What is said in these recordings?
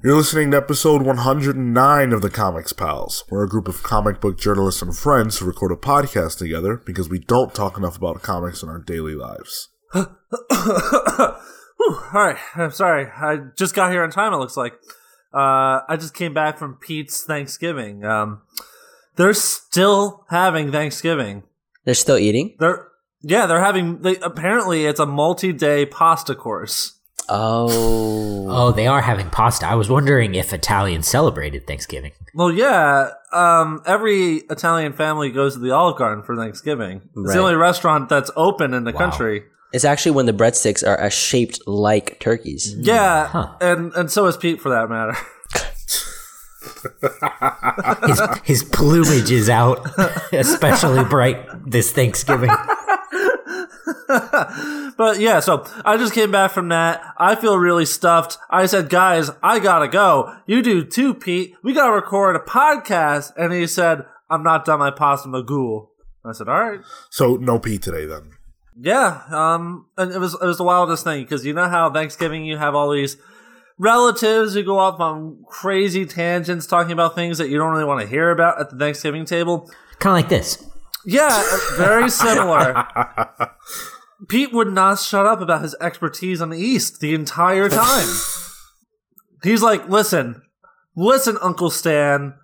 You're listening to episode 109 of the Comics Pals. We're a group of comic book journalists and friends who record a podcast together because we don't talk enough about comics in our daily lives. All right, I'm sorry. I just got here on time. It looks like. Uh, I just came back from Pete's Thanksgiving. Um, they're still having Thanksgiving. They're still eating. They're yeah, they're having. They, apparently, it's a multi-day pasta course. Oh, Oh, they are having pasta. I was wondering if Italians celebrated Thanksgiving. Well, yeah. Um, every Italian family goes to the Olive Garden for Thanksgiving. It's Right. the only restaurant that's open in the Wow. country. it's actually when the breadsticks are uh, shaped like turkeys. Yeah, Huh. and and so is Pete for that matter. His, his plumage is out, especially bright this Thanksgiving. But yeah, so I just came back from that. I feel really stuffed. I said, guys, I gotta go. You do too, Pete. We gotta record a podcast. And he said, I'm not done my pasta magoo. I said, all right. So, no Pete today then. Yeah, um, and it was it was the wildest thing because you know how Thanksgiving you have all these relatives who go off on crazy tangents talking about things that you don't really want to hear about at the Thanksgiving table. Kind of like this. Yeah, uh, very similar. Pete would not shut up about his expertise on the East the entire time. He's like, listen, listen, Uncle Stan,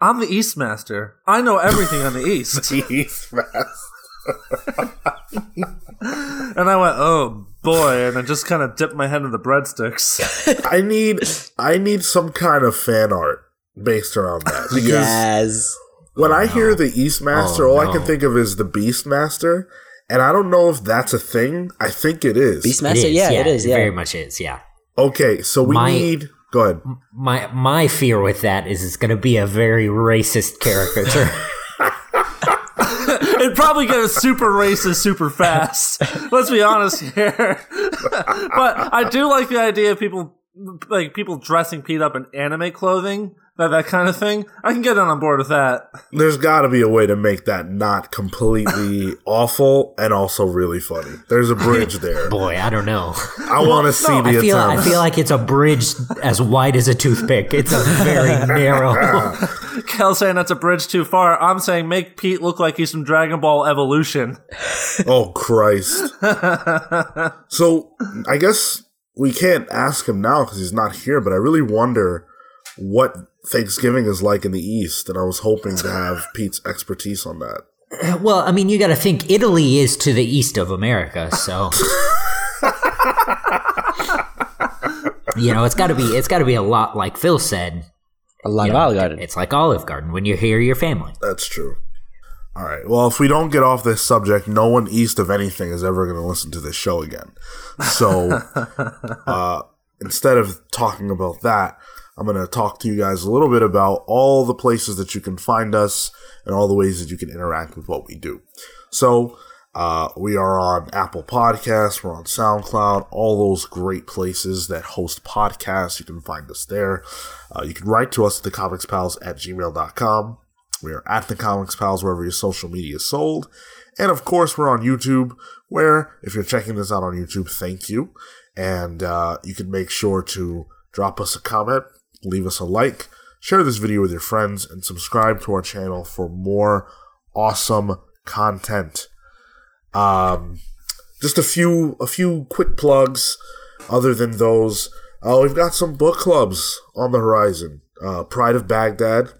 I'm the East Master. I know everything on the East. Heath Mass. And I went, oh boy, and I just kind of dipped my head in the breadsticks. I need, I need some kind of fan art based around that because Yes. When I hear the Eastmaster, Oh, all I can think of is the Beastmaster, and I don't know if that's a thing. I think it is. It Beastmaster, is, yeah, it is. Yeah. very much is. Yeah. Okay, so we My- need. Go ahead. My my fear with that is it's going to be a very racist caricature. It'd probably get us super racist super fast. Let's be honest here. but I do like the idea of people like people dressing Pete up in anime clothing, that that kind of thing. I can get on board with that. There's got to be a way to make that not completely awful and also really funny. There's a bridge there. Boy, I don't know. I want to see no, the I feel I feel like it's a bridge as wide as a toothpick. It's a very narrow. Kel saying that's a bridge too far. I'm saying make Pete look like he's from Dragon Ball Evolution. oh Christ! so I guess we can't ask him now because he's not here. But I really wonder what Thanksgiving is like in the East, and I was hoping to have Pete's expertise on that. Well, I mean, you got to think Italy is to the east of America, so you know it's got to be it's got to be a lot like Phil said. A lot you of know, Olive Garden. It's like Olive Garden when you're here, your family. That's true. All right. Well, if we don't get off this subject, no one east of anything is ever going to listen to this show again. So uh, instead of talking about that, I'm going to talk to you guys a little bit about all the places that you can find us and all the ways that you can interact with what we do. So uh, we are on Apple Podcasts, we're on SoundCloud, all those great places that host podcasts. You can find us there. Uh, you can write to us at thecomicspals at gmail.com. We are at the Comics Pals wherever your social media is sold. And of course, we're on YouTube, where if you're checking this out on YouTube, thank you. And uh, you can make sure to drop us a comment, leave us a like, share this video with your friends, and subscribe to our channel for more awesome content. Um, just a few a few quick plugs. Other than those, uh, we've got some book clubs on the horizon. Uh, Pride of Baghdad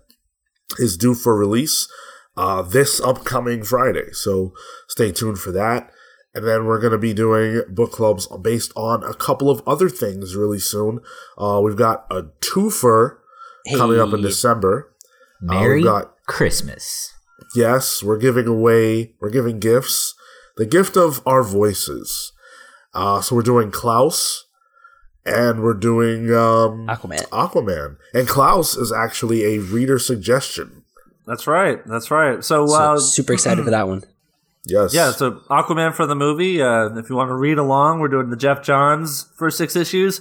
is due for release uh, this upcoming Friday, so stay tuned for that. And then we're going to be doing book clubs based on a couple of other things really soon. Uh, we've got a twofer coming up in December. Merry we've got- Christmas. Yes, we're giving away, we're giving gifts. The gift of our voices. Uh, so we're doing Klaus, and we're doing um, Aquaman. Aquaman. And Klaus is actually a reader suggestion. That's right. That's right. So, So, uh, super excited for that one. Yes. yeah, so Aquaman for the movie. Uh, if you want to read along, we're doing the Geoff Johns for six issues,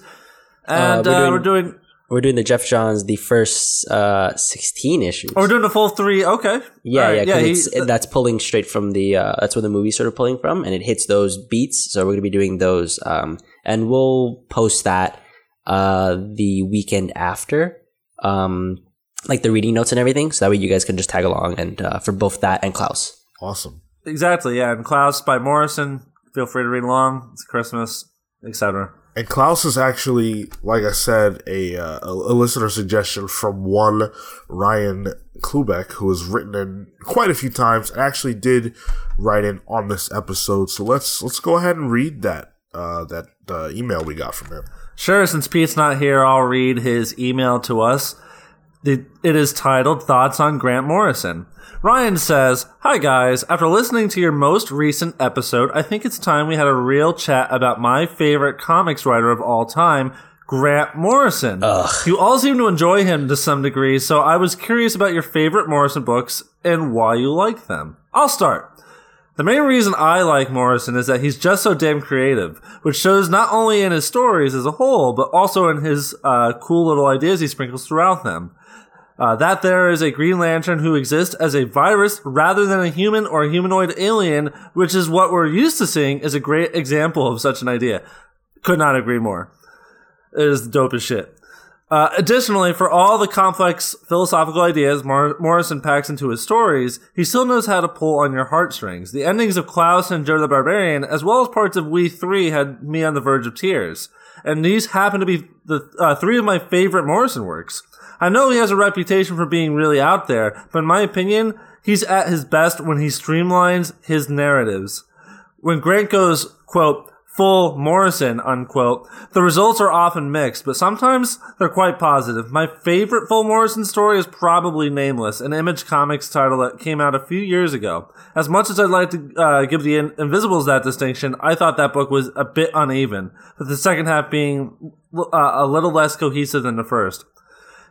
and we're uh, doing- we're doing We're doing the Geoff Johns, the first uh, 16 issues. oh, we're doing the full three. Okay, yeah, All right, yeah, 'cause he- it's, that's pulling straight from the, uh, that's where the movie sort of pulling from, and it hits those beats. So we're going to be doing those. Um, and we'll post that uh, the weekend after, um, like the reading notes and everything. So that way you guys can just tag along and uh, for both that and Klaus. Awesome. Exactly, yeah. And Klaus by Morrison. Feel free to read along. It's Christmas, etc. And Klaus is actually, like I said, a, uh, a listener suggestion from one Ryan Klubeck, who has written in quite a few times and actually did write in on this episode. So let's let's go ahead and read that uh, that uh, email we got from him. Sure, since Pete's not here, I'll read his email to us. It, it is titled Thoughts on Grant Morrison. Ryan says, Hi guys, after listening to your most recent episode, I think it's time we had a real chat about my favorite comics writer of all time, Grant Morrison. You all seem to enjoy him to some degree, so I was curious about your favorite Morrison books and why you like them. I'll start. The main reason I like Morrison is that he's just so damn creative, which shows not only in his stories as a whole, but also in his uh, cool little ideas he sprinkles throughout them. Uh, that there is a Green Lantern who exists as a virus rather than a human or humanoid alien, which is what we're used to seeing, is a great example of such an idea. Could not agree more. It is dope as shit. Uh, additionally, for all the complex philosophical ideas Mor- Morrison packs into his stories, he still knows how to pull on your heartstrings. The endings of Klaus and Joe the Barbarian, as well as parts of We Three, had me on the verge of tears. And these happen to be the uh, three of my favorite Morrison works. I know he has a reputation for being really out there, but in my opinion, he's at his best when he streamlines his narratives. When Grant goes, quote, full Morrison, unquote, the results are often mixed, but sometimes they're quite positive. My favorite full Morrison story is probably Nameless, an Image Comics title that came out a few years ago. As much as I'd like to uh, give the In- Invisibles that distinction, I thought that book was a bit uneven, with the second half being uh, a little less cohesive than the first.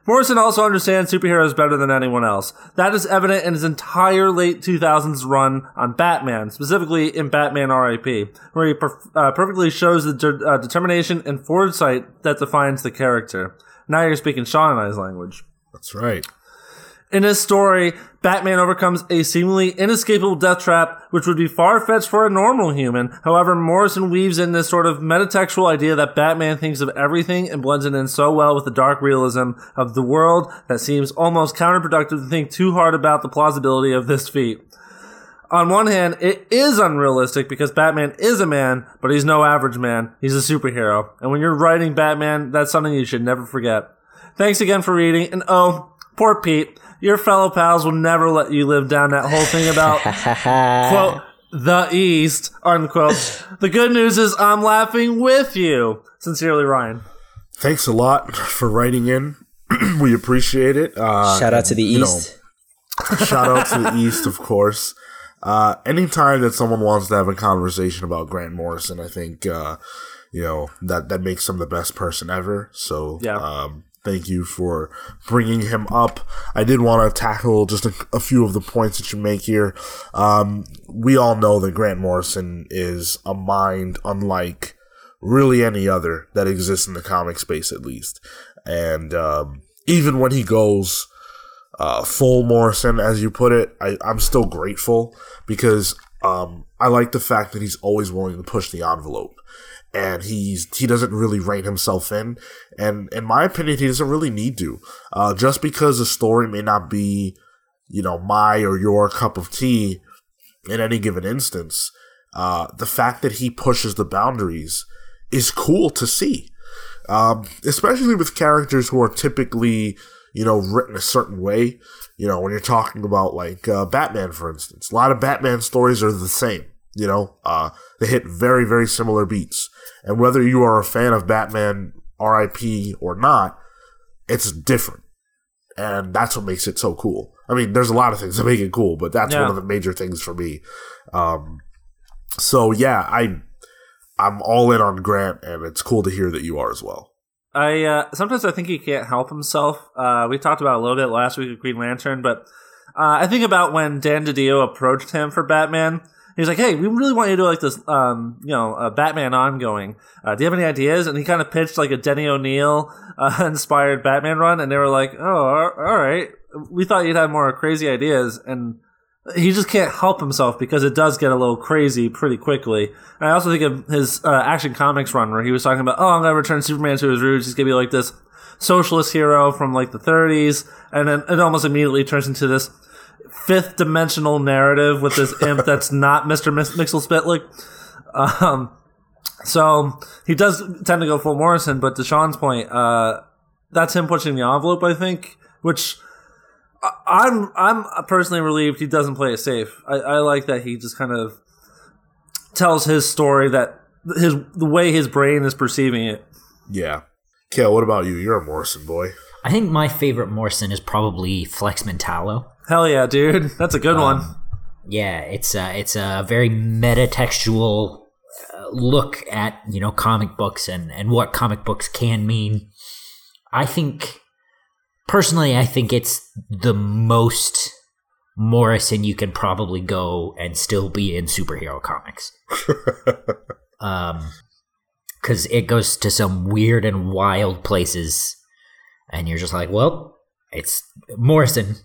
Morrison also understands superheroes better than anyone else. That is evident in his entire late 2000s run on Batman, specifically in Batman R.I.P., where he per- uh, perfectly shows the de- uh, determination and foresight that defines the character. Now you're speaking Sean and I's language. That's right. In his story, Batman overcomes a seemingly inescapable death trap, which would be far fetched for a normal human. However, Morrison weaves in this sort of metatextual idea that Batman thinks of everything and blends it in so well with the dark realism of the world that seems almost counterproductive to think too hard about the plausibility of this feat. On one hand, it is unrealistic because Batman is a man, but he's no average man. He's a superhero. And when you're writing Batman, that's something you should never forget. Thanks again for reading. And oh, poor Pete. Your fellow pals will never let you live down that whole thing about, quote, the East, unquote. The good news is I'm laughing with you. Sincerely, Ryan. Thanks a lot for writing in. we appreciate it. Uh, Shout out to the you know, East. shout out to the East, of course. Uh, anytime that someone wants to have a conversation about Grant Morrison, I think uh, you know that that makes him the best person ever. So Yeah. um, thank you for bringing him up. I did want to tackle just a, a few of the points that you make here. Um, we all know that Grant Morrison is a mind unlike really any other that exists in the comic space, at least. And um, even when he goes uh, full Morrison, as you put it, I, I'm still grateful because um, I like the fact that he's always willing to push the envelope. And he's he doesn't really rein himself in, and in my opinion, he doesn't really need to. Uh, just because the story may not be, you know, my or your cup of tea in any given instance, uh, the fact that he pushes the boundaries is cool to see. Um, especially with characters who are typically, you know, written a certain way. You know, when you're talking about like uh, Batman, for instance, a lot of Batman stories are the same. You know, uh, they hit very, very similar beats. And whether you are a fan of Batman R.I.P. or not, it's different. And that's what makes it so cool. I mean, there's a lot of things that make it cool, but that's Yeah. one of the major things for me. Um, so yeah, I I'm all in on Grant, and it's cool to hear that you are as well. I uh, sometimes I think he can't help himself. Uh, we talked about a little bit last week with Green Lantern, but uh, I think about when Dan DiDio approached him for Batman. He was like, "Hey, we really want you to do like this, um, you know, a Batman ongoing. Uh, do you have any ideas?" And he kind of pitched like a Denny O'Neil uh, inspired Batman run, and they were like, "Oh, all right. We thought you'd have more crazy ideas." And he just can't help himself because it does get a little crazy pretty quickly. And I also think of his uh, Action Comics run where he was talking about, oh, I'm to return Superman to his roots. He's to be like this socialist hero from like the 30s. And then it almost immediately turns into this fifth dimensional narrative with this imp that's not Mr. Mix- Mixel Um, so he does tend to go full Morrison, but to Sean's point, uh, that's him pushing the envelope, I think, which I- I'm I'm personally relieved he doesn't play it safe. I, I like that he just kind of tells his story that his the way his brain is perceiving it. Yeah. Kale, what about you? You're a Morrison boy. I think my favorite Morrison is probably Flex Mentallo. Hell yeah, dude, that's a good one. Yeah, it's a, it's a very metatextual uh, look at you know comic books and and what comic books can mean. I think personally, I think it's the most Morrison you can probably go and still be in superhero comics. um, because it goes to some weird and wild places, and you're just like, well, it's Morrison.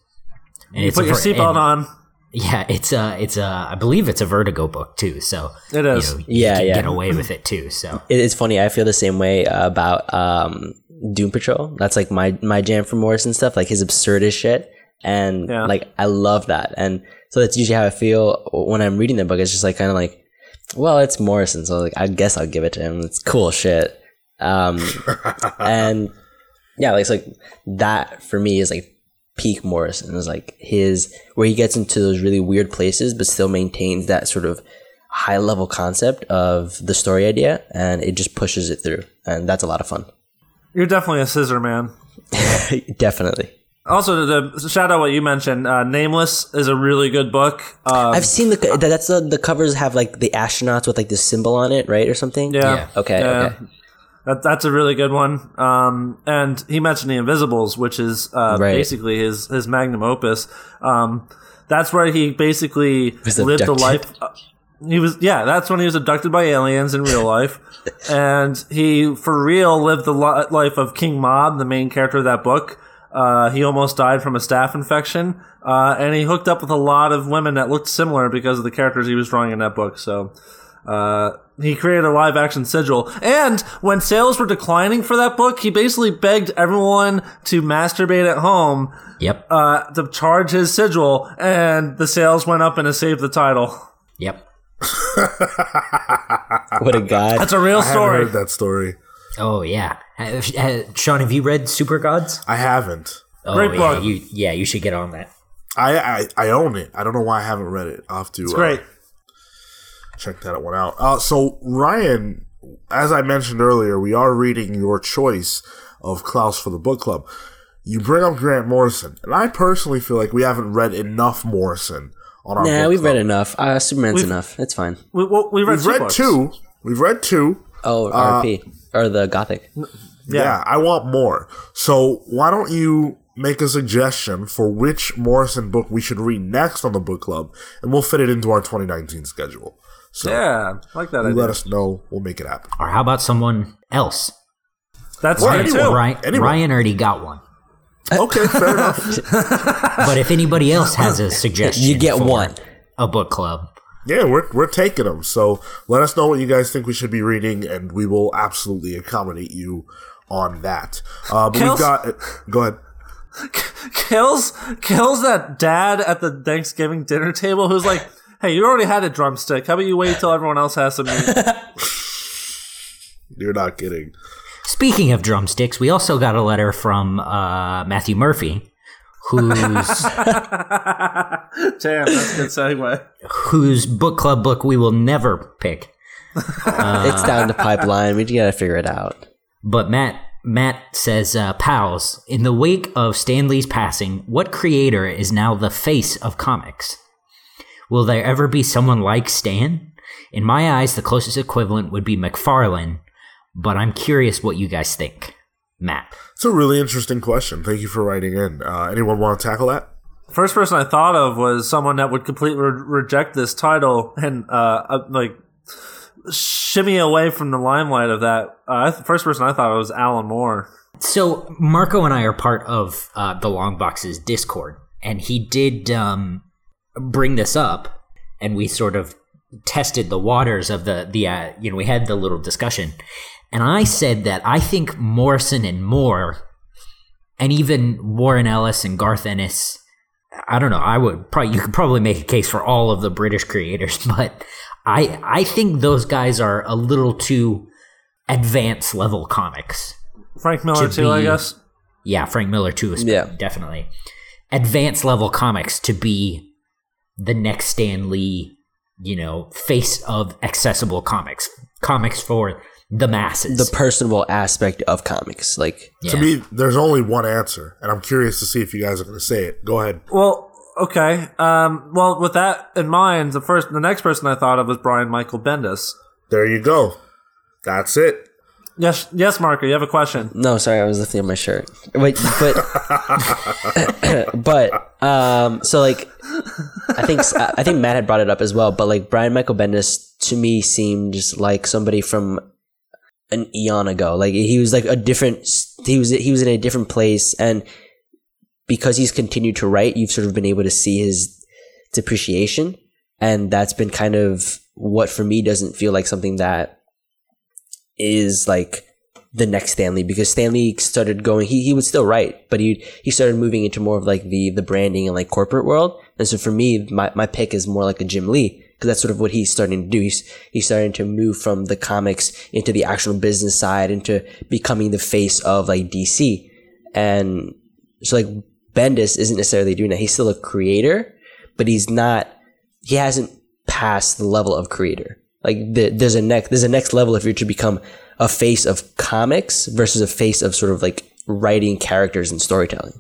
And You it's put a your seatbelt on. yeah, it's a, it's a, I believe it's a Vertigo book too. So It is. You know, you Yeah, can yeah. get away with it too. So It's funny. I feel the same way about um, Doom Patrol. That's like my my jam for Morrison stuff, like his absurdist shit, and Yeah. like I love that. And so that's usually how I feel when I'm reading the book. It's just like kind of like, well, it's Morrison, so like I guess I'll give it to him. It's cool shit. Um, and yeah, like it's like that for me is like peak Morrison. Is like his where he gets into those really weird places, but still maintains that sort of high level concept of the story idea, and it just pushes it through, and that's a lot of fun. You're definitely a scissor man. Definitely. Also, the shout out what you mentioned. Uh, Nameless is a really good book. Um, I've seen the that's the the covers have like the astronauts with like this symbol on it, right, or something. yeah. Yeah. Okay. Yeah. Okay. That, that's a really good one. Um, and he mentioned the Invisibles, which is uh, Right. basically his his magnum opus. Um, that's where he basically lived the life. uh, he was yeah. That's when he was abducted by aliens in real life, and he for real lived the li- life of King Mob, the main character of that book. Uh, he almost died from a staph infection, uh, and he hooked up with a lot of women that looked similar because of the characters he was drawing in that book. So, uh, he created a live action sigil. And when sales were declining for that book, he basically begged everyone to masturbate at home yep, uh, to charge his sigil, and the sales went up and it saved the title. yep. What a god. That's a real I story. heard that story. Oh yeah, uh, uh, Sean, have you read Super Gods? I haven't. Oh, Great yeah, book. You yeah, you should get on that. I, I I own it. I don't know why I haven't read it. I'll have to It's uh, great. Check that one out. Uh, so Ryan, as I mentioned earlier, we are reading your choice of Klaus for the book club. You bring up Grant Morrison, and I personally feel like we haven't read enough Morrison on our. Nah, book we've club. read enough. Uh, Superman's We've- enough. It's fine. We, we, we read We've two read books. two. We've read two. Oh, RP or the Gothic. Yeah. I want more. So why don't you make a suggestion for which Morrison book we should read next on the book club, and we'll fit it into our 2019 schedule. So Yeah, I like that you idea. let us know. We'll make it happen. Or how about someone else? That's Or good anyone. too. Ryan, anyone. Ryan already got one, Okay, fair enough. but if anybody else has a suggestion, You get for one. a book club. Yeah, we're we're taking them. So let us know what you guys think we should be reading, and we will absolutely accommodate you on that. Uh, but Kels- we've got. Go ahead. kills kills that dad at the Thanksgiving dinner table who's like, "Hey, you already had a drumstick. How about you wait till everyone else has some meat?" You're not kidding. Speaking of drumsticks, we also got a letter from uh, Matthew Murphy, whose Damn, that's a good segue. whose book club book we will never pick. it's down the pipeline. We just gotta figure it out. But Matt Matt says, uh, "Pals, in the wake of Stan Lee's passing, what creator is now the face of comics? Will there ever be someone like Stan? In my eyes, the closest equivalent would be McFarlane, but I'm curious what you guys think." Matt. It's a really interesting question. Thank you for writing in. Uh, anyone want to tackle that? First person I thought of was someone that would completely re- reject this title and uh, uh, like shimmy away from the limelight of that. Uh, the first person I thought of was Alan Moore. So Marco and I are part of uh, the Long Boxes Discord, and he did um, bring this up and we sort of tested the waters of the the uh, you know we had the little discussion and I said that I think Morrison and Moore and even Warren Ellis and Garth Ennis I don't know I would probably you could probably make a case for all of the British creators but I I think those guys are a little too advanced level comics Frank Miller To too, I guess. yeah, Frank Miller too is Yeah. definitely advanced level comics to be the next Stan Lee, you know, face of accessible comics, comics for the masses. The personable aspect of comics, like To me, there's only one answer, and I'm curious to see if you guys are going to say it. Go ahead. Well, okay. Um, well, with that in mind, the first, the next person I thought of was Brian Michael Bendis. There you go. That's it. Yes, yes, Marco, you have a question. no, sorry, I was lifting up my shirt. Wait, but but um, so like I think I think Matt had brought it up as well, but like Brian Michael Bendis to me seemed like somebody from an eon ago. Like he was like a different. He was he was in a different place, and because he's continued to write, you've sort of been able to see his depreciation, and that's been kind of what for me doesn't feel like something that is like the next Stan Lee because Stan Lee started going he, he would still write but he he started moving into more of like the the branding and like corporate world. And so for me my, my pick is more like a Jim Lee because that's sort of what he's starting to do. He's he's starting to move from the comics into the actual business side into becoming the face of like DC and so like Bendis isn't necessarily doing that. He's still a creator but he's not he hasn't passed the level of creator like the, there's a next there's a next level if you're to become a face of comics versus a face of sort of like writing characters and storytelling.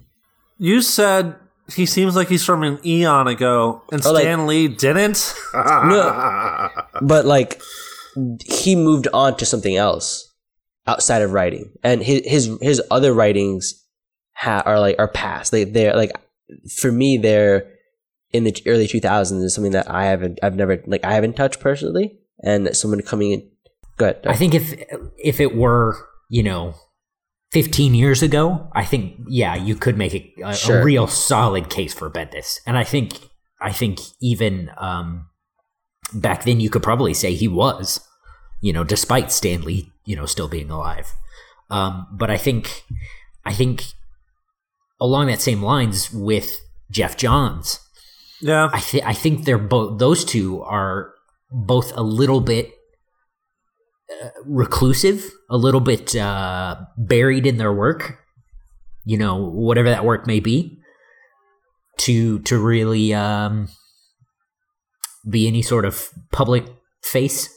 You said he seems like he's from an eon ago, and Oh, like- Stan Lee didn't. No, but like he moved on to something else outside of writing, and his his his other writings ha- are like are past. They they're like for me they're in the early 2000s is something that I haven't I've never like I haven't touched personally, and someone coming in. Good. I think if if it were, you know, 15 years ago, I think yeah, you could make a, a, Sure. a real solid case for Bendis. And I think I think even um back then you could probably say he was, you know, despite Stan Lee, you know, still being alive. Um but I think I think along that same lines with Geoff Johns, Yeah, I think I think they're both those two are both a little bit uh, reclusive, a little bit uh, buried in their work. You know, whatever that work may be, to to really um, be any sort of public face.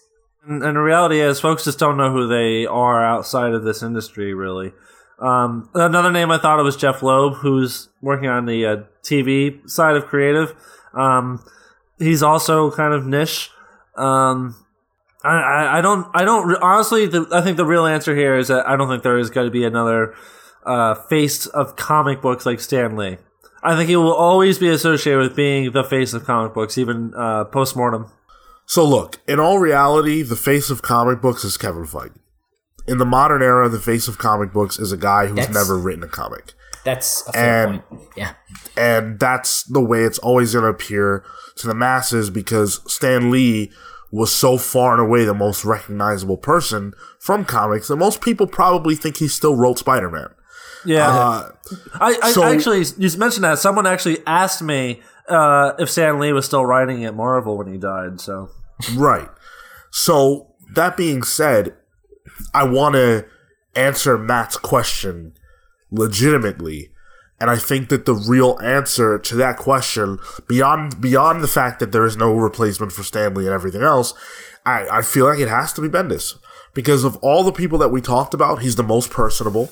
and, and the reality is, folks just don't know who they are outside of this industry, really. Um, another name I thought of was Jeph Loeb, who's working on the uh, TV side of creative. Um, he's also kind of niche. Um, I, I, I don't, I don't honestly. The, I think the real answer here is that I don't think there is going to be another uh, face of comic books like Stan Lee. I think he will always be associated with being the face of comic books, even uh, post mortem. So look, in all reality, the face of comic books is Kevin Feige. In the modern era, the face of comic books is a guy who's That's- never written a comic. That's a fair And- point. Yeah, And that's the way it's always going to appear to the masses because Stan Lee was so far and away the most recognizable person from comics that most people probably think he still wrote Spider Man. Yeah, Uh, I, I So- actually you mentioned that someone actually asked me uh, if Stan Lee was still writing at Marvel when he died. So Right. So that being said, I want to answer Matt's question legitimately, and I think that the real answer to that question, beyond beyond the fact that there is no replacement for Stan Lee and everything else, I, I feel like it has to be Bendis. Because of all the people that we talked about, he's the most personable.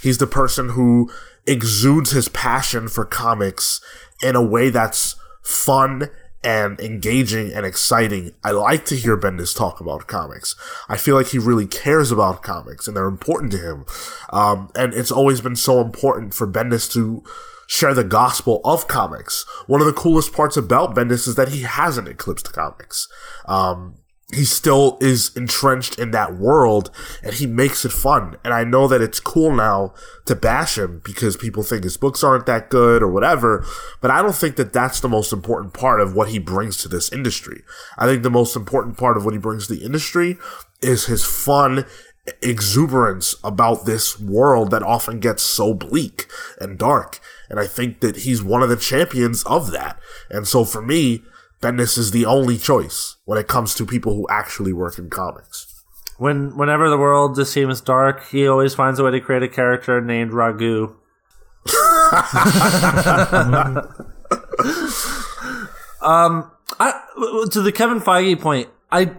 He's the person who exudes his passion for comics in a way that's fun and engaging and exciting. I like to hear Bendis talk about comics. I feel like he really cares about comics and they're important to him. Um, and it's always been so important for Bendis to share the gospel of comics. One of the coolest parts about Bendis is that he hasn't eclipsed comics. Um, he still is entrenched in that world and he makes it fun. And I know that it's cool now to bash him because people think his books aren't that good or whatever, but I don't think that that's the most important part of what he brings to this industry. I think the most important part of what he brings to the industry is his fun exuberance about this world that often gets so bleak and dark. And I think that he's one of the champions of that. And so for me, Bendis is the only choice when it comes to people who actually work in comics. When whenever the world just seems dark, he always finds a way to create a character named Ragu. um, I, to the Kevin Feige point, I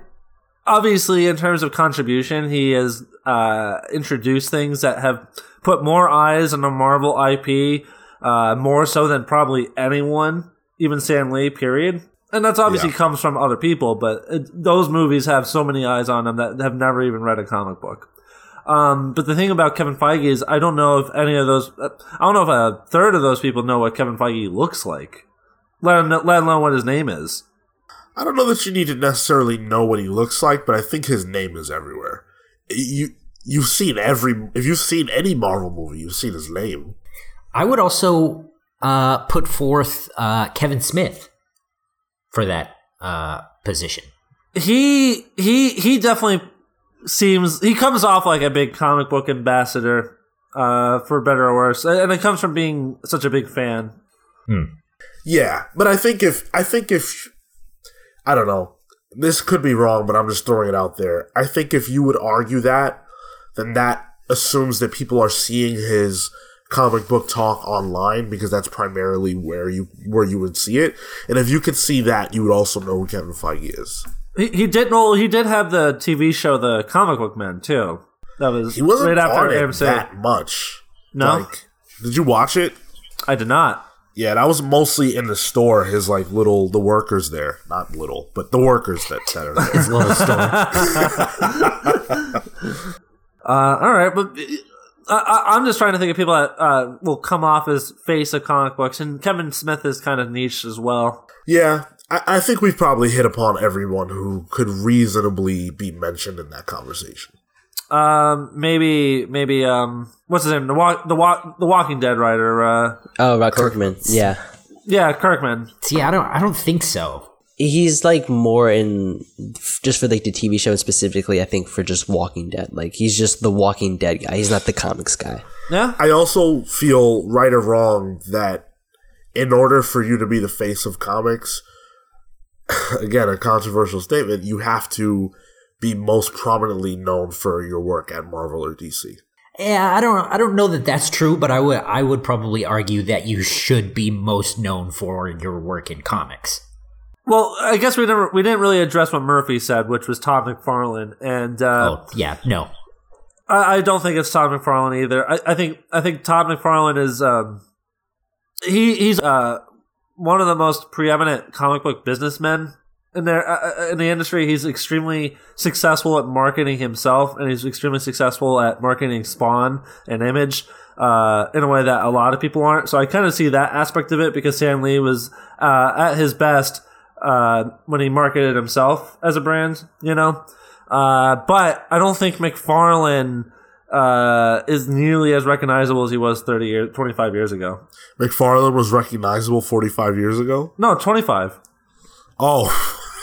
obviously in terms of contribution, he has uh, introduced things that have put more eyes on the Marvel IP, uh, more so than probably anyone, even Stan Lee. Period and that's obviously Yeah. comes from other people, but it, those movies have so many eyes on them that have never even read a comic book. Um, but the thing about Kevin Feige is, I don't know if any of those, I don't know if a third of those people know what Kevin Feige looks like, let, alone- let alone what his name is. I don't know that you need to necessarily know what he looks like, but I think his name is everywhere. You you've seen every if you've seen any Marvel movie, you've seen his name. I would also uh, put forth uh, Kevin Smith for that uh, position. He he he definitely seems he comes off like a big comic book ambassador, uh, for better or worse, and it comes from being such a big fan. Yeah, but I think if I think if I don't know, this could be wrong, but I'm just throwing it out there. I think if you would argue that, then that assumes that people are seeing his comic book talk online because that's primarily where you where you would see it. And if you could see that, you would also know who Kevin Feige is. He, he did well. He did have the TV show, The Comic Book Men, too. That was He wasn't right after on it AMC. that much. No? Like, did you watch it? I did not. Yeah, that was mostly in the store. His like little the workers there, not little, but the workers that, that are there. Little story. Uh, all right, but I, I'm just trying to think of people that uh, will come off as face of comic books, and Kevin Smith is kind of niche as well. Yeah, I, I think we've probably hit upon everyone who could reasonably be mentioned in that conversation. Um, maybe, maybe, um, what's his name? The walk, the walk, the Walking Dead writer. Uh, Oh, Rob Kirkman. Yeah, yeah, Kirkman. See, I don't, I don't think so. He's like more in just for like the TV show specifically. I think for just Walking Dead. Like he's just the Walking Dead guy. He's not the comics guy. Yeah, I also feel right or wrong that in order for you to be the face of comics, again, a controversial statement, you have to be most prominently known for your work at Marvel or DC. Yeah, I don't, I don't know that that's true, but I would, I would probably argue that you should be most known for your work in comics. Well, I guess we never we didn't really address what Murphy said, which was Todd McFarlane, and uh, oh, yeah, no, I, I don't think it's Todd McFarlane either. I, I think I think Todd McFarlane is um, he he's uh, one of the most preeminent comic book businessmen in there uh, uh, in the industry. He's extremely successful at marketing himself, and he's extremely successful at marketing Spawn and Image. Uh, in a way that a lot of people aren't. So I kind of see that aspect of it because Stan Lee was uh, at his best uh, when he marketed himself as a brand, you know. Uh, but I don't think McFarlane uh, is nearly as recognizable as he was 30 years, 25 years ago. McFarlane was recognizable 45 years ago. No, 25. Oh,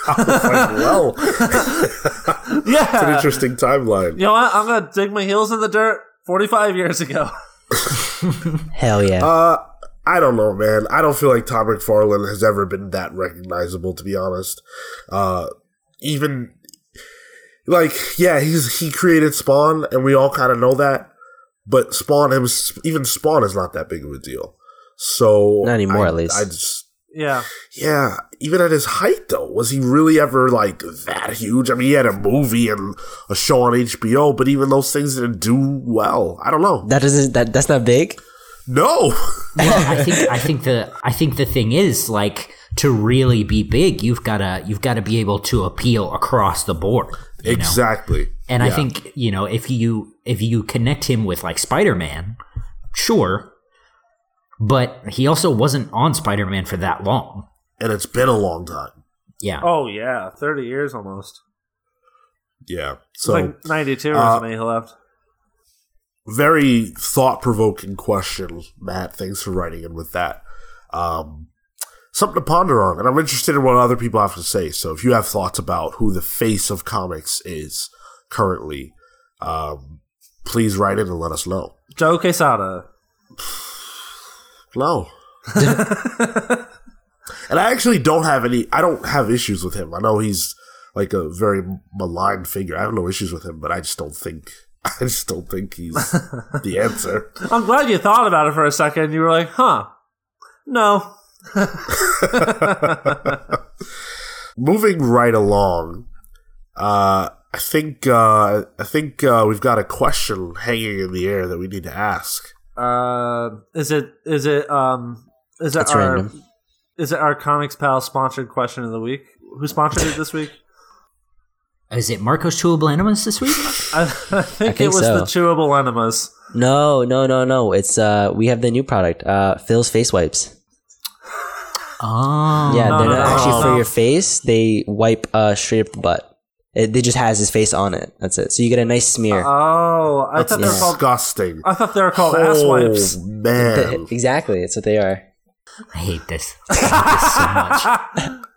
I was like, well, it's an interesting timeline. You know what? I'm going to dig my heels in the dirt 45 years ago. Hell yeah. Uh, I don't know, man. I don't feel like Tom McFarlane has ever been that recognizable, to be honest. Uh, even like, yeah, he's he created Spawn, and we all kind of know that. But Spawn, him, even Spawn is not that big of a deal. So Not anymore, I- at least. I just, Yeah. yeah. Even at his height, though, was he really ever like that huge? I mean, he had a movie and a show on HBO, but even those things didn't do well. I don't know. that doesn't that that's not big. No. well, I think I think the I think the thing is like to really be big, you've gotta you've gotta be able to appeal across the board. you know? exactly. And I think you know if you if you connect him with like Spider Man, sure, but he also wasn't on Spider Man for that long. and it's been a long time. Yeah, Oh, yeah. 30 years almost. Yeah. It's So like 92 or uh, something he left. Very thought provoking question, Matt. Thanks for writing in with that. Um, something to ponder on, and I'm interested in what other people have to say. So if you have thoughts about who the face of comics is currently, um, please write in and let us know. Joe Quesada. No. and I actually don't have any. I don't have issues with him. I know he's like a very maligned figure. I have no issues with him, but I just don't think. I just don't think he's the answer. I'm glad you thought about it for a second. You were like, huh. No. Moving right along, uh, I think uh, I think uh, we've got a question hanging in the air that we need to ask. Uh, is it is it um is it It's our random. is it our comics pal sponsored question of the week? Who sponsored it this week? Is it Marcos Chewable Enemas this week? I, I think it think was so. the chewable enemas. No, no, no, no. It's uh, we have the new product, uh, Phil's face wipes. Oh, Yeah, No, they're no, not no, actually no. for your face. They wipe uh, straight up the butt. It, they just has his face on it. That's it. So you get a nice smear. Oh, I That's thought they were called. disgusting. I thought they were called ass wipes. Oh man! exactly, that's what they are. I hate this. I hate this so much.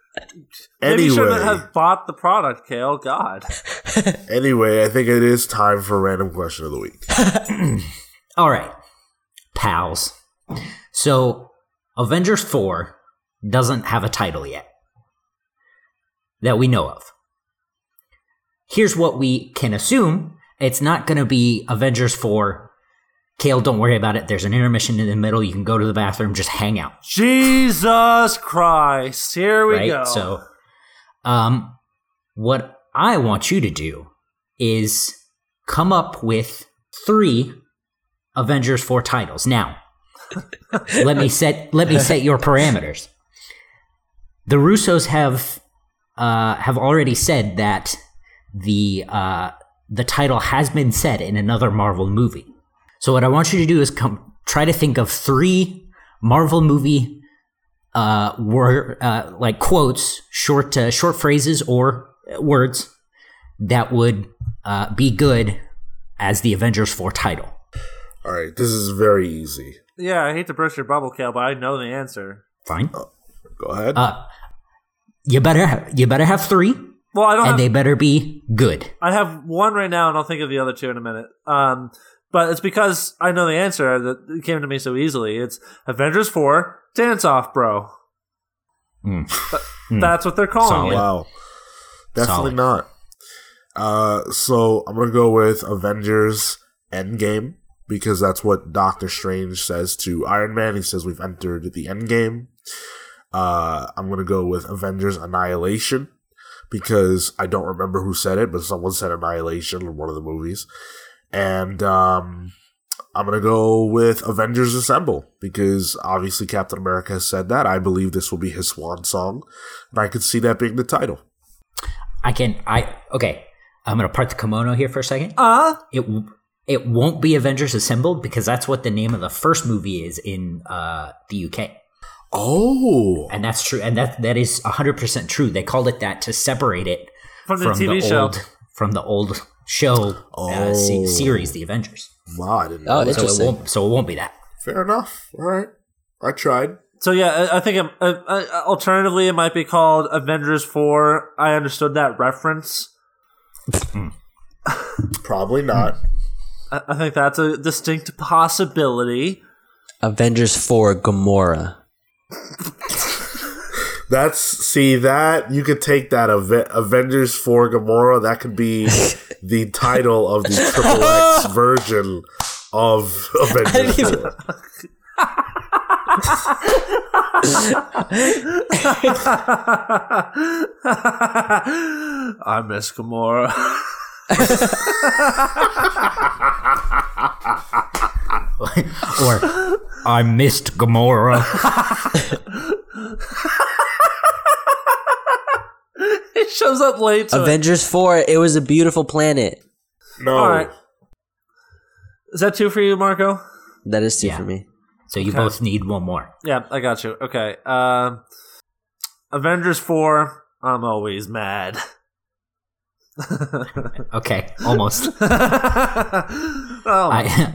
Maybe you shouldn't anyway, have bought the product, Kale. God. anyway, I think it is time for random question of the week. All right, pals. So, Avengers 4 doesn't have a title yet that we know of. Here's what we can assume it's not going to be Avengers 4. Kale, don't worry about it. There's an intermission in the middle. You can go to the bathroom, just hang out. Jesus Christ. Here we right? go. So, um, what I want you to do is come up with three Avengers 4 titles. Now, let me set let me set your parameters. The Russos have uh, have already said that the uh, the title has been said in another Marvel movie. So what I want you to do is come try to think of three Marvel movie uh, word uh, like quotes, short uh, short phrases or words that would uh, be good as the Avengers 4 title. All right, this is very easy. yeah, I hate to burst your bubble, Kale, but I know the answer. Fine. Go ahead. Uh, you better have, you better have three, Well, I don't and have. they better be good. I have one right now, and I'll think of the other two in a minute. Um, but it's because I know the answer that it came to me so easily. It's Avengers Four Dance Off, bro. But Hmm. That's what they're calling Solid. it. wow, definitely Solid. not. Uh, so I'm gonna go with Avengers Endgame because that's what Doctor Strange says to Iron Man. He says we've entered the Endgame. Uh, I'm gonna go with Avengers Annihilation because I don't remember who said it, but someone said Annihilation in one of the movies. And um, I'm gonna go with Avengers Assemble because obviously Captain America has said that. I believe this will be his swan song, and I could see that being the title. I can I okay. I'm gonna part the kimono here for a second. Uh, It it won't be Avengers Assembled because that's what the name of the first movie is in uh, the UK. Oh, and that's true and that that is 100% true they called it that to separate it from the TV show. old from the old show uh, se- Oh. series the avengers wow! I didn't Oh, know that. so it won't so it won't be that Fair enough. All right, I tried. So yeah, I, I think um, uh, uh, alternatively it might be called Avengers Four. I understood that reference. Probably not. I, I think that's a distinct possibility. Avengers 4 Gamora. That's see that you could take that Ave- Avengers for Gamora. That could be the title of the Triple X version of Avengers. even- 4. I miss Gamora. or i missed gamora it shows up late. To it. Avengers 4, it was a beautiful planet. No, All right. Is that two for you, Marco? That is two Yeah. for me. so you Okay. both need one more Yeah, I got you. Okay. Um, Avengers 4, I'm always mad. Okay, almost. oh, I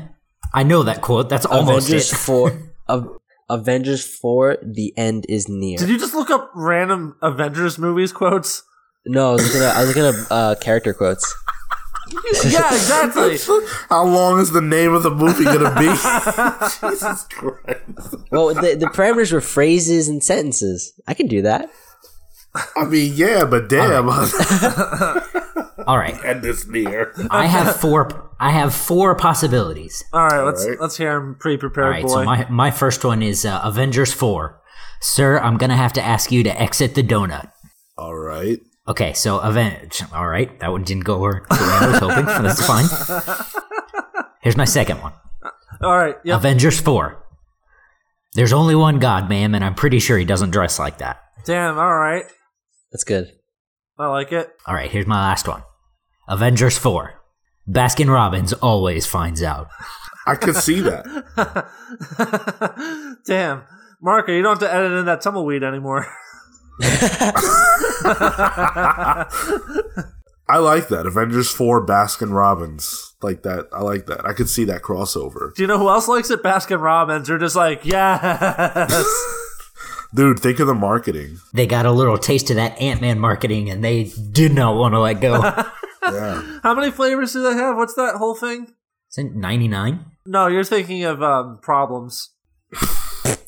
I know that quote. That's almost Avengers it. four. Av- Avengers four. The end is near. did you just look up random Avengers movies quotes? No, I was looking at I was looking at uh, character quotes. yeah, exactly. How long is the name of the movie gonna be? Jesus Christ! Well, the the parameters were phrases and sentences. I can do that. I mean, yeah, but damn, All right, and this near. I have four. I have four possibilities. All right, let's right. let's hear him pre-prepared, All right, boy. so my my first one is uh, Avengers four. Sir, I'm gonna have to ask you to exit the donut. All right. Okay, so Avenge. All right, that one didn't go where I was hoping. so That's fine. Here's my second one. All right, yep. Avengers 4. There's only one God, ma'am, and I'm pretty sure he doesn't dress like that. Damn. All right, That's good. I like it. All right, here's my last one. Avengers 4. Baskin Robbins always finds out. I could see that. Damn, Marco, you don't have to edit in that tumbleweed anymore. I like that. Avengers 4 Baskin Robbins. Like that. I like that. I could see that crossover. Do you know who else likes it? Baskin Robbins. They're just like, yes. Dude, think of the marketing. They got a little taste of that Ant Man marketing and they did not want to let go. Yeah. How many flavors do they have? What's that whole thing? Is it 99? No, you're thinking of um, problems.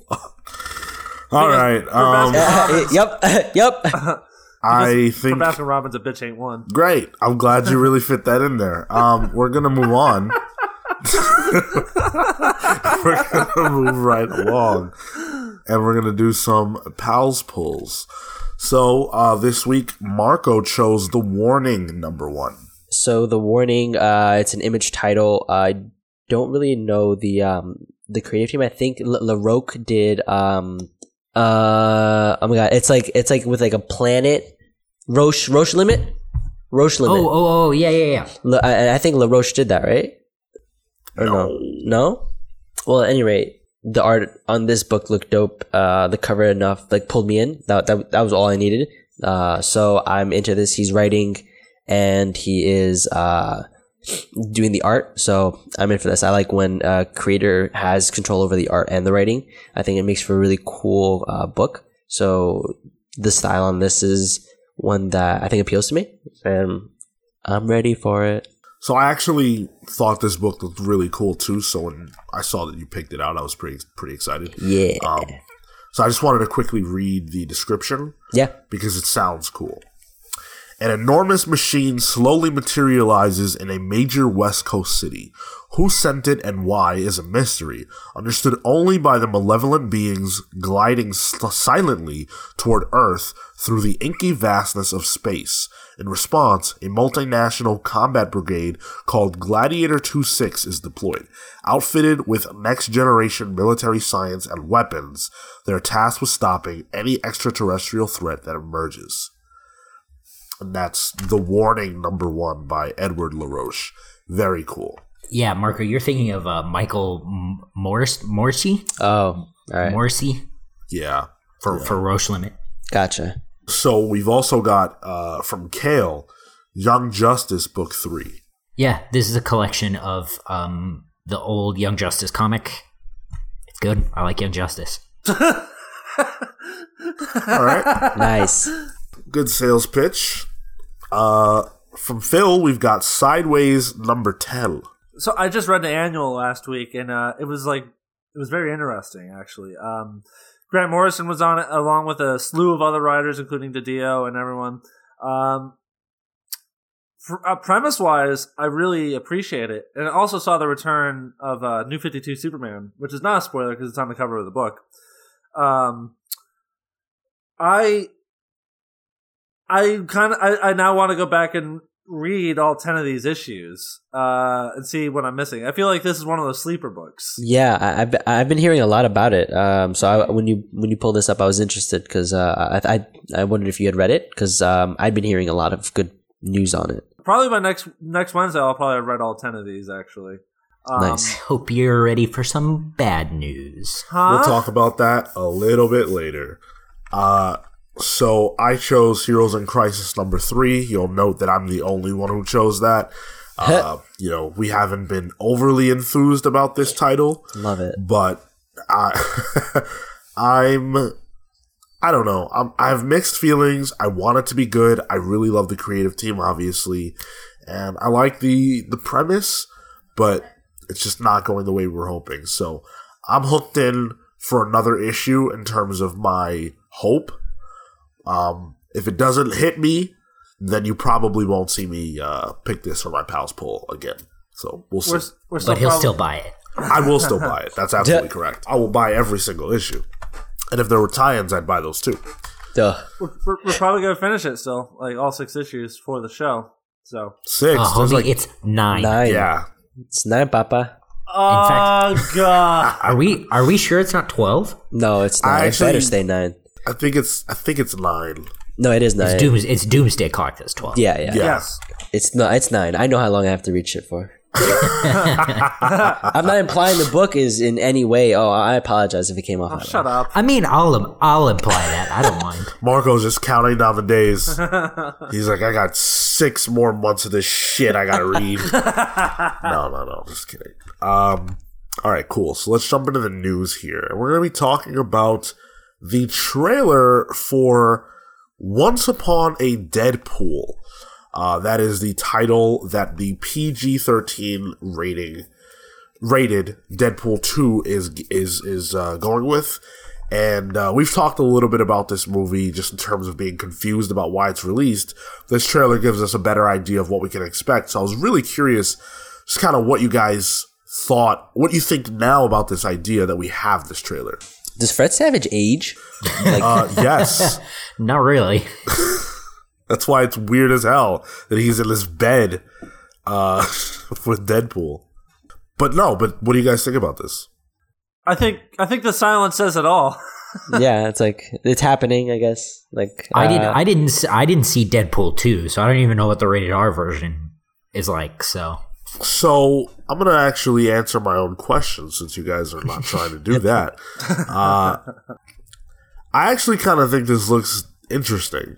All right. Um, Baskin- yep. yep. I For think Baskin Robbins, a bitch ain't one. great. I'm glad you really fit that in there. Um, we're gonna move on. we're gonna move right along, and we're gonna do some pals pulls. So uh, this week, Marco chose the warning number one. So the warning, uh, it's an image title. I don't really know the um the creative team. I think L- LaRoque did um uh oh my god, it's like it's like with like a planet Roche Roche limit Roche limit. Oh, oh, oh, yeah, yeah, yeah. La- I, I think LaRoche did that, right? Or no? No? Well, at any rate, the art on this book looked dope. Uh, the cover enough, like, pulled me in. That, that, that was all I needed. Uh, so I'm into this. He's writing and he is, uh, doing the art. So I'm in for this. I like when a creator has control over the art and the writing. I think it makes for a really cool, uh, book. So the style on this is one that I think appeals to me. And I'm ready for it. So I actually thought this book looked really cool too. So when I saw that you picked it out, I was pretty pretty excited. Yeah. Um, so I just wanted to quickly read the description. yeah. because it sounds cool. An enormous machine slowly materializes in a major West Coast city. Who sent it and why is a mystery, understood only by the malevolent beings gliding s- silently toward Earth through the inky vastness of space. In response, a multinational combat brigade called Gladiator 26 is deployed. Outfitted with next generation military science and weapons, they're tasked with stopping any extraterrestrial threat that emerges. And that's The Warning number one by Edward LaRoche. Very cool. Yeah, Marco, you're thinking of uh, Michael M- Morris, Moreci? Oh, all right. Moreci Yeah. for, for Roche Limit. Gotcha. So we've also got uh, from Cale, Young Justice Book 3. Yeah, this is a collection of um, the old Young Justice comic. It's good. I like Young Justice. All right. Nice. Good sales pitch. Uh, from Phil, we've got Sideways number 10. So I just read the annual last week, and uh, it was like it was very interesting actually. Um, Grant Morrison was on it along with a slew of other writers, including Didio and everyone. Um, for, uh, premise wise, I really appreciate it, and I also saw the return of uh, New Fifty Two Superman, which is not a spoiler because it's on the cover of the book. Um, I I kind of I, I now want to go back and read all 10 of these issues uh and see what i'm missing i feel like this is one of those sleeper books Yeah, I, I've I've been hearing a lot about it. Um, so I, when you when you pulled this up, I was interested because uh, I, I I wondered if you had read it because um, I'd been hearing a lot of good news on it. probably by next next wednesday i'll probably have read all 10 of these actually um, Nice. Hope you're ready for some bad news. huh? We'll talk about that a little bit later. Uh, So I chose Heroes in Crisis number three. You'll note that I'm the only one who chose that. Uh, you know, we haven't been overly enthused about this title, Love it. but I, I'm, I don't know. I'm, I have mixed feelings. I want it to be good. I really love the creative team, obviously, and I like the the premise, but it's just not going the way we're hoping. So I'm hooked in for another issue in terms of my hope. Um, if it doesn't hit me, then you probably won't see me uh, pick this for my pals poll again. So we'll see. We're, we're But he'll prob- still buy it. I will still buy it. That's absolutely correct. I will buy every single issue. And if there were tie-ins, I'd buy those too. Duh. We're, we're, we're probably gonna finish it still, like all six issues for the show. So, Six. Oh, homie, like, it's nine. Nine. yeah. It's nine, Papa. oh god, Are we are we sure it's not twelve? No, it's I nine. It better stay nine. I think it's. I think it's nine. No, it is nine. It's Dooms it's Doomsday Clock that's twelve. yeah, yeah, Yeah. yes. It's no, it's nine. I know how long I have to read shit for. I'm not implying the book is in any way. Oh, I apologize if it came off. Oh, that way. shut up. I mean, I'll I'll imply that. I don't mind. Marco's just counting down the days. He's like, I got six more months of this shit I gotta read. no, no, no. Just kidding. Um. All right, cool. So let's jump into the news here. We're gonna be talking about the trailer for Once Upon a Deadpool. Uh, that is the title that the PG thirteen rating rated Deadpool two is is is uh, going with, and uh, we've talked a little bit about this movie just in terms of being confused about why it's released. This trailer gives us a better idea of what we can expect. So I was really curious, just kind of what you guys thought, what you think now about this idea that we have this trailer. Does Fred Savage age? Like, Uh, yes, Not really. that's why it's weird as hell that he's in this bed uh, with Deadpool. But no, but what do you guys think about this? I think I think the silence says it all. yeah, it's like it's happening. I guess. Like I didn't uh, I didn't I didn't see Deadpool two, so I don't even know what the rated R version is like. So So I'm gonna actually answer my own question since you guys are not trying to do that. Uh, I actually kind of think this looks interesting.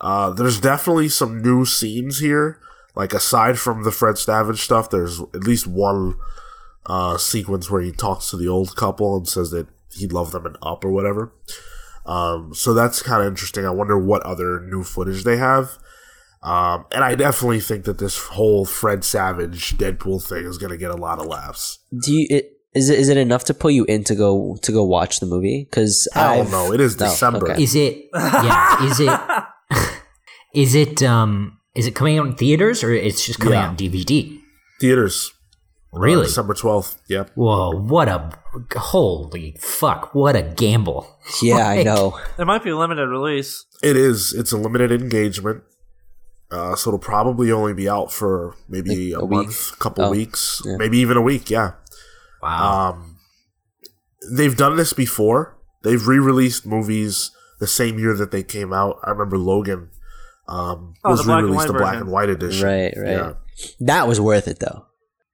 Uh, there's definitely some new scenes here. Like aside from the Fred Savage stuff, there's at least one uh, sequence where he talks to the old couple and says that he'd love them in Up or whatever. Um, so that's kind of interesting. I wonder what other new footage they have. Um, and I definitely think that this whole Fred Savage Deadpool thing is going to get a lot of laughs. Do you? It, is it is it enough to pull you in to go to go watch the movie? Because I Hell know. it is December. okay. is it yeah, is it is it um is it coming out in theaters or it's just coming Yeah. out in DVD? Theaters, uh, Really? December twelfth. Yep. Whoa, what a holy fuck, what a gamble. Yeah, I know. It might be a limited release. It is. It's a limited engagement, uh, so it'll probably only be out for maybe Like a, a week. month, couple Oh, weeks, yeah. maybe even a week. Yeah. Wow. Um, they've done this before. They've re-released movies the same year that they came out. I remember Logan um, Oh, was the black and re-released white the black version. and white edition. Right, right. Yeah. That was worth it though.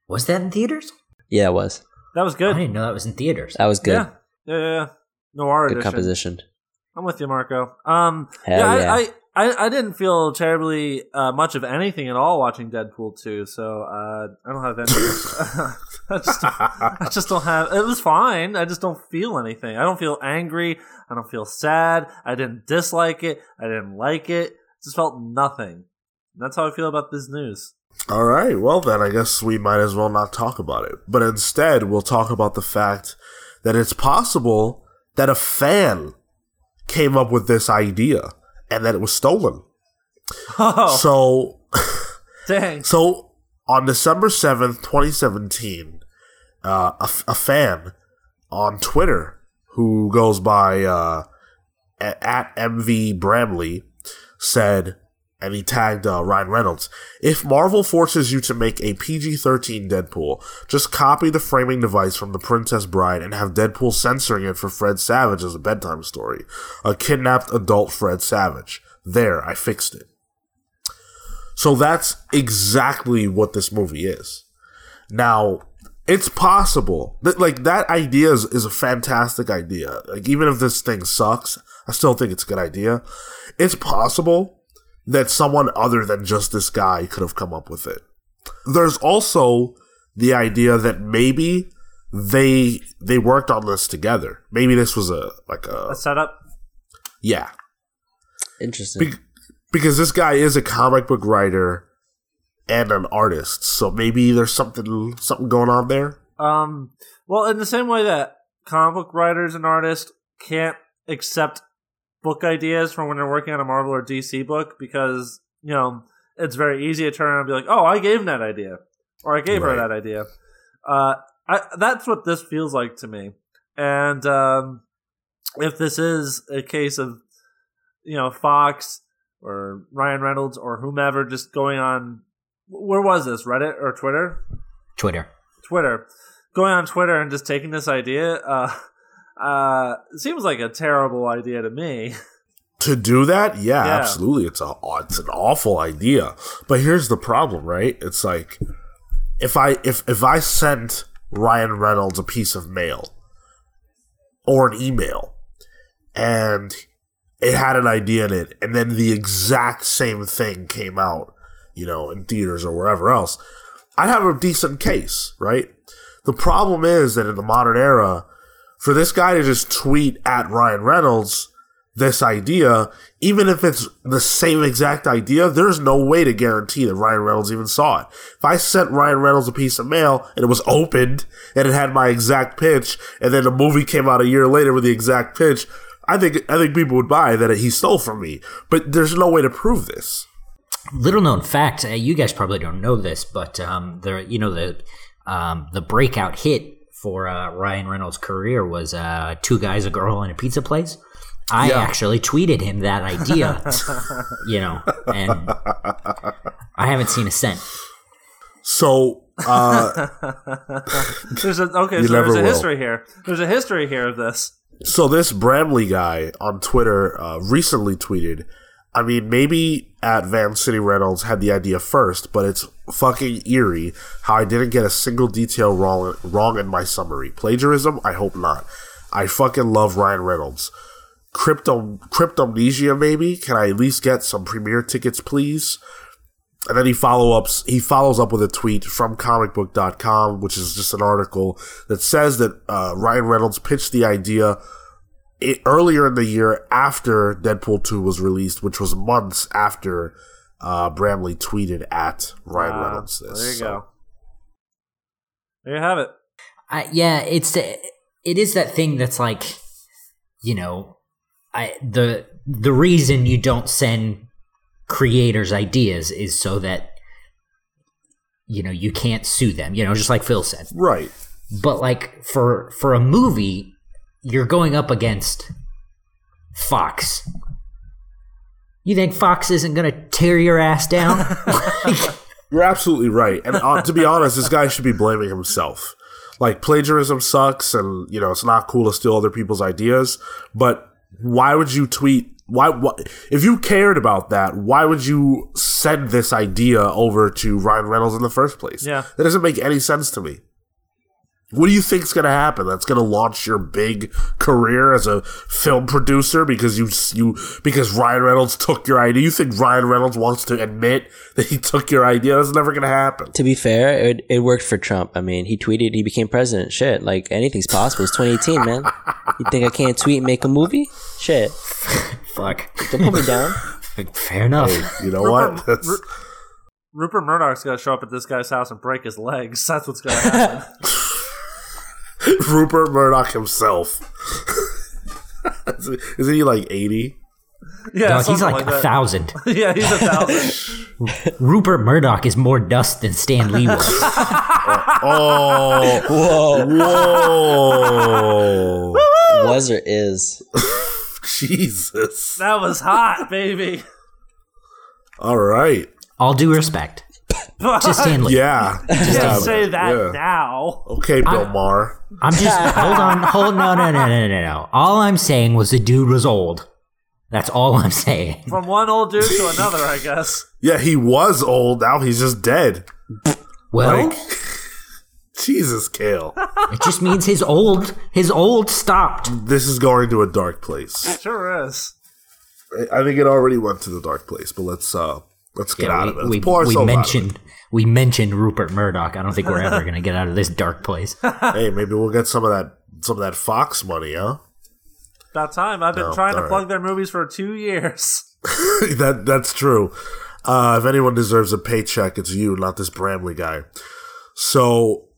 was that in theaters? Yeah, it was. That was good. I good. didn't know that was in theaters. That was good. Yeah. Yeah, yeah, yeah. Noir Good edition. composition. I'm with you, Marco. Um, Hell yeah, yeah. I, I, I, didn't feel terribly uh, much of anything at all watching Deadpool 2, so uh, I don't have any. I, just, I just don't have. It was fine. I just don't feel anything. I don't feel angry. I don't feel sad. I didn't dislike it. I didn't like it. Just felt nothing. That's how I feel about this news. All right. Well, then I guess we might as well not talk about it. But instead, we'll talk about the fact that it's possible that a fan came up with this idea and that it was stolen. Oh, So, dang. so on December 7th, 2017, uh, a, a fan on Twitter who goes by uh, at MV Bramley said, and he tagged uh, Ryan Reynolds. If Marvel forces you to make a PG 13 Deadpool, just copy the framing device from The Princess Bride and have Deadpool censoring it for Fred Savage as a bedtime story. A kidnapped adult Fred Savage. There, I fixed it. So that's exactly what this movie is. Now, it's possible that like that idea is, is a fantastic idea. Like even if this thing sucks, I still think it's a good idea. It's possible that someone other than just this guy could have come up with it. There's also the idea that maybe they they worked on this together. Maybe this was a like a A setup. yeah. Interesting. Be- because this guy is a comic book writer and an artist, so maybe there's something something going on there. Um, well, in the same way that comic book writers and artists can't accept book ideas from when they're working on a Marvel or DC book because, you know, it's very easy to turn around and be like, oh, I gave him that idea. Or I gave her that idea. Uh, I, that's what this feels like to me. And um, if this is a case of, you know, Fox or Ryan Reynolds or whomever just going on, where was this? Reddit or Twitter? Twitter. Twitter, going on Twitter and just taking this idea, uh, uh, seems like a terrible idea to me. To do that, yeah, Yeah. absolutely. It's a it's an awful idea. But here's the problem, right? It's like if I if if I sent Ryan Reynolds a piece of mail or an email and it had an idea in it and then the exact same thing came out, you know, in theaters or wherever else, I'd have a decent case, right? The problem is that in the modern era, for this guy to just tweet at Ryan Reynolds this idea, even if it's the same exact idea, there's no way to guarantee that Ryan Reynolds even saw it. If I sent Ryan Reynolds a piece of mail and it was opened and it had my exact pitch, and then the movie came out a year later with the exact pitch, I think I think people would buy that he stole from me. But there's no way to prove this. Little known fact, uh, you guys probably don't know this, but um, the you know the um, the breakout hit for uh, Ryan Reynolds' career was uh, two guys, a girl, and a pizza place. I Yeah. actually tweeted him that idea, you know, and I haven't seen a cent. So uh, There's a okay, so there's a will. history here. There's a history here of this. So this Bramley guy on Twitter uh, recently tweeted. I mean, maybe at Vancity Reynolds had the idea first, but it's fucking eerie how I didn't get a single detail wrong wrong in my summary. Plagiarism? I hope not. I fucking love Ryan Reynolds. Crypto Cryptomnesia, maybe? Can I at least get some premiere tickets, please? And then he follow ups he follows up with a tweet from comicbook.com, which is just an article that says that uh, Ryan Reynolds pitched the idea i earlier in the year after Deadpool 2 was released, which was months after uh, Bramley tweeted at Ryan Uh, Reynolds this. there you So, go. There you have it. I, yeah, it's it is that thing that's like, you know, I the the reason you don't send creators ideas is so that you know you can't sue them. You know, just like Phil said. Right. But like for for a movie, you're going up against Fox. You think Fox isn't going to tear your ass down? Like, You're absolutely right. And uh, to be honest, this guy should be blaming himself. Like plagiarism sucks, and you know it's not cool to steal other people's ideas. But why would you tweet? Why, why? If you cared about that, why would you send this idea over to Ryan Reynolds in the first place? Yeah. that doesn't make any sense to me. What do you think's going to happen? That's going to launch your big career as a film producer because you you because Ryan Reynolds took your idea. You think Ryan Reynolds wants to admit that he took your idea? That's never going to happen. To be fair, it, it worked for Trump. I mean, he tweeted, he became president. Shit, like anything's possible. It's 2018, man. You think I can't tweet and make a movie? Shit, fuck. don't put me down. Fair enough. You know Rupert- what? That's, Ru- Rupert Murdoch's gonna show up at this guy's house and break his legs. That's what's gonna happen. Rupert Murdoch himself. Isn't he like eighty? yeah, Dog, he's like, like, a that. thousand. yeah, he's a thousand. Rupert Murdoch is more dust than Stan Lee was. Oh, Whoa, whoa! was or is? Jesus! that was hot, baby. All right, All due respect to Stan Lee. yeah. Just yeah, say that yeah. now. Okay, Bill Maher. I'm just hold on, hold no, no, no, no, no, no. All I'm saying was the dude was old. That's all I'm saying. From one old dude to another, I guess. Yeah, he was old. Now he's just dead. Well, Like, Jesus, Cale. It just means his old his old stopped. this is going to a dark place. Sure is. I- I think it already went to the dark place, but let's uh let's get out we, of it. Let's we, pull we out of mentioned we mentioned Rupert Murdoch. I don't think we're ever gonna get out of this dark place. Hey, maybe we'll get some of that some of that Fox money, huh? About time. I've been No, trying to all plug their movies for two years. that that's true. Uh, if anyone deserves a paycheck, it's you, not this Bramley guy. So,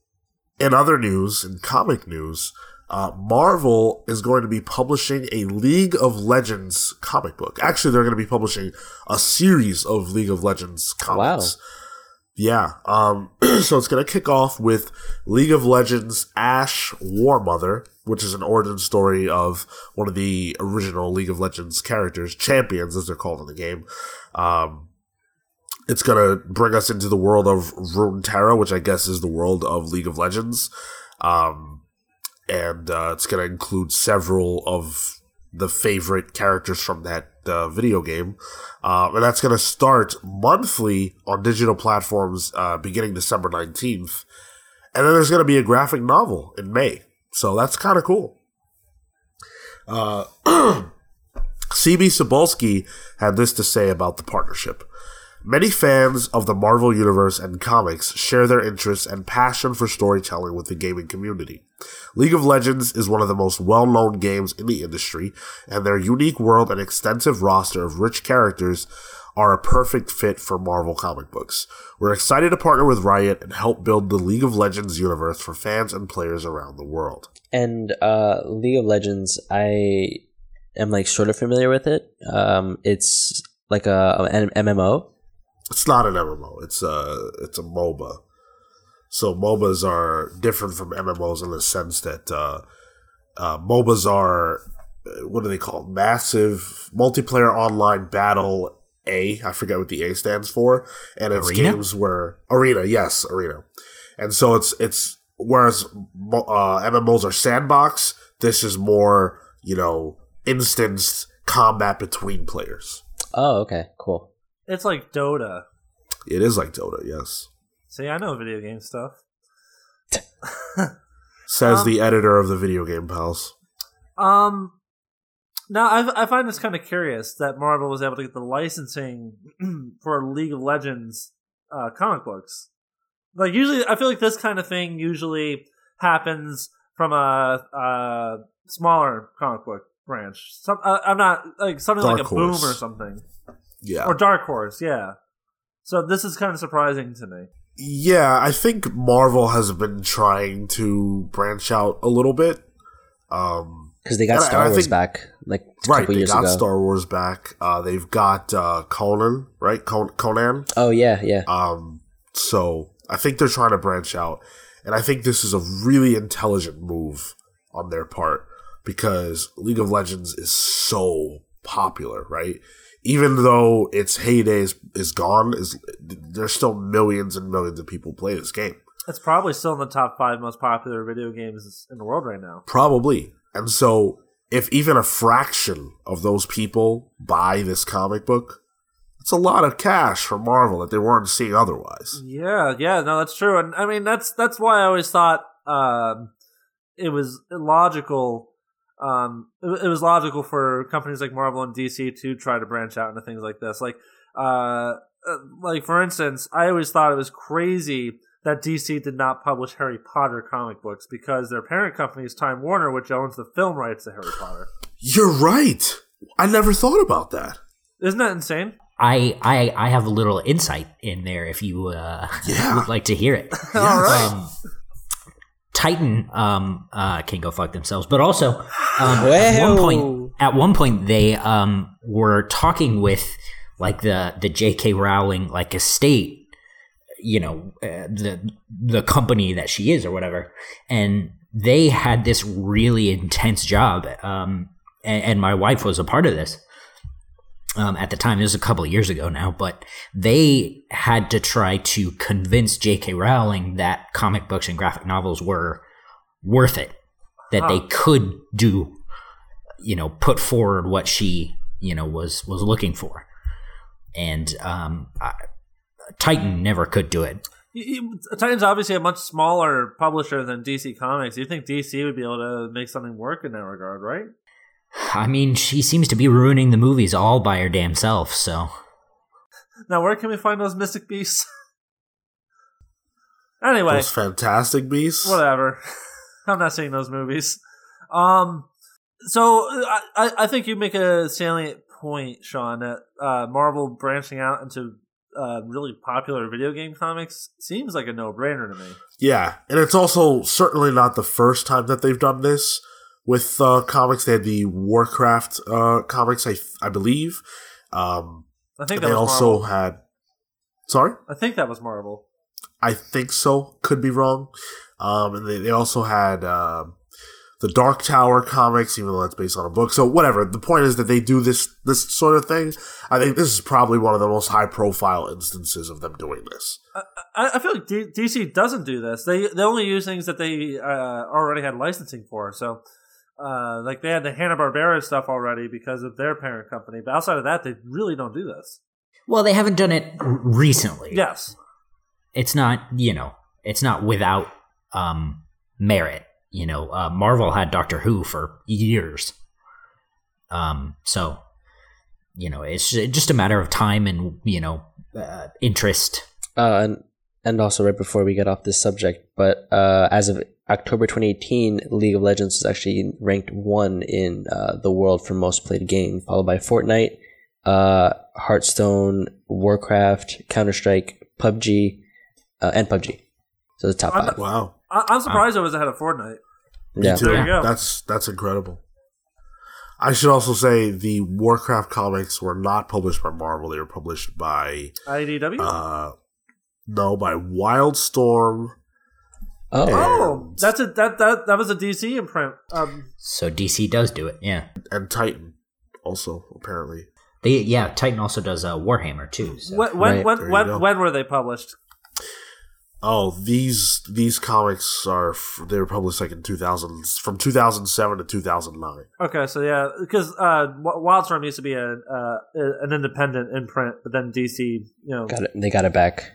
in other news, in comic news, uh, Marvel is going to be publishing a League of Legends comic book. Actually, they're going to be publishing a series of League of Legends comics. Yeah. Um, so it's going to kick off with League of Legends Ashe Warmother, which is an origin story of one of the original League of Legends characters, champions as they're called in the game. Um, it's going to bring us into the world of Runeterra, which I guess is the world of League of Legends. Um, and uh, it's going to include several of the favorite characters from that uh, video game. Uh, and that's going to start monthly on digital platforms uh, beginning December 19th. And then there's going to be a graphic novel in May. So that's kind of cool. Uh, CB Cebulski had this to say about the partnership. Many fans of the Marvel Universe and comics share their interest and passion for storytelling with the gaming community. League of Legends is one of the most well known games in the industry, and their unique world and extensive roster of rich characters are a perfect fit for Marvel comic books. We're excited to partner with Riot and help build the League of Legends universe for fans and players around the world. And uh, League of Legends, I am like sort of familiar with it. Um, it's like a an MMO. It's not an MMO. It's a it's a MOBA. So MOBAs are different from MMOs in the sense that uh, uh, MOBAs are uh, what do they call it? massive multiplayer online battle. A I forget what the A stands for, and it's Arena? games where arena, yes, arena, and so it's it's whereas uh, MMOs are sandbox. This is more you know instanced combat between players. Oh, okay, cool. It's like Dota. It is like Dota, yes. See, I know video game stuff. Says Um, the editor of the video game pals. Um, now I, I find this kind of curious that Marvel was able to get the licensing for League of Legends uh, comic books. Like usually, I feel like this kind of thing usually happens from a, a smaller comic book branch. Some, uh, I'm not like something like Dark a Boom or something, Yeah. or Dark Horse. Yeah. So this is kind of surprising to me. yeah, I think Marvel has been trying to branch out a little bit. Um, Because they got And I- Star I Wars think- back like a right, couple they years got ago. Star Wars back. Uh, they've got uh, Conan, right? Con- Conan. oh yeah, yeah. Um, so I think they're trying to branch out, and I think this is a really intelligent move on their part because League of Legends is so popular, right? Even though its heyday is, is gone, is there's still millions and millions of people play this game. It's probably still in the top five most popular video games in the world right now. Probably. And so if even a fraction of those people buy this comic book, it's a lot of cash for Marvel that they weren't seeing otherwise. Yeah, yeah, no, that's true, and I mean that's that's why I always thought um, it was logical. Um, it, it was logical for companies like Marvel and DC to try to branch out into things like this. Like, uh, uh, like for instance, I always thought it was crazy that DC did not publish Harry Potter comic books because their parent company is Time Warner, which owns the film rights to Harry Potter. You're right. I never thought about that. Isn't that insane? I, I I have a little insight in there if you uh, Yeah. would like to hear it. All right. Um, Titan um, uh, can go fuck themselves, but also um, at one point, at one point they um, were talking with like the the J.K. Rowling like estate, you know, uh, the the company that she is or whatever, and they had this really intense job, um, and, and my wife was a part of this um, at the time. This was a couple of years ago now, but they had to try to convince J.K. Rowling that comic books and graphic novels were worth it, that they could do, you know, put forward what she, you know, was was looking for, and um, I, Titan never could do it. You- you- Titan's obviously a much smaller publisher than DC Comics. You think DC would be able to make something work in that regard, right? I mean, she seems to be ruining the movies all by her damn self. So Now, where can we find those Mystic Beasts? anyway, Those fantastic beasts. whatever. I'm not seeing those movies. Um, so I, I- I think you make a salient point, Sean, that uh, Marvel branching out into uh, really popular video game comics seems like a no-brainer to me. Yeah, and it's also certainly not the first time that they've done this with uh, comics. They had the Warcraft uh, comics, I I believe. Um, I think they was also Marvel. had. Sorry, I think that was Marvel. I think so. Could be wrong. Um, and they, they also had um the Dark Tower comics, even though that's based on a book. So whatever. The point is that they do this this sort of thing. I think this is probably one of the most high profile instances of them doing this. I, I feel like D- DC doesn't do this. They they only use things that they uh, already had licensing for. So, uh, like they had the Hanna Barbera stuff already because of their parent company. But outside of that, they really don't do this. well, they haven't done it r- recently. Yes, it's not you know it's not without um merit you know uh, marvel had doctor who for years um so you know it's just a matter of time and you know uh, interest Uh, and and also right before we get off this subject, but uh, as of October 2018, League of Legends is actually ranked one in uh, the world for most played game, followed by Fortnite, uh, Hearthstone, Warcraft, Counter Strike, PUBG, uh, and PUBG. So the top I'm- five. Wow. I, I'm surprised it was ahead of Fortnite. Yeah. too. There you go. That's that's incredible. I should also say the Warcraft comics were not published by Marvel. They were published by IDW. uh no by Wildstorm. Oh, oh, that's a that that that was a DC imprint. Um, so dc does do it yeah and Titan also apparently. they yeah titan also does uh, warhammer too so. when when Right. when when, when were they published? Oh, these these comics are they were published like in 2000 from 2007 to 2009. Okay, so yeah, because uh, Wildstorm used to be a uh, an independent imprint, but then DC, you know, got it. They got it back,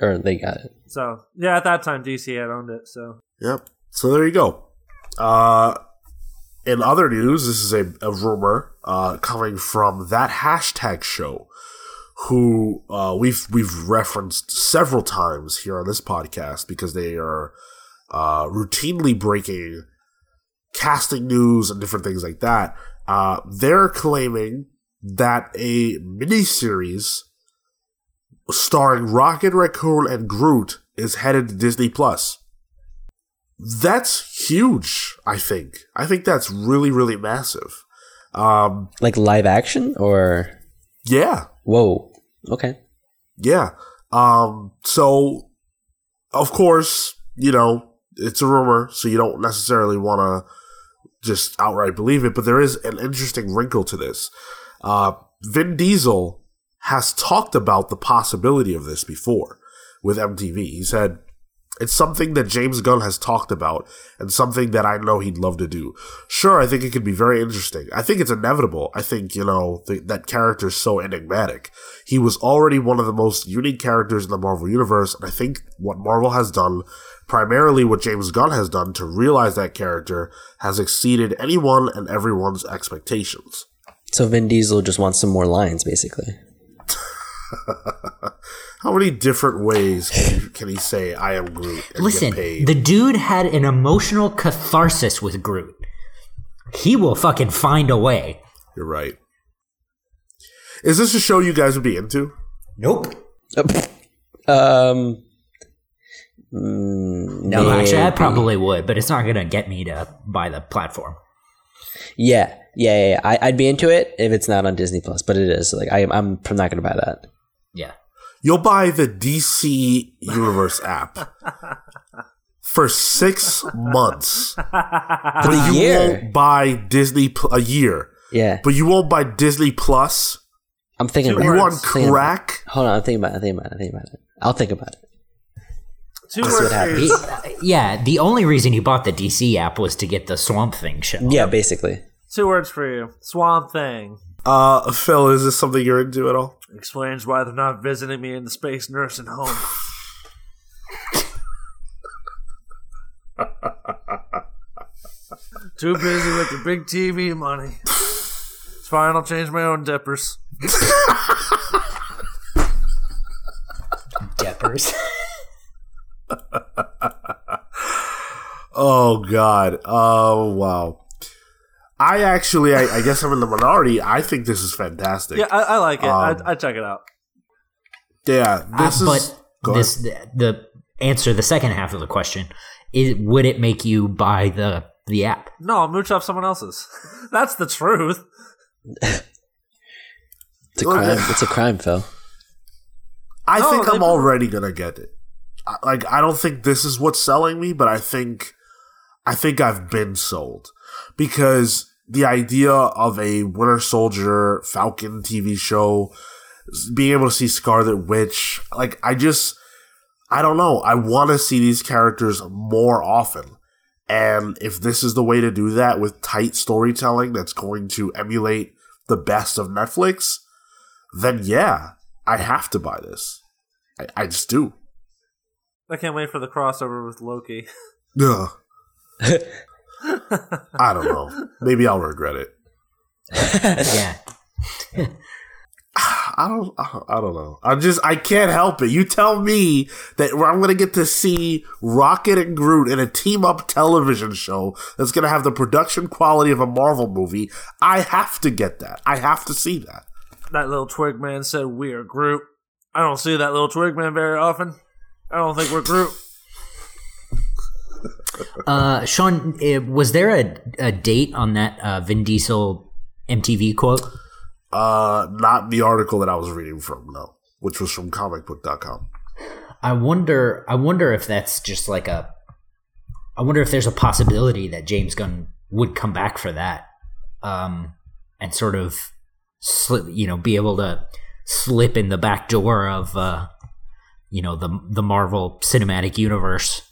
or they got it. so yeah, at that time DC had owned it. So Yep. So there you go. Uh, in other news, this is a, a rumor uh, coming from that hashtag show, who uh, we've we've referenced several times here on this podcast because they are uh, routinely breaking casting news and different things like that. Uh, they're claiming that a miniseries starring Rocket Raccoon and Groot is headed to Disney Plus. That's huge, I think. I think that's really, really massive. Um, Like live action, or yeah, whoa, okay. yeah. Um, so, of course, you know, it's a rumor, so you don't necessarily want to just outright believe it, but there is an interesting wrinkle to this. Uh, Vin Diesel has talked about the possibility of this before with MTV. He said, it's something that James Gunn has talked about and something that I know he'd love to do. Sure, I think it could be very interesting. I think it's inevitable. I think, you know, th- that character is so enigmatic. He was already one of the most unique characters in the Marvel Universe, and I think what Marvel has done, primarily what James Gunn has done to realize that character, has exceeded anyone and everyone's expectations. So Vin Diesel just wants some more lines, basically. How many different ways can, he, can he say "I am Groot" and listen get paid? the dude had an emotional catharsis with groot he will fucking find a way You're right. Is this a show you guys would be into? nope Um. mm, no actually i probably would but it's not gonna get me to buy the platform Yeah, yeah, yeah. yeah. I, I'd be into it if it's not on Disney Plus, but it is. Like I, I'm, I'm not gonna buy that. Yeah You'll buy the DC Universe app for six months, but the you year. won't buy Disney Pl- a year. Yeah, But you won't buy Disney Plus. I'm thinking. Two About you it. on words. Thinking crack? Hold on, I'm thinking about it. I'm thinking about it. I'm thinking about it. I'll think about it. two Let's words what for He- uh, yeah the only reason you bought the dc app was to get the swamp thing show Yeah, basically. Two words for you. Swamp Thing. Uh, Phil, is this something you're into at all? Explains why they're not visiting me in the space nursing home. Too busy with the big TV money. It's fine, I'll change my own dippers. dippers. oh, God. Oh, wow. I actually, I, I guess I'm in the minority. I think this is fantastic. Yeah, I, I like it. Um, I, I check it out. Yeah, this Uh, is. but go this the answer the second half of the question is would it make you buy the the app? No, I'll mooch off someone else's. That's the truth. It's a crime. It's a crime, Phil. I No, think I'm already gonna get it. Like, I don't think this is what's selling me, but I think, I think I've been sold because the idea of a Winter Soldier Falcon TV show, being able to see Scarlet Witch, like, I just, I don't know. I want to see these characters more often. And if this is the way to do that with tight storytelling that's going to emulate the best of Netflix, then yeah, I have to buy this. I, I just do. I can't wait for the crossover with Loki. Ugh. I don't know. Maybe I'll regret it. Yeah. I don't. I don't- know. I just. I can't help it. You tell me that I'm gonna get to see Rocket and Groot in a team up television show that's gonna have the production quality of a Marvel movie. I have to get that. I have to see that. That little twig man said we are Groot. I don't see that little twig man very often. I don't think we're Groot. Uh, Sean, uh, was there a, a date on that uh, Vin Diesel MTV quote? Uh, not the article that I was reading from, no, which was from comicbook.com. I wonder. I wonder if that's just like a. I wonder if there's a possibility that James Gunn would come back for that, um, and sort of slip, you know, be able to slip in the back door of, uh, you know, the the Marvel Cinematic Universe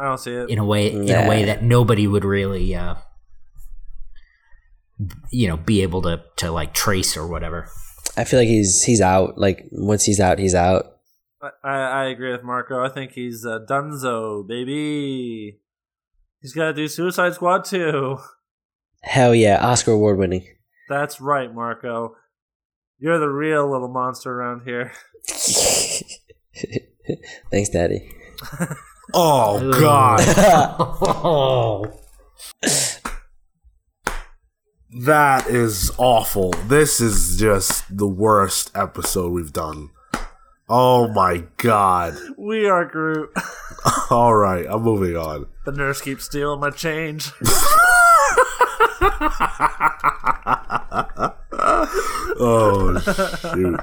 I don't see it. in a way in a way that nobody would really, uh, you know, be able to to like trace or whatever. I feel like he's he's out. Like once he's out, he's out. I, I I agree with Marco. I think he's uh, Dunzo, baby. He's got to do Suicide Squad too. Hell yeah, Oscar award winning. That's right, Marco. You're the real little monster around here. Thanks, Daddy. Oh God, oh, that is awful. This is just the worst episode we've done. Oh my God. We are Groot. All right, I'm moving on. the nurse keeps stealing my change. Oh shoot.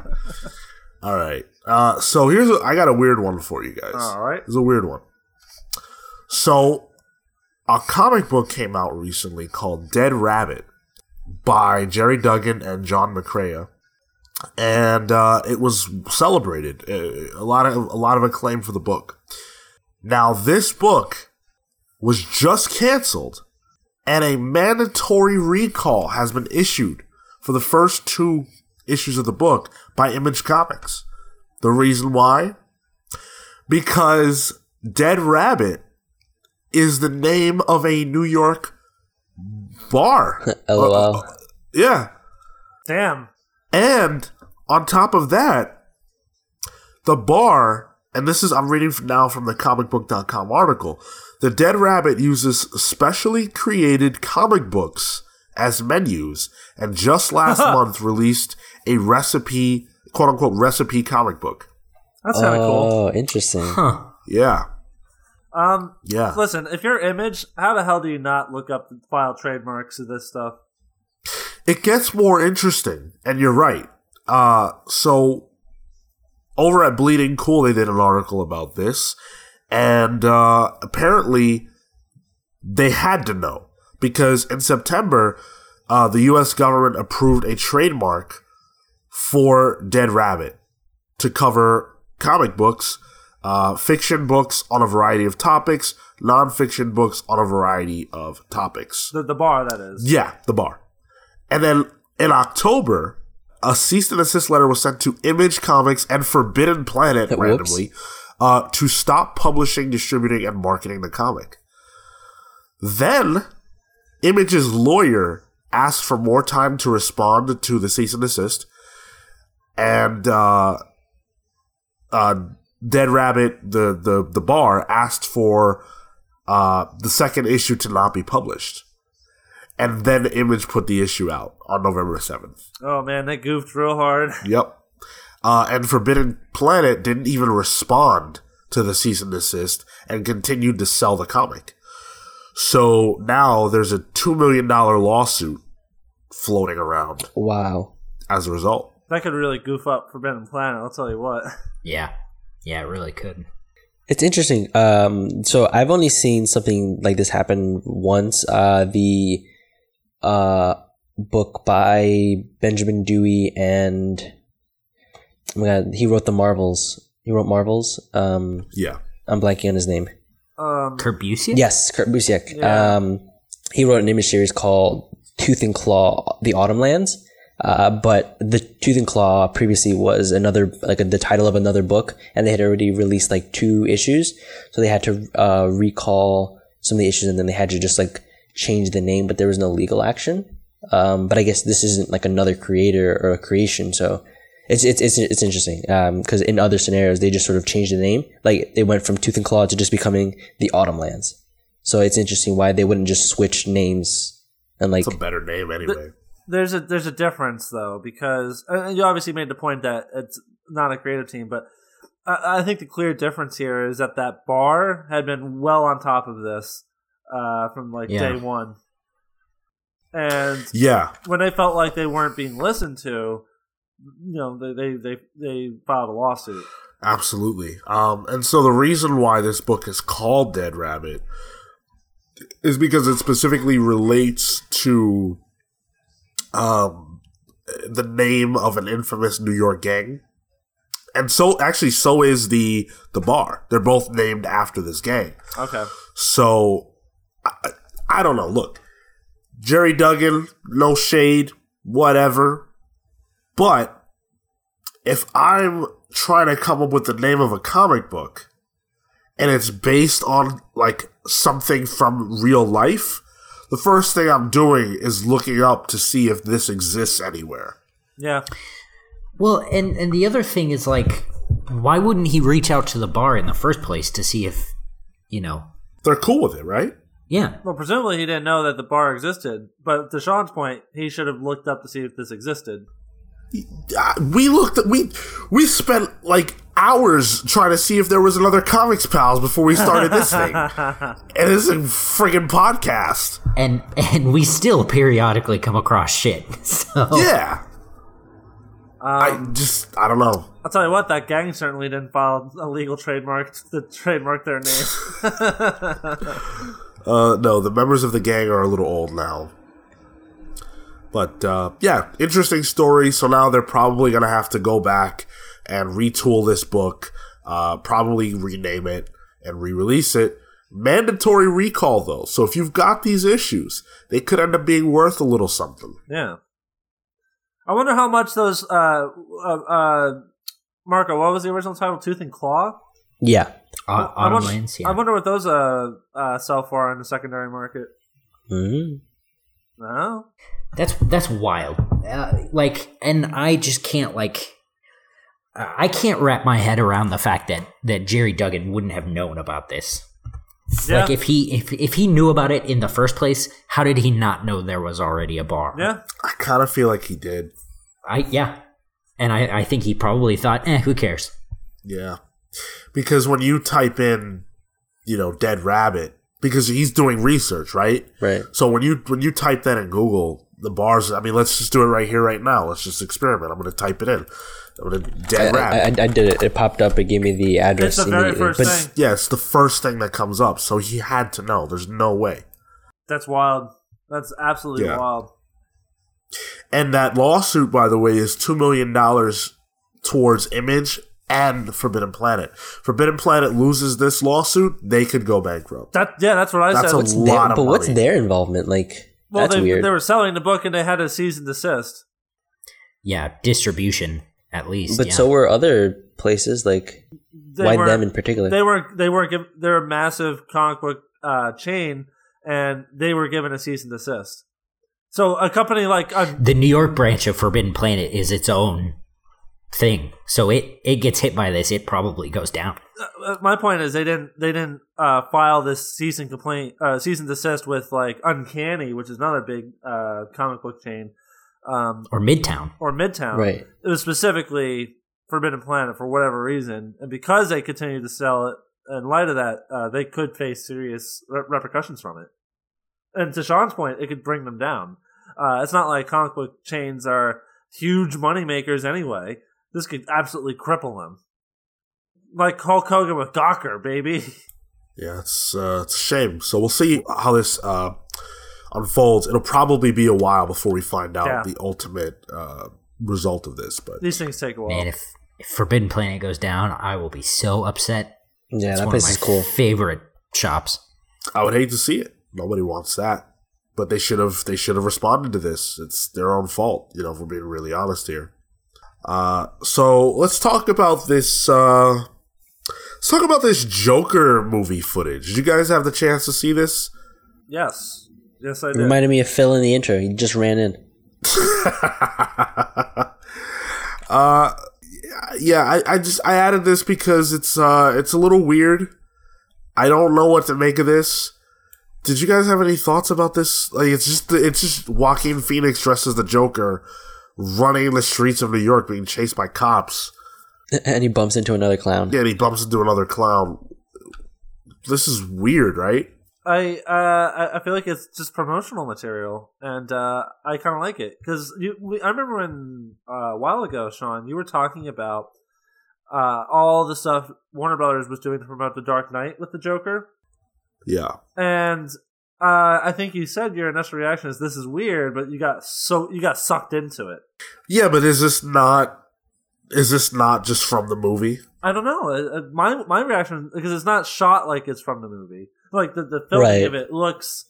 All right. Uh, so here's a, I got a weird one for you guys. All right. It's a weird one. So a comic book came out recently called Dead Rabbit by Gerry Duggan and John McCrea. And uh, it was celebrated. Uh, a lot of a lot of acclaim for the book. Now this book was just canceled and a mandatory recall has been issued for the first two issues of the book by Image Comics. The reason why? Because Dead Rabbit is the name of a New York bar. LOL. Uh, uh, yeah. Damn. And on top of that, the bar, and this is, I'm reading now from the comicbook.com article, the Dead Rabbit uses specially created comic books as menus, and just last month released a recipe, quote unquote, recipe comic book. That's kind of cool. Oh, interesting. huh. Yeah. Um, Yeah. listen, if you're Image, how the hell do you not look up the file trademarks of this stuff? it gets more interesting, and you're right. Uh, so over at Bleeding Cool, they did an article about this, and uh, apparently they had to know because in September, uh, the U.S. government approved a trademark for Dead Rabbit to cover comic books, uh, fiction books on a variety of topics, nonfiction books on a variety of topics. The, the bar, that is. Yeah, the bar. And then in October, a cease and desist letter was sent to Image Comics and Forbidden Planet Whoops. randomly uh, to stop publishing, distributing, and marketing the comic. Then Image's lawyer asked for more time to respond to the cease and desist, and uh, uh, Dead Rabbit, the the the bar, asked for uh, the second issue to not be published, and then Image put the issue out on November seventh. Oh man, they goofed real hard. Yep. Uh, and Forbidden Planet didn't even respond to the cease and desist and continued to sell the comic. So now there's a $2 million lawsuit floating around Wow. as a result. That could really goof up Forbidden Planet. I'll tell you what. Yeah, yeah, it really could. It's interesting. Um, so I've only seen something like this happen once. Uh, the uh, book by Benjamin Dewey and oh my god, he wrote the Marvels. He wrote Marvels. Um, Yeah. I'm blanking on his name. Um, Kurt Busiek? Yes, Kurt Busiek. Yeah. Um, he wrote an image series called Tooth and Claw: The Autumn Lands. Uh, but the Tooth and Claw previously was another like a, the title of another book, and they had already released like two issues, so they had to uh, recall some of the issues, and then they had to just like change the name, but there was no legal action. Um, but I guess this isn't like another creator or a creation, so it's it's it's it's interesting because in other scenarios they just sort of changed the name, like they went from Tooth and Claw to just becoming the Autumn Lands. So it's interesting why they wouldn't just switch names and like It's a better name anyway. There's a there's a difference though because uh, you obviously made the point that it's not a creative team, but I, I think the clear difference here is that that bar had been well on top of this uh, from like Yeah. day one, and Yeah. when they felt like they weren't being listened to, you know, they they they, they filed a lawsuit. Absolutely. Um, and so the reason why this book is called Dead Rabbit is because it specifically relates to um, the name of an infamous New York gang. And so actually so is the the bar. They're both named after this gang. Okay, So I, I don't know. Look, Gerry Duggan, no shade, whatever. But if I'm trying to come up with the name of a comic book and it's based on like something from real life, the first thing I'm doing is looking up to see if this exists anywhere. yeah, Well, and and the other thing is like, why wouldn't he reach out to the bar in the first place to see if, you know, They're cool with it, right? yeah, well, presumably he didn't know that the bar existed, but to Sean's point, he should have looked up to see if this existed. Uh, we looked at we we spent like hours trying to see if there was another comics pals before we started this thing. And it's a friggin' podcast. And and we still periodically come across shit. So. Yeah. I Um, just i don't know. I'll tell you what, that gang certainly didn't file a legal trademark to trademark their name. uh no the members of the gang are a little old now but uh yeah interesting story so now they're probably gonna have to go back and retool this book uh probably rename it and re-release it mandatory recall though so if you've got these issues they could end up being worth a little something yeah. I wonder how much those uh uh, uh Marco, what was the original title? Tooth and Claw? yeah. Au- I wonder, Lands, yeah. I wonder what those uh, uh sell for in the secondary market. Mhm. No? That's that's wild. Uh, like, and I just can't like. uh, I can't wrap my head around the fact that that Gerry Duggan wouldn't have known about this. Yeah. Like, if he if if he knew about it in the first place, how did he not know there was already a bar? Yeah. i kind of feel like he did I yeah, and I I think he probably thought, eh, who cares? Yeah. Because when you type in, you know, dead rabbit, because he's doing research, right? Right. So when you when you type that in Google, the bars I mean, let's just do it right here, right now. Let's just experiment. I'm gonna type it in. I'm gonna dead I, rabbit. I, I did it. It popped up. It gave me the address It's the very first but thing. yeah, it's the first thing that comes up. So he had to know. There's no way. That's wild. That's absolutely Yeah. wild. And that lawsuit, by the way, is two million dollars towards Image and Forbidden Planet. Forbidden Planet loses this lawsuit, they could go bankrupt. That yeah, that's what I That's said. a what's lot their, of but what's their involvement? Like well, that's they, weird. they were selling the book and they had a cease and desist. Yeah, distribution at least. but yeah. so were other places. Like They why them in particular? They weren't. They weren't. They're a massive comic book uh, chain, and they were given a cease and desist. So a company like The New York branch of Forbidden Planet is its own thing. So it it gets hit by this, it probably goes down. uh, my point is they didn't they didn't uh, file this season complaint uh, cease and desist with like Uncanny, which is another big uh, comic book chain, um, Or Midtown. or Midtown. Right. It was specifically Forbidden Planet for whatever reason, and because they continued to sell it, in light of that, uh, they could face serious re- repercussions from it. And to Sean's point, it could bring them down. Uh, it's not like comic book chains are huge money makers anyway. This could absolutely cripple them. Like Hulk Hogan with Gawker, baby. Yeah, it's uh, it's a shame. So we'll see how this uh, unfolds. It'll probably be a while before we find out Yeah. the ultimate uh, result of this. But These things take a while. Man, if, if Forbidden Planet goes down, I will be so upset. Yeah, It's that one place of my is cool. favorite shops. I would hate to see it. Nobody wants that. But they should have they should have responded to this. It's their own fault, you know, if we're being really honest here. Uh, so let's talk about this uh, let's talk about this Joker movie footage. Did you guys have the chance to see this? yes. Yes, I It did. reminded me of Phil in the intro. He just ran in. uh yeah, I, I just I added this because it's uh it's a little weird. I don't know what to make of this. Did you guys have any thoughts about this? Like it's just it's just Joaquin Phoenix dressed as the Joker running the streets of New York being chased by cops. And he bumps into another clown. Yeah, and he bumps into another clown. This is weird, right? I uh I- I feel like it's just promotional material, and uh, I kind of like it because I remember when uh, a while ago, Sean, you were talking about uh, all the stuff Warner Brothers was doing to promote The Dark Knight with the Joker, Yeah. and uh, I think you said your initial reaction is this is weird, but you got so you got sucked into it. Yeah, but is this not is this not just from the movie? I don't know. Uh, uh, My my reaction because it's not shot like it's from the movie. Like the the filming Right. of it looks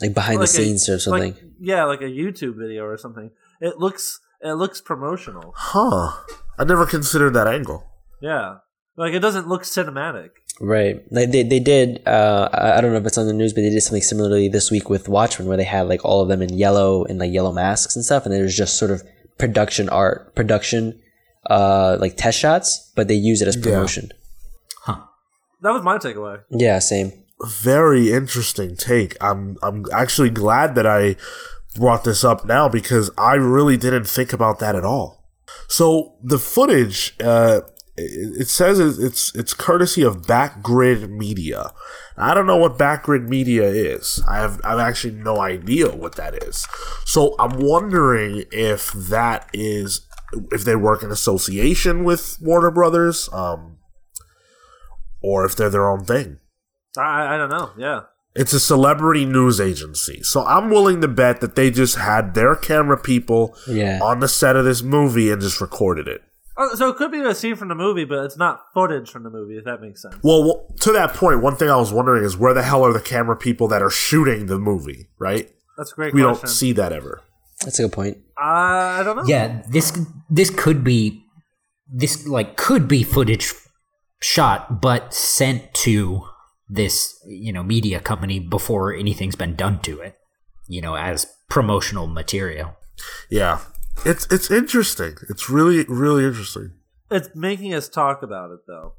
Like behind like the a- scenes or something. Like, yeah, like a YouTube video or something. It looks it looks promotional. Huh. I never considered that angle. Yeah, like it doesn't look cinematic. Right. Like they, they did, uh, I I don't know if it's on the news, but they did something similarly this week with Watchmen where they had like all of them in yellow and like yellow masks and stuff. And there was just sort of production art, production, uh, like test shots, but they use it as promotion. Huh. That was my takeaway. Yeah, same. very interesting take. I'm I'm actually glad that I brought this up now because I really didn't think about that at all. So the footage, uh, it, it says it's it's courtesy of Backgrid Media. I don't know what Backgrid Media is. I have I've actually no idea what that is. So I'm wondering if that is if they work in association with Warner Brothers, um, or if they're their own thing. I I don't know. Yeah, It's a celebrity news agency. So I'm willing to bet that they just had their camera people Yeah. on the set of this movie and just recorded it. Oh, so it could be a scene from the movie, but it's not footage from the movie. If that makes sense. Well, well, to that point, one thing I was wondering is where the hell are the camera people that are shooting the movie, right? That's a great We question. don't see that ever. That's a good point. I I don't know. Yeah, this this could be this like could be footage shot but sent to this, you know, media company before anything's been done to it, you know, as promotional material. Yeah. It's it's interesting. It's really really interesting. it's making us talk about it though.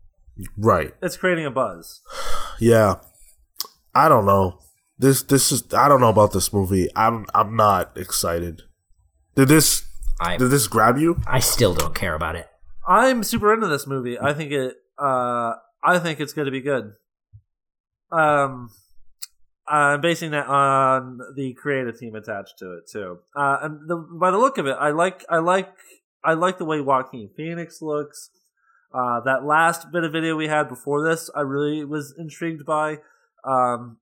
Right. It's creating a buzz. Yeah. I don't know. This this is I don't know about this movie. I'm I'm not excited. Did this I did this grab you? I still don't care about it. I'm super into this movie. I think it. Uh, I think it's going to be good. Um, I'm basing that on the creative team attached to it too. Uh, and the, by the look of it, I like. I like. I like the way Joaquin Phoenix looks. Uh, that last bit of video we had before this, I really was intrigued by. Um,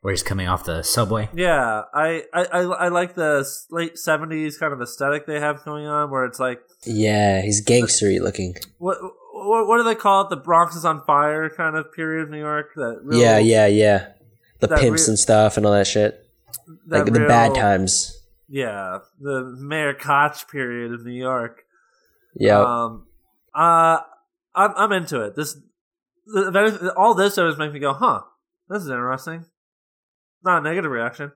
Where he's coming off the subway. yeah, I, I, I, I like the late '70s kind of aesthetic they have going on, where it's like Yeah, he's gangstery looking. what what, what do they call it? The Bronx is on fire kind of period of New York. That real, Yeah, yeah, yeah. The That pimps re- and stuff and all that shit. that Like the bad times. Yeah, the Mayor Koch period of New York. Yeah. Um, uh, I'm I'm into it. This, the, all this always make me go, huh? This is interesting. Not a negative reaction.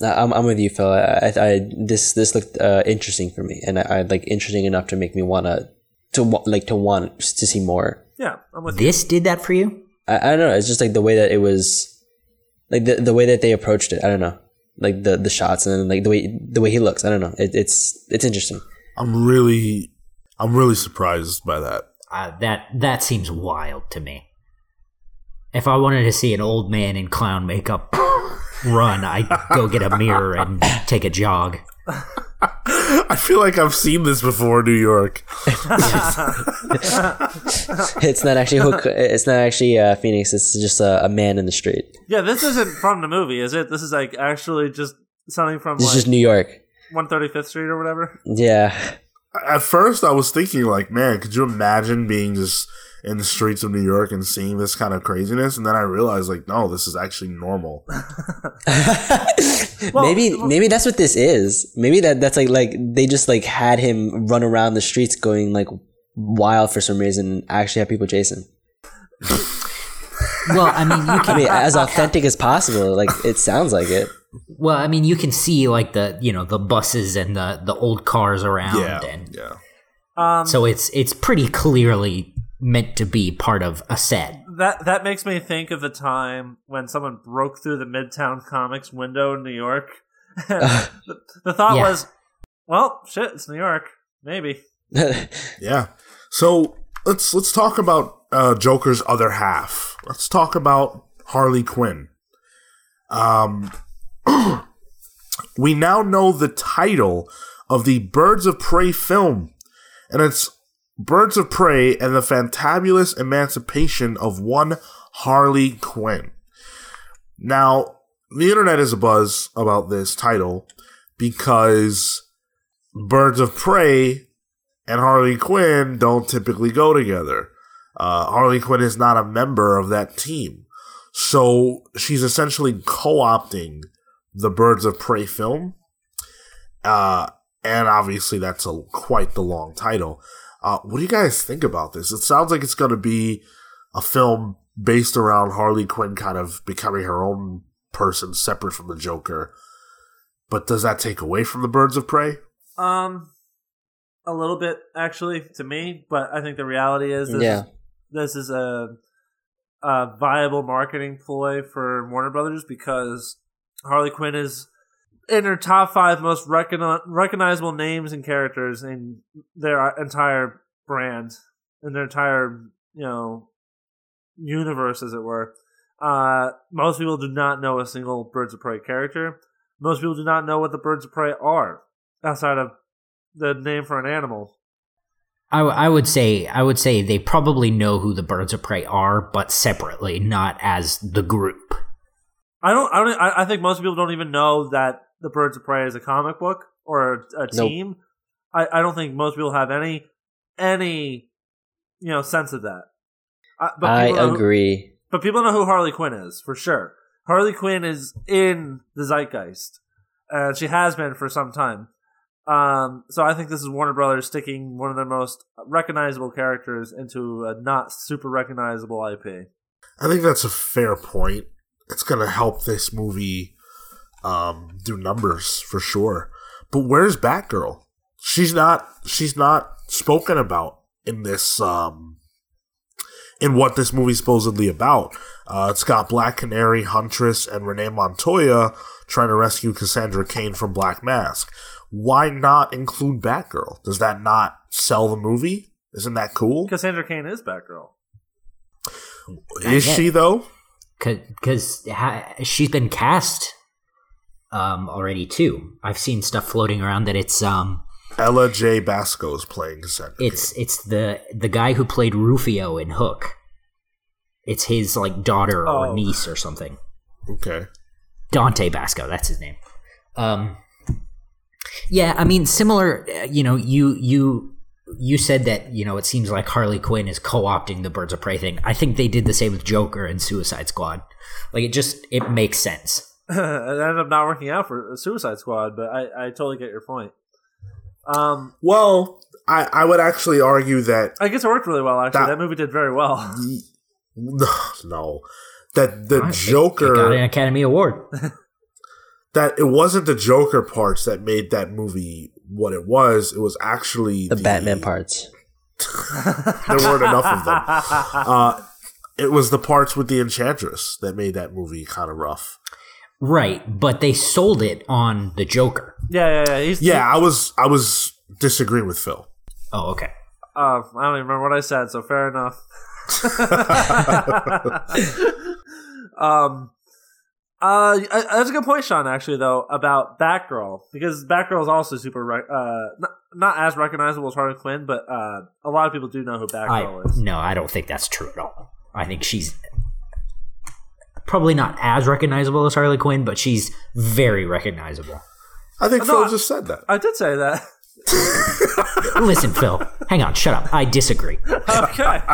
I'm, I'm with you, Phil. I, I, I this this looked uh, interesting for me, and I, I like interesting enough to make me wanna to like to want to see more. Yeah, I'm with you. This did that for you? I, I don't know. It's just like the way that it was, like the the way that they approached it. I don't know, like the the shots and then like the way the way he looks. I don't know. It, it's it's interesting. I'm really, I'm really surprised by that. Uh, that that seems wild to me. If I wanted to see an old man in clown makeup run, I'd go get a mirror and take a jog. I feel like I've seen this before, New York. It's not actually Hook, it's not actually uh, Phoenix. It's just a, a man in the street. Yeah, this isn't from the movie, is it? This is like actually just something from This is like just New York. 135th Street or whatever. Yeah, At first, I was thinking, like, man, could you imagine being just in the streets of New York and seeing this kind of craziness? And then I realized, like, no, this is actually normal. maybe maybe that's what this is. Maybe that that's like like they just like had him run around the streets going like wild for some reason. and Actually, have people chase him. Well, I mean, you can, I can. mean, as authentic as possible. Like it sounds like it. Well, I mean, you can see like the you know the buses and the the old cars around, Yeah, and yeah. Um, so it's it's pretty clearly meant to be part of a set. That that makes me think of the time when someone broke through the Midtown Comics window in New York. the, the thought Yeah. was, well, shit, it's New York. Maybe. Yeah. So let's let's talk about uh, Joker's other half. Let's talk about Harley Quinn. Um, we now know the title of the Birds of Prey film, and it's Birds of Prey and the Fantabulous Emancipation of One Harley Quinn. Now, the internet is abuzz about this title because Birds of Prey and Harley Quinn don't typically go together. Uh, Harley Quinn is not a member of that team. So she's essentially co opting the Birds of Prey film. Uh, and obviously, that's a quite the long title. Uh, what do you guys think about this? It sounds like it's going to be a film based around Harley Quinn kind of becoming her own person separate from the Joker. But does that take away from the Birds of Prey? Um, a little bit actually to me, but I think the reality is this, Yeah. this is a, a viable marketing ploy for Warner Brothers because Harley Quinn is in her top five most recogni- recognizable names and characters in their entire brand, in their entire you know universe, as it were. Uh, most people do not know a single Birds of Prey character. Most people do not know what the Birds of Prey are outside of the name for an animal. I, w- I would say I would say they probably know who the birds of prey are, but separately, not as the group. I don't. I don't. I I think most people don't even know that the Birds of Prey as a comic book or a, a Nope. team. I, I don't think most people have any any you know sense of that. I, but I people know who- agree. but people know who Harley Quinn is for sure. Harley Quinn is in the zeitgeist, and she has been for some time. Um, so I think this is Warner Brothers sticking one of their most recognizable characters into a not super recognizable IP. I think that's a fair point. It's gonna help this movie um, do numbers for sure. But where's Batgirl? She's not. She's not spoken about in this. Um, in what this movie's supposedly about. Uh, it's got Black Canary, Huntress, and Renee Montoya trying to rescue Cassandra Cain from Black Mask. Why not include Batgirl? Does that not sell the movie? Isn't that cool? Cassandra Cain is Batgirl. Is yet. she though? because ha- she's been cast um, already too. I've seen stuff floating around that it's um Ella J. Basco is playing Cassandra. it's it's the the guy who played Rufio in Hook. It's his like daughter or Oh. niece or something. okay. Dante Basco, that's his name. Um, yeah, I mean, similar. uh, You know, you you you said that you know it seems like Harley Quinn is co-opting the Birds of Prey thing. I think they did the same with Joker and Suicide Squad. Like it just it makes sense. it ended up not working out for Suicide Squad, but I, I totally get your point. Um, Well, I, I would actually argue that I guess it worked really well. Actually, That- that, movie did very well. no, that the It- Joker it got an Academy Award. that it wasn't the Joker parts that made that movie what it was. It was actually The Batman parts. There weren't enough of them. Uh, it was the parts with the Enchantress that made that movie kind of rough. Right, but they sold it on the Joker. Yeah, yeah, yeah. He's, Yeah, I was I was disagreeing with Phil. Oh, okay. Uh, I don't even remember what I said, so fair enough. um, uh, that's a good point, Sean. Actually, though, about Batgirl because Batgirl is also super, rec- uh, not, not as recognizable as Harley Quinn, but uh, a lot of people do know who I Batgirl is. no, I don't think that's true at all. I think she's probably not as recognizable as Harley Quinn, but she's very recognizable. I think No, Phil I- just said that. I did say that. Listen, Phil, hang on, shut up. I disagree. Okay.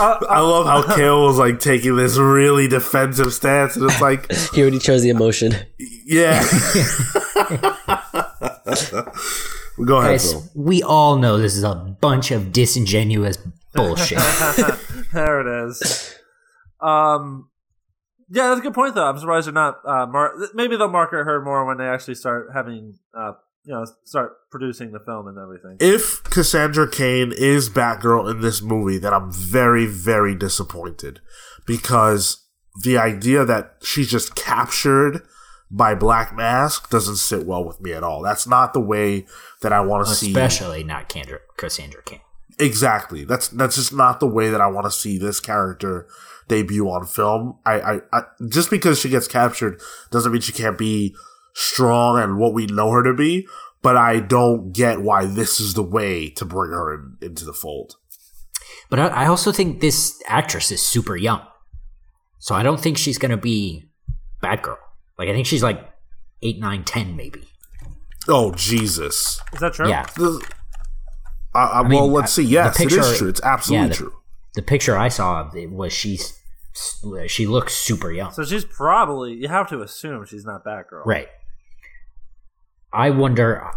I love how Cale was like taking this really defensive stance, and it's like, He already chose the emotion. yeah. Go ahead, Guys, Phil. we all know this is a bunch of disingenuous bullshit. there it is. Um, yeah, that's a good point, though. I'm surprised they're not. Uh, mar- maybe they'll market her more when they actually start having, uh, you know, start producing the film and everything. If Cassandra Cain is Batgirl in this movie, then I'm very, very disappointed because the idea that she's just captured by Black Mask doesn't sit well with me at all. That's not the way that I want to see. Especially not Kendra, Cassandra King. Exactly. That's that's just not the way that I want to see this character debut on film. I, I, I just because she gets captured doesn't mean she can't be strong and what we know her to be. But I don't get why this is the way to bring her in, into the fold. But I, I also think this actress is super young. So I don't think she's going to be Batgirl. Like, I think she's like 8, 9, 10 maybe. Oh Jesus! Is that true? Yeah. The- I, I, mean, well, let's see. Yes, the it picture- is true. It's absolutely yeah, the- true. The picture I saw of it was she's she looks super young. So she's probably. You have to assume she's not Batgirl. Right. I wonder.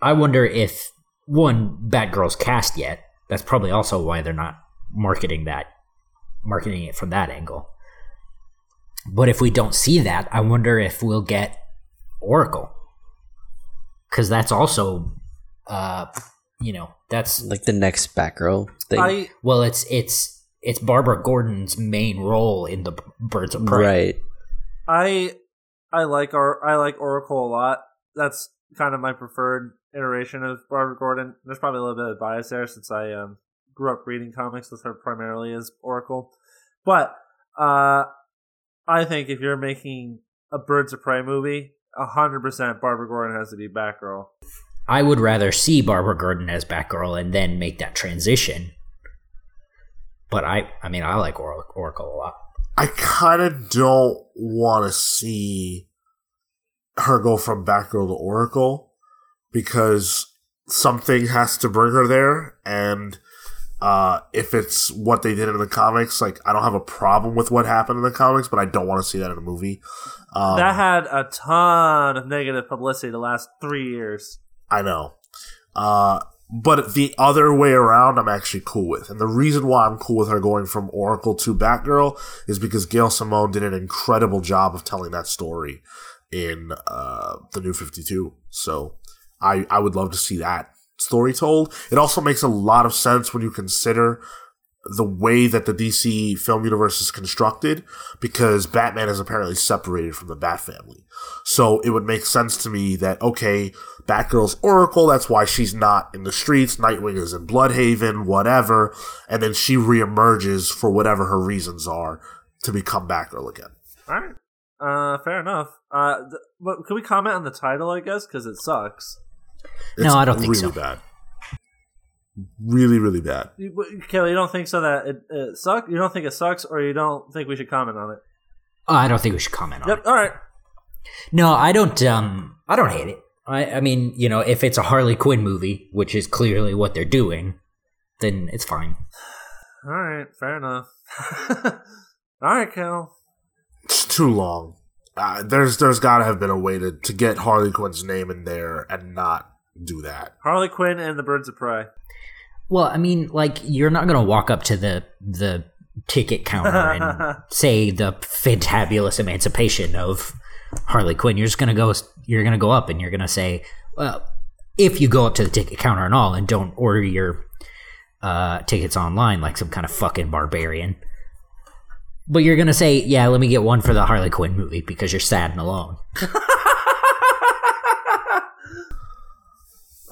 I wonder if one Batgirl's cast yet. That's probably also why they're not marketing that, marketing it from that angle. But if we don't see that, I wonder if we'll get Oracle, because that's also, uh, you know, that's Like the next Batgirl thing. I well, it's it's it's Barbara Gordon's main role in the Birds of Prey. right. I I like or I like Oracle a lot. That's kind of my preferred iteration of Barbara Gordon. There's probably a little bit of bias there since I um, grew up reading comics with her primarily as Oracle. But uh, I think if you're making a Birds of Prey movie, hundred percent Barbara Gordon has to be Batgirl. I would rather see Barbara Gordon as Batgirl and then make that transition. But I, I mean, I like Oracle a lot. I kind of don't want to see her go from Batgirl to Oracle because something has to bring her there. And uh, if it's what they did in the comics, like I don't have a problem with what happened in the comics, but I don't want to see that in a movie. Um, that had a ton of negative publicity the last three years. I know. Uh, but the other way around, I'm actually cool with. And the reason why I'm cool with her going from Oracle to Batgirl is because Gail Simone did an incredible job of telling that story in uh, the New 52. So I, I would love to see that story told. It also makes a lot of sense when you consider the way that the DC film universe is constructed because Batman is apparently separated from the Bat family. So it would make sense to me that, okay, Batgirl's Oracle, that's why she's not in the streets, Nightwing is in Blüdhaven, whatever, and then she reemerges for whatever her reasons are to become Batgirl again. All right. Uh, fair enough. Uh, th- but can we comment on the title? I guess because it sucks. No, I don't think really so. bad. Really, really bad. You, but, Kelly, you don't think so that it, it sucks? You don't think it sucks, or you don't think we should comment on it? Oh, I don't think we should comment on Yep. it. All right. No, I don't. Um, I don't hate it. I, I mean, you know, if it's a Harley Quinn movie, which is clearly what they're doing, then it's fine. All right. Fair enough. All right, Kel. It's too long. Uh, there's there's got to have been a way to, to get Harley Quinn's name in there and not do that. Harley Quinn and the Birds of Prey. Well, I mean, like you're not gonna walk up to the the ticket counter and say the fantabulous emancipation of Harley Quinn. You're just gonna go. You're gonna go up and you're gonna say, well, if you go up to the ticket counter and all, and don't order your uh, tickets online like some kind of fucking barbarian. But you're gonna say, yeah, let me get one for the Harley Quinn movie because you're sad and alone.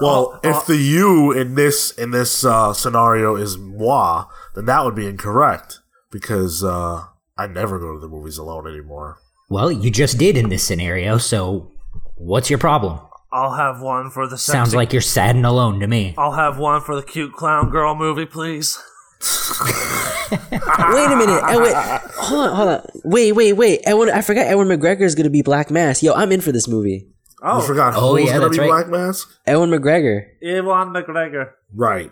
Well, if the you in this in this uh, scenario is moi, then that would be incorrect because uh, I never go to the movies alone anymore. Well, you just did in this scenario, so what's your problem? I'll have one for the sexy. Sounds like you're sad and alone to me. I'll have one for the cute clown girl movie, please. Wait a minute. Edwin, hold on, hold on. Wait, wait, wait. Edwin, I forgot Edwin McGregor is gonna be Black Mask. Yo, I'm in for this movie. Oh, you forgot Oh, who's yeah, gonna be right. Black Mask? Edwin McGregor. Ewan McGregor. Right.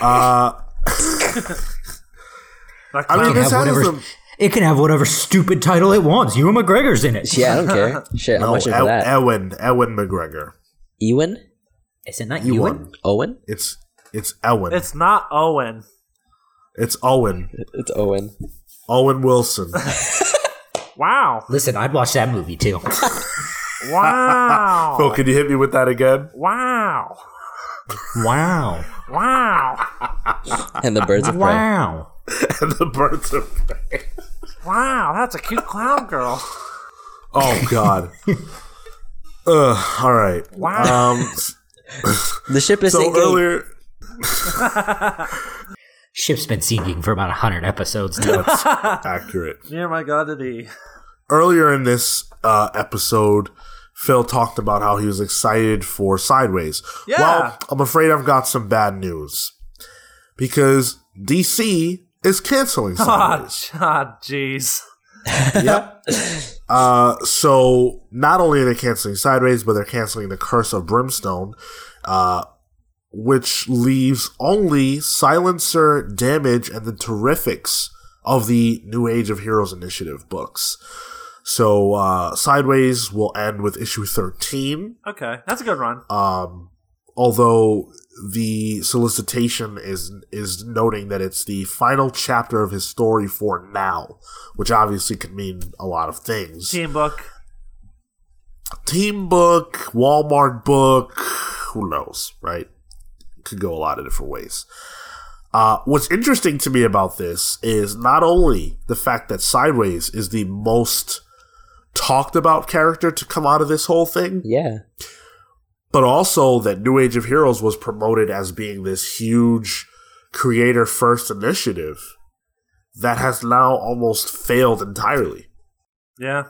Uh, I mean, this have has some. It can have whatever stupid title it wants. Ewan McGregor's in it. Yeah, I don't care. Shit, I'm No, watching for that. Ewan, Ewan McGregor. Ewan? Is it not Ewan. Ewan? Owen? It's it's Ewan. It's, it's not Owen. It's Owen. It's Owen. Owen Wilson. Wow. Listen, I'd watch that movie too. Wow. Phil, can you hit me with that again? wow. wow. Wow. And the Birds of Prey. Wow. and the birds of prey. Wow. That's a cute clown girl. Oh God. Ugh. All right. Wow. Um. The ship is So sinking. earlier, Ship's been sinking for about hundred episodes now. accurate. Near my god to thee. Earlier in this uh, episode, Phil talked about how he was excited for Sideways. Yeah. Well, I'm afraid I've got some bad news because DC is canceling Oh, Sideways. God, jeez. yep. Uh, so not only are they canceling Sideways, but they're canceling The Curse of Brimstone, uh, which leaves only Silencer, Damage, and the Terrifics of the New Age of Heroes Initiative books. So uh, Sideways will end with issue 13. Okay, that's a good run. Um, although the solicitation is is noting that it's the final chapter of his story for now, which obviously could mean a lot of things. Team book. Team book, Walmart book, who knows, right? Could go a lot of different ways. Uh, what's interesting to me about this is not only the fact that Sideways is the most talked about character to come out of this whole thing, Yeah. But also that New Age of Heroes was promoted as being this huge creator first initiative that has now almost failed entirely. Yeah,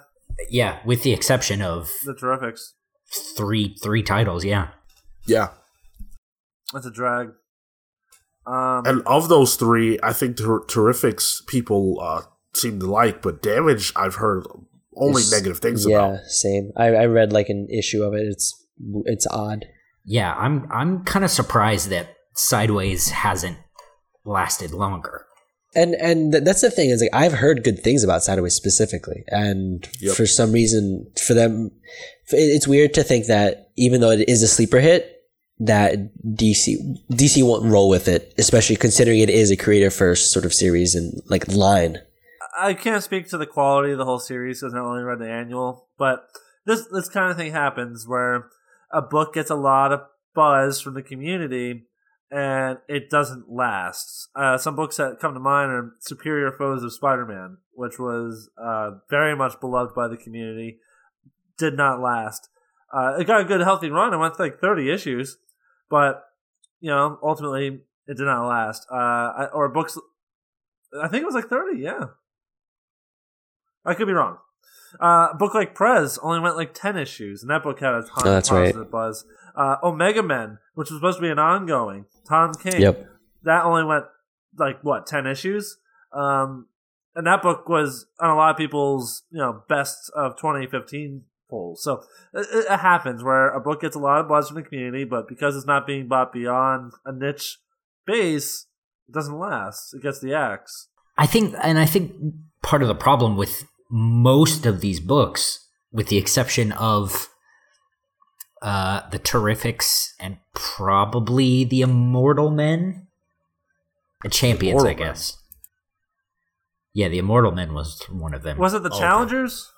yeah, with the exception of the Terrifics. three three titles. Yeah. Yeah. That's a drag. Um, And of those three, I think Ter- Terrifics people uh, seem to like, but Damage I've heard only negative things Yeah, about. Yeah, same. I, I read like an issue of it. It's it's odd. Yeah, I'm I'm kind of surprised that Sideways hasn't lasted longer. And and th- that's the thing is like I've heard good things about Sideways specifically, and Yep. for some reason, for them, it's weird to think that even though it is a sleeper hit, that DC DC won't roll with it, especially considering it is a creator first sort of series and like line. I can't speak to the quality of the whole series because I only read the annual, but this this kind of thing happens where a book gets a lot of buzz from the community and it doesn't last. Uh, some books that come to mind are Superior Foes of Spider-Man, which was uh, very much beloved by the community, did not last. Uh, it got a good healthy run. It went like thirty issues, but you know ultimately it did not last. Uh, I, or books, I think it was like thirty. Yeah. I could be wrong. Uh, a book like Prez only went like ten issues, and that book had a ton Oh, of that's right. positive buzz. Uh, Omega Men, which was supposed to be an ongoing, Tom King. Yep. That only went like what ten issues, um, and that book was on a lot of people's you know best of 2015 polls. So it, it happens where a book gets a lot of buzz from the community, but because it's not being bought beyond a niche base, it doesn't last. It gets the axe. I think, and I think part of the problem with most of these books, with the exception of uh, the Terrifics and probably the Immortal Men, the Champions, I Immortal Men. guess. Yeah, the Immortal Men was one of them. Was it the Challengers?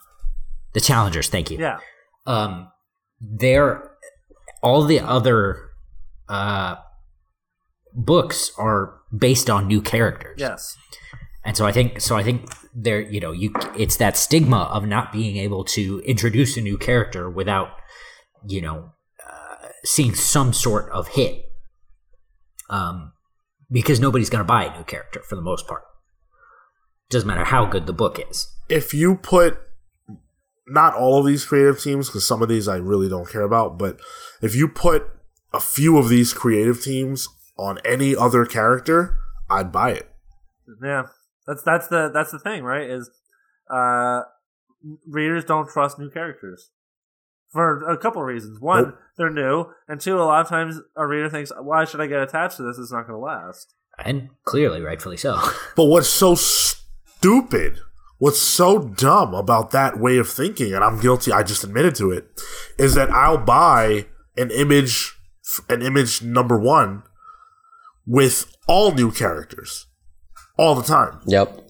the Challengers? Thank you. Yeah. um there all the other uh books are based on new characters Yes. And so i think so i think there you know you it's that stigma of not being able to introduce a new character without you know uh, seeing some sort of hit um because nobody's going to buy a new character for the most part doesn't matter how good the book is if you put not all of these creative teams because some of these I really don't care about, but if you put a few of these creative teams on any other character, I'd buy it. Yeah. That's that's the that's the thing, right? Is uh readers don't trust new characters. For a couple of reasons. One, Nope. they're new, and two, a lot of times a reader thinks, "Why should I get attached to this? It's not going to last." and clearly rightfully so But what's so stupid, what's so dumb about that way of thinking, and I'm guilty, I just admitted to it, is that I'll buy an image, an image number one with all new characters all the time. Yep.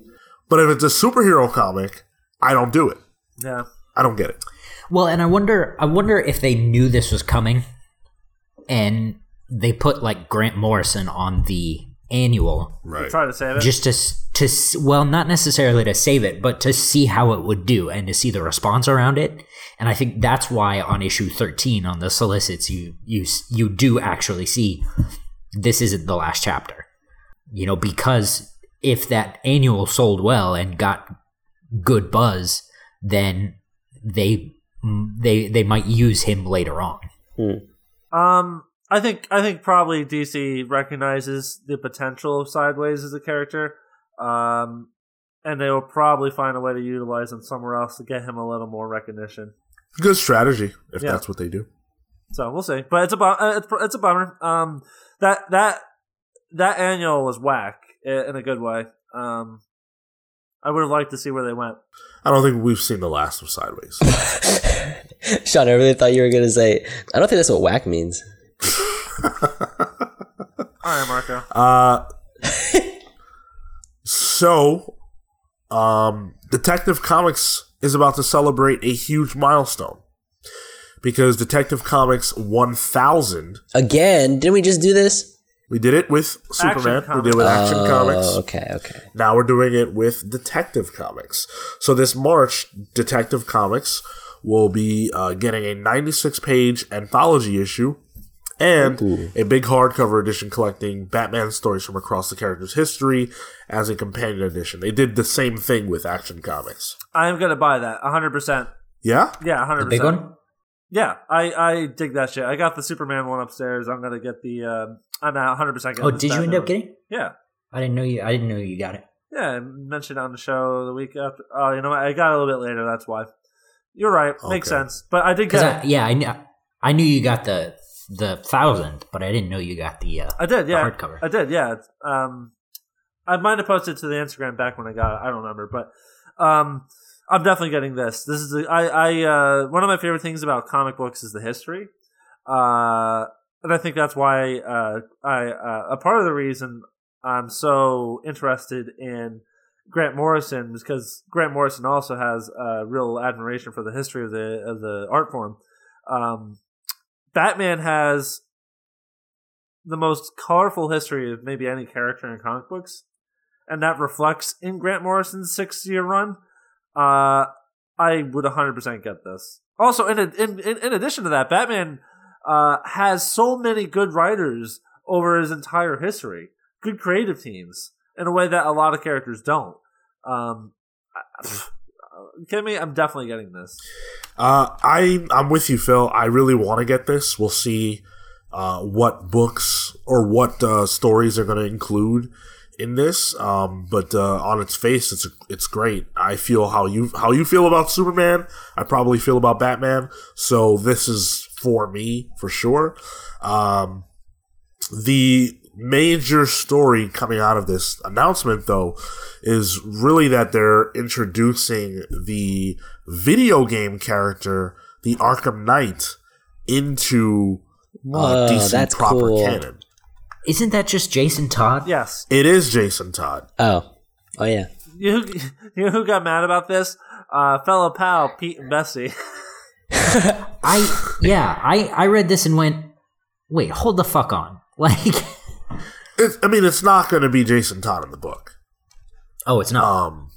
But if it's a superhero comic, I don't do it. Yeah. I don't get it. Well, and I wonder, I wonder if they knew this was coming, and they put like Grant Morrison on the annual Right. Try to save it. just to to well, not necessarily to save it, but to see how it would do and to see the response around it. And I think that's why on issue thirteen on the solicits, you you you do actually see this isn't the last chapter, you know, because if that annual sold well and got good buzz, then they they they might use him later on. Um, I think I think probably DC recognizes the potential of Sideways as a character, um, and they will probably find a way to utilize him somewhere else to get him a little more recognition. Good strategy if Yeah. that's what they do. So we'll see, but it's a bu- uh, it's, it's a bummer. Um, that that that annual was whack i- in a good way. Um, I would have liked to see where they went. I don't think we've seen the last of Sideways. Sean, I really thought you were gonna say. I don't think that's what whack means. All right, Marco. Uh, so, um, Detective Comics is about to celebrate a huge milestone because Detective Comics 1000. Again, didn't we just do this? We did it with Superman. We did it with Action oh, Comics. Okay, okay. Now we're doing it with Detective Comics. So this March, Detective Comics will be uh, getting a 96 page anthology issue and Ooh. a big hardcover edition collecting Batman stories from across the character's history as a companion edition. They did the same thing with Action Comics. I am gonna buy that 100. percent Yeah? Yeah, 100. The big one. Yeah, I I dig that shit. I got the Superman one upstairs. I'm gonna get the. Uh, I'm at 100 percent. Oh, did you end up getting? Yeah, I didn't know you. I didn't know you got it. yeah. I mentioned on the show the week after. Oh, you know what? I got it a little bit later. That's why. You're right. Makes sense. But I did get. I, yeah, I knew, I knew you got the the thousand, but I didn't know you got the. Uh, I did. Yeah, hardcover. I did. Yeah. Um, I might have posted to the Instagram back when I got it. I don't remember, but um, I'm definitely getting this. This is the, I I uh one of my favorite things about comic books is the history, uh, and I think that's why uh I uh, a part of the reason I'm so interested in Grant Morrison is because Grant Morrison also has a real admiration for the history of the of the art form. Um, Batman has the most colorful history of maybe any character in comic books, and that reflects in Grant Morrison's six year run. Uh, I would 100% get this. Also, in, in in addition to that, Batman uh, has so many good writers over his entire history, good creative teams in a way that a lot of characters don't. Um, me? I'm definitely getting this. Uh, I I'm with you, Phil. I really want to get this. We'll see uh, what books or what uh, stories are going to include in this. Um, but uh, on its face, it's it's great. I feel how you how you feel about Superman. I probably feel about Batman. So this is for me for sure. Um, the major story coming out of this announcement, though, is really that they're introducing the video game character, the Arkham Knight, into uh, Whoa, DC that's proper cool. canon. Isn't that just Jason Todd? Yes, It is Jason Todd. Oh, oh yeah. You, you know who got mad about this? Uh, fellow pal Pete and Bessie. I yeah, I I read this and went, wait, hold the fuck on. Like, It's, I mean, it's not going to be Jason Todd in the book. oh, it's not. Um,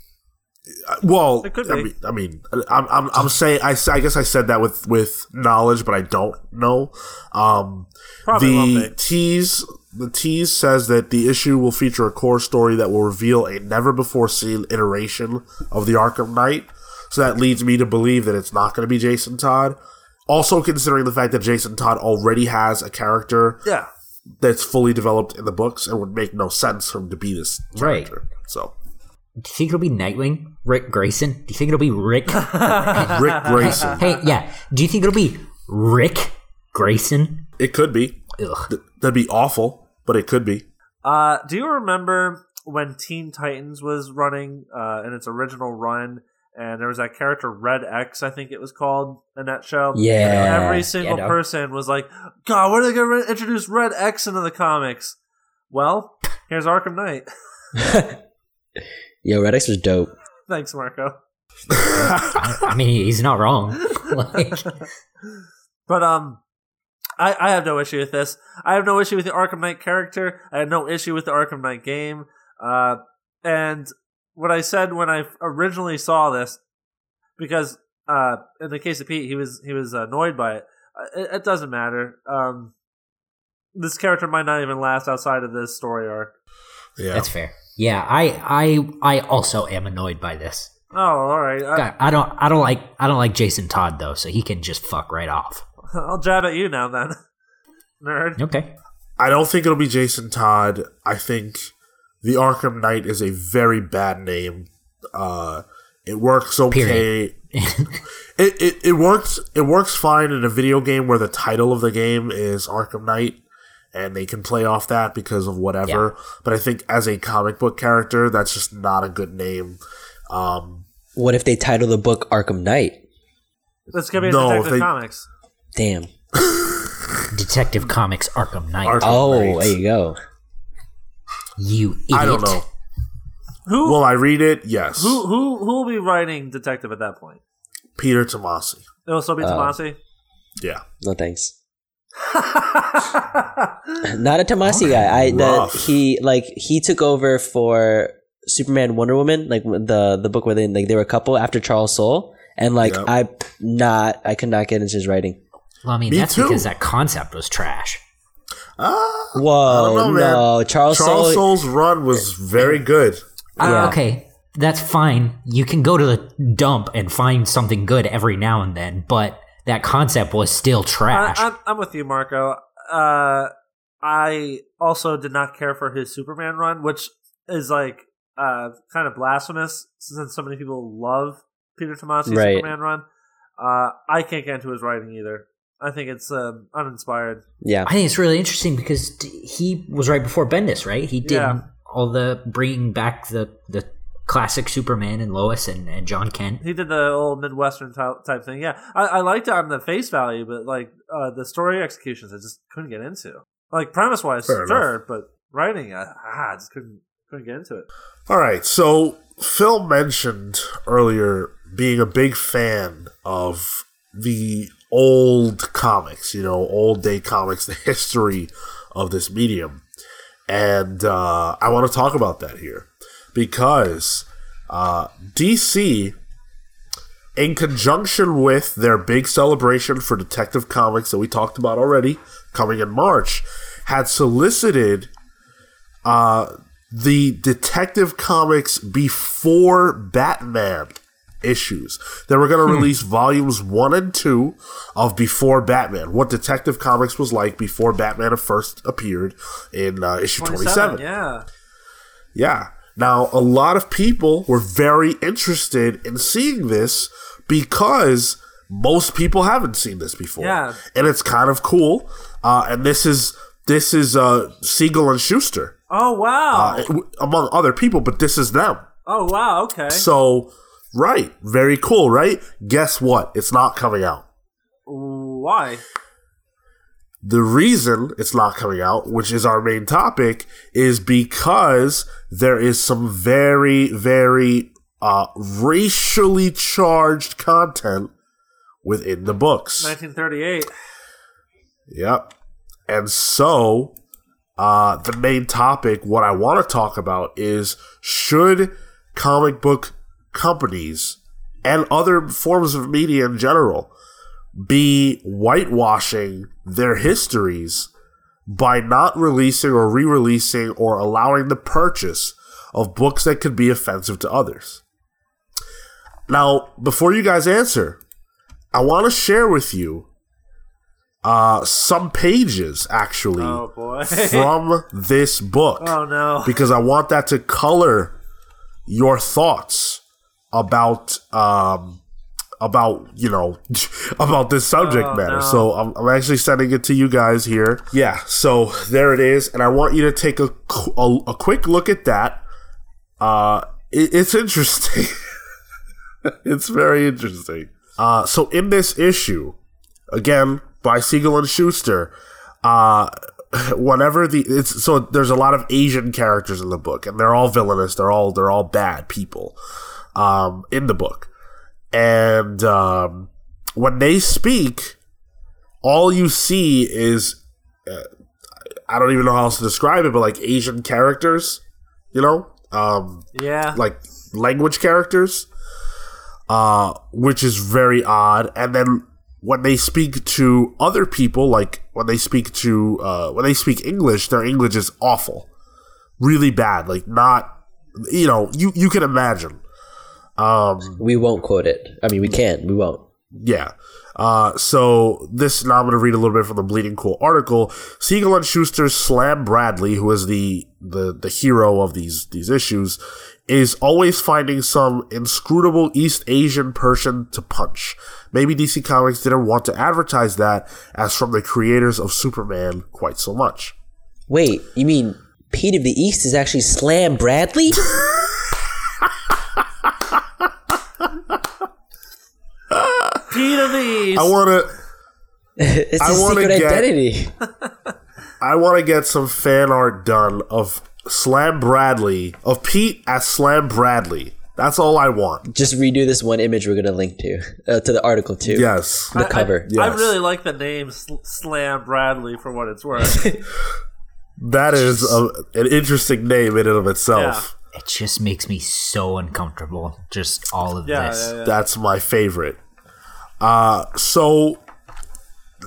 well, It could I be. mean, I mean, I'm, I'm, I'm saying, I, s- I guess I said that with, with knowledge, but I don't know. Um, Probably the be. tease, the tease says that the issue will feature a core story that will reveal a never before seen iteration of the Arkham Knight. So that leads me to believe that it's not going to be Jason Todd. Also, considering the fact that Jason Todd already has a character Yeah. that's fully developed in the books, it would make no sense for him to be this Right. character. So, Do you think it'll be Nightwing, Rick Grayson? Do you think it'll be Rick? Rick Grayson. hey, yeah. Do you think it'll be Rick Grayson? It could be. Ugh. Th- That'd be awful, but it could be. Uh, do you remember when Teen Titans was running uh, in its original run, and there was that character Red X, I think it was called in that show. Yeah. And every Yeah, single dog. person was like, "God, when are they going to introduce Red X into the comics?" Well, here's Arkham Knight. Yo, Red X was dope. Thanks, Marco. I mean, he's not wrong. like, But um, I, I have no issue with this. I have no issue with the Arkham Knight character. I have no issue with the Arkham Knight game. Uh, and what I said when I originally saw this, because uh, in the case of Pete, he was he was annoyed by it. Uh, It, it doesn't matter. Um, this character might not even last outside of this story arc. Yeah. that's fair. Yeah, I, I, I also am annoyed by this. Oh, all right. I, God, I don't, I don't like, I don't like Jason Todd though, so he can just fuck right off. I'll jab at you now, then, nerd. Okay. I don't think it'll be Jason Todd. I think the Arkham Knight is a very bad name. Uh, it works okay. It, it it works it works fine in a video game where the title of the game is Arkham Knight and they can play off that because of whatever. But I think as a comic book character, that's just not a good name. Um, What if they title the book Arkham Knight? That's gonna be a No, Detective they- Comics. Damn. Detective Comics Arkham Knight. Arkham Oh, Knight. there you go. you idiot. I don't know. Who Will I read it? Yes. who who who will be writing Detective at that point? Peter Tomasi. It'll still be oh. Tomasi. Yeah. No thanks. Not a Tomasi guy. I the, he like he took over for Superman Wonder Woman, like the the book where they like they were a couple after Charles Soule, and like Yep. I not I could not get into his writing. Well, I mean, Me that's too. because that concept was trash. Ah, Whoa, know, man. no, Charles, Charles Soule. Soule's run was very good. Uh, Yeah. okay, that's fine. You can go to the dump and find something good every now and then, but that concept was still I, trash. I'm, I'm with you, Marco. Uh, I also did not care for his Superman run, which is like uh, kind of blasphemous since so many people love Peter Tomasi's Right. Superman run. Uh, I can't get into his writing either. I think it's um, uninspired. Yeah, I think it's really interesting because d- he was right before Bendis, right? He did Yeah. all the bringing back the the classic Superman and Lois and, and Jon Kent. He did the old Midwestern type, type thing. Yeah, I, I liked it on the face value, but like uh, the story executions, I just couldn't get into. Like premise wise, Fair sure, but writing, I, ah, I just couldn't couldn't get into it. All right, so Phil mentioned earlier being a big fan of the old comics, you know, old day comics, the history of this medium. And uh, I want to talk about that here because uh, DC, in conjunction with their big celebration for Detective Comics that we talked about already, coming in March, had solicited uh, the Detective Comics before Batman issues. They were going to release volumes one and two of Before Batman, what Detective Comics was like before Batman first appeared in uh, issue 27. Yeah. Yeah. Now, a lot of people were very interested in seeing this because most people haven't seen this before. Yeah. And it's kind of cool. Uh, and this is this is uh, Siegel and Shuster, Oh wow. uh, among other people, but this is them. oh wow. Okay. So, right, very cool, right? Guess what? It's not coming out. Why? The reason it's not coming out, which is our main topic, is because there is some very, very uh, racially charged content within the books. 1938. Yep. And so, uh, the main topic, what I want to talk about is should comic book companies and other forms of media in general be whitewashing their histories by not releasing or re releasing or allowing the purchase of books that could be offensive to others? Now, before you guys answer, I want to share with you uh, some pages actually Oh from this book oh no. because I want that to color your thoughts about um about you know about this subject Oh, matter. no. So I'm, I'm actually sending it to you guys here. Yeah, so there it is, and I want you to take a a, a quick look at that. Uh, it, it's interesting. it's very interesting. Uh, so in this issue, again by Siegel and Shuster, uh, whenever the it's so there's a lot of Asian characters in the book, and they're all villainous. They're all they're all bad people um, in the book, and um, when they speak, all you see is uh, I don't even know how else to describe it, but like Asian characters, you know, um, Yeah. like language characters, uh, which is very odd. And then when they speak to other people, like when they speak to uh, when they speak English, their English is awful, really bad. Like not, you know, you you can imagine. Um, We won't quote it. I mean, we can't. We won't. yeah. Uh, so this now I'm going to read a little bit from the Bleeding Cool article. Siegel and Shuster slam Bradley, who is the, the the hero of these these issues, is always finding some inscrutable East Asian person to punch. Maybe DC Comics didn't want to advertise that as from the creators of Superman quite so much. Wait, you mean Pete of the East is actually Slam Bradley? Pete of the East. I want to it's I his wanna secret get- identity. I want to get some fan art done of Slam Bradley of Pete as Slam Bradley. That's all I want. Just redo this one image we're gonna link to uh, to the article too. Yes. the cover. I Yes. really like the name Slam Bradley for what it's worth. That is a, an interesting name in and of itself. It just makes me so uncomfortable. Just all of Yeah, this. yeah, yeah. That's my favorite. Uh, so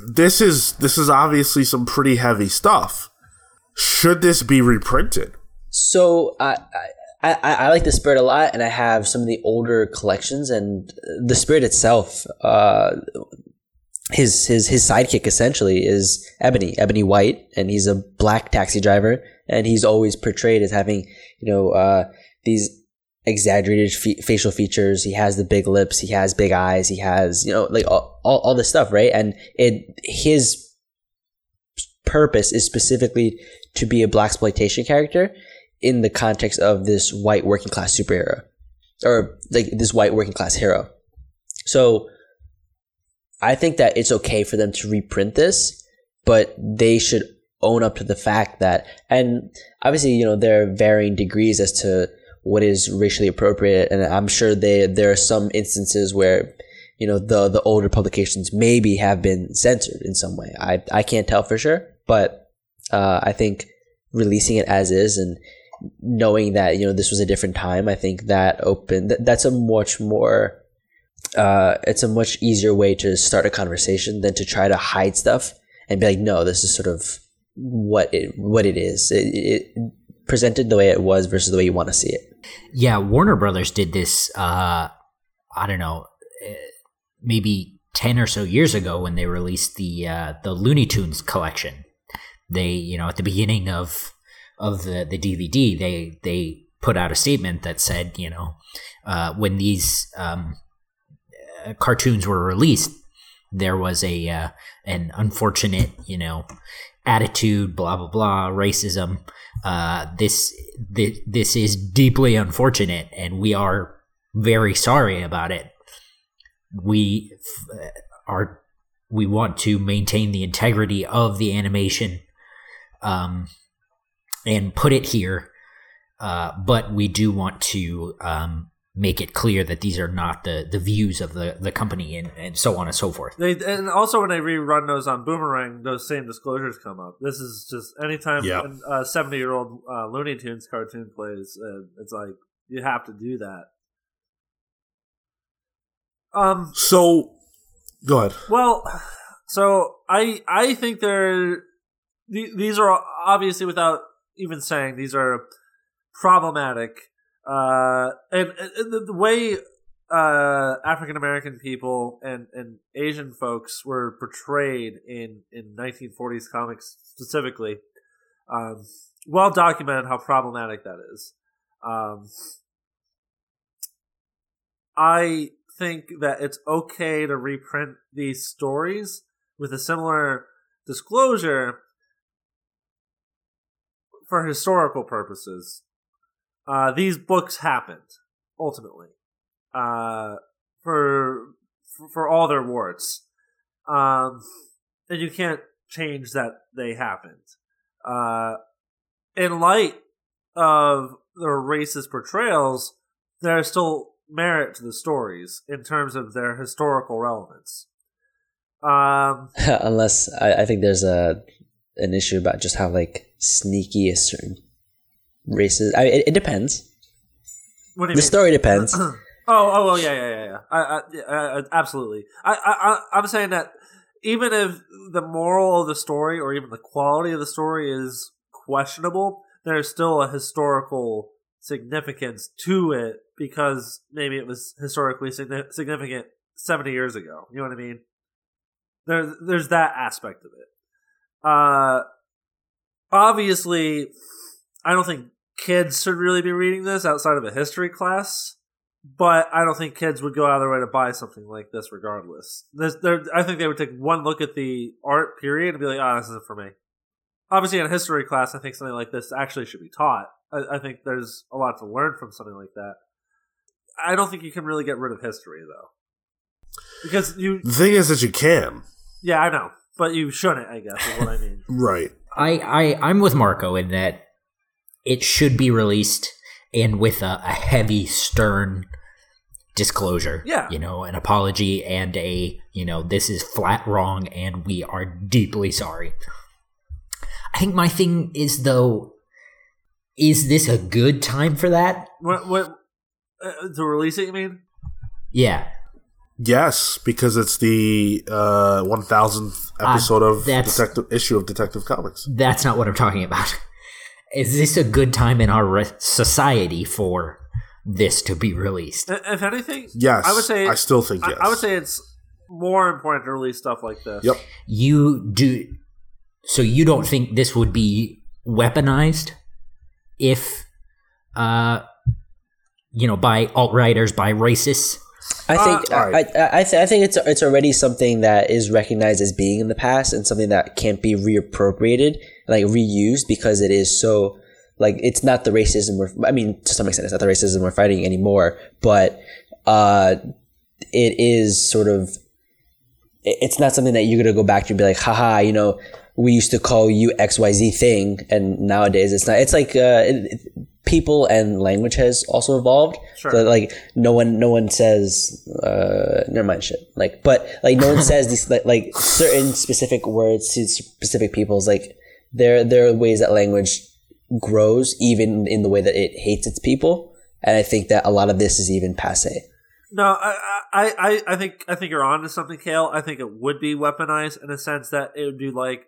this is this is obviously some pretty heavy stuff. Should this be reprinted? So I, I I I like the spirit a lot, and I have some of the older collections, and the spirit itself. Uh, his his his sidekick essentially is Ebony Ebony White, and he's a black taxi driver, and he's always portrayed as having you know uh, these exaggerated fe- facial features. He has the big lips, he has big eyes, he has you know like all all, all this stuff, right? And it his purpose is specifically to be a black exploitation character in the context of this white working class superhero or like this white working class hero. So I think that it's okay for them to reprint this, but they should own up to the fact that and obviously, you know, there are varying degrees as to what is racially appropriate and I'm sure they there are some instances where you know the the older publications maybe have been censored in some way. I I can't tell for sure, but uh, I think releasing it as is and knowing that you know this was a different time, I think that open that, that's a much more uh, it's a much easier way to start a conversation than to try to hide stuff and be like, no, this is sort of what it what it is. It, it presented the way it was versus the way you want to see it. Yeah, Warner Brothers did this. Uh, I don't know, eh, maybe ten or so years ago when they released the uh, the Looney Tunes collection. They, you know, at the beginning of of the the DVD, they they put out a statement that said, you know, uh, when these um, uh, cartoons were released, there was a uh, an unfortunate, you know, attitude, blah blah blah, racism. Uh, this this this is deeply unfortunate, and we are very sorry about it. We f- are we want to maintain the integrity of the animation um, and put it here. Uh, but we do want to um, make it clear that these are not the, the views of the, the company and, and so on and so forth. They and also when they rerun those on Boomerang, those same disclosures come up. This is just anytime Yeah. a seventy year old uh, Looney Tunes cartoon plays, uh, it's like you have to do that. Um. So, go ahead. Well, so I I think they're these are obviously without even saying these are problematic. Uh, and, and the, the way uh, African American people and, and Asian folks were portrayed in, in 1940s comics specifically, um, well documented how problematic that is. Um, I think that it's okay to reprint these stories with a similar disclosure for historical purposes. Uh, these books happened ultimately uh, for for all their warts, um, and you can't change that they happened. Uh, in light of their racist portrayals, there's still merit to the stories in terms of their historical relevance. Um, Unless I, I think there's a an issue about just how like sneaky a certain races. I it, it depends. what do you The mean? story depends. oh, oh, oh, yeah, yeah, yeah, yeah. I, I, uh, absolutely. I, I, I, I'm saying that even if the moral of the story or even the quality of the story is questionable, there's still a historical significance to it because maybe it was historically significant 70 years ago. You know what I mean? There's there's that aspect of it. Uh, obviously, I don't think kids should really be reading this outside of a history class. But I don't think kids would go out of their way to buy something like this, regardless. This, they're- I think they would take one look at the art period and be like, "Ah, this isn't for me." Obviously, in a history class, I think something like this actually should be taught. I, I think there's a lot to learn from something like that. I don't think you can really get rid of history though, because you. The thing is that you can. Yeah, I know, but you shouldn't. I guess is what I mean. Right. I, I I'm with Marco in that it should be released and with a, a heavy, stern disclosure. Yeah. You know, an apology and a, you know, this is flat wrong and we are deeply sorry. I think my thing is though, is this a good time for that? What? What? Uh, to release it? You mean? Yeah. Yes, because it's the uh, 1000th episode of that's- Detective issue of Detective Comics. That's not what I'm talking about. Is this a good time in our re- society for this to be released? If anything, Yes, I would say I still think yes. I would say it's more important to release stuff like this. Yep. you do so you don't think this would be weaponized if uh you know by alt-righters by racists I think Uh, alright. I I, I, th- I think it's it's already something that is recognized as being in the past and something that can't be reappropriated, like reused because it is so like it's not the racism we're I mean to some extent it's not the racism we're fighting anymore, but uh it is sort of it's not something that you're gonna go back to and be like, haha, you know, we used to call you XYZ thing and nowadays it's not it's like uh it, people and language has also evolved. Sure. So like no one no one says uh never mind shit. Like but like no one says these like, like certain specific words to specific people's like there there are ways that language grows even in the way that it hates its people. And I think that a lot of this is even passe. No, I, I, I, think I think you're on to something, Cale. I think it would be weaponized in a sense that it would be like,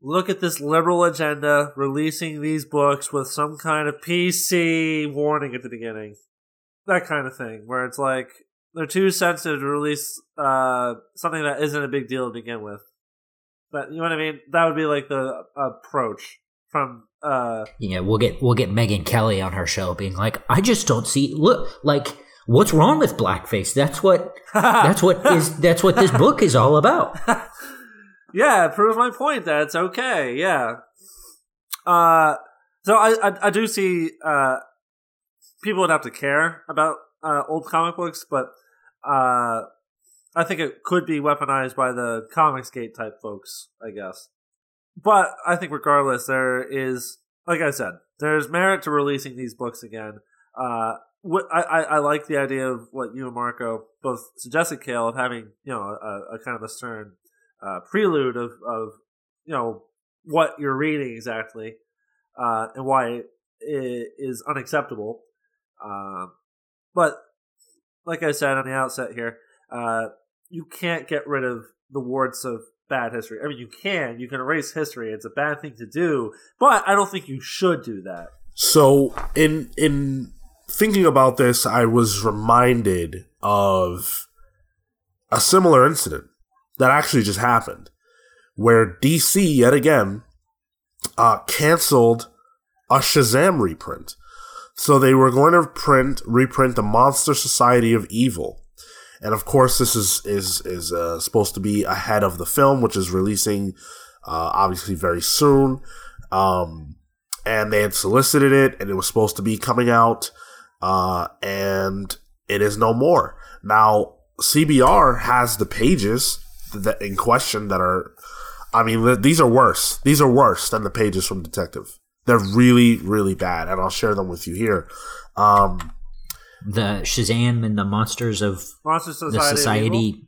look at this liberal agenda releasing these books with some kind of PC warning at the beginning, that kind of thing, where it's like they're too sensitive to release uh, something that isn't a big deal to begin with. But you know what I mean? That would be like the approach from uh, yeah we'll get we'll get megyn kelly on her show being like i just don't see look like what's wrong with blackface that's what that's what is that's what this book is all about yeah, it proves my point that it's okay. Yeah. Uh, so I, I, I do see uh, people would have to care about uh, old comic books, but uh, I think it could be weaponized by the Comicsgate type folks, I guess. But I think regardless, there is, like I said, there's merit to releasing these books again. Uh, I, I like the idea of what you and Marco both suggested, Cale, of having you know a, a kind of a stern uh, prelude of of you know what you're reading exactly uh, and why it is unacceptable. Um, but like I said on the outset here, uh, you can't get rid of the warts of bad history. I mean, you can. You can erase history. It's a bad thing to do, but I don't think you should do that. So in in thinking about this, I was reminded of a similar incident that actually just happened, where DC yet again uh, canceled a Shazam reprint. So they were going to print reprint the Monster Society of Evil, and of course this is is is uh, supposed to be ahead of the film, which is releasing uh, obviously very soon. Um, and they had solicited it, and it was supposed to be coming out, uh, and it is no more. Now CBR has the pages that in question that are, I mean, these are worse. These are worse than the pages from Detective. They're really, really bad, and I'll share them with you here. Um, the Shazam and the monsters of Monster Society. the Society. Evil.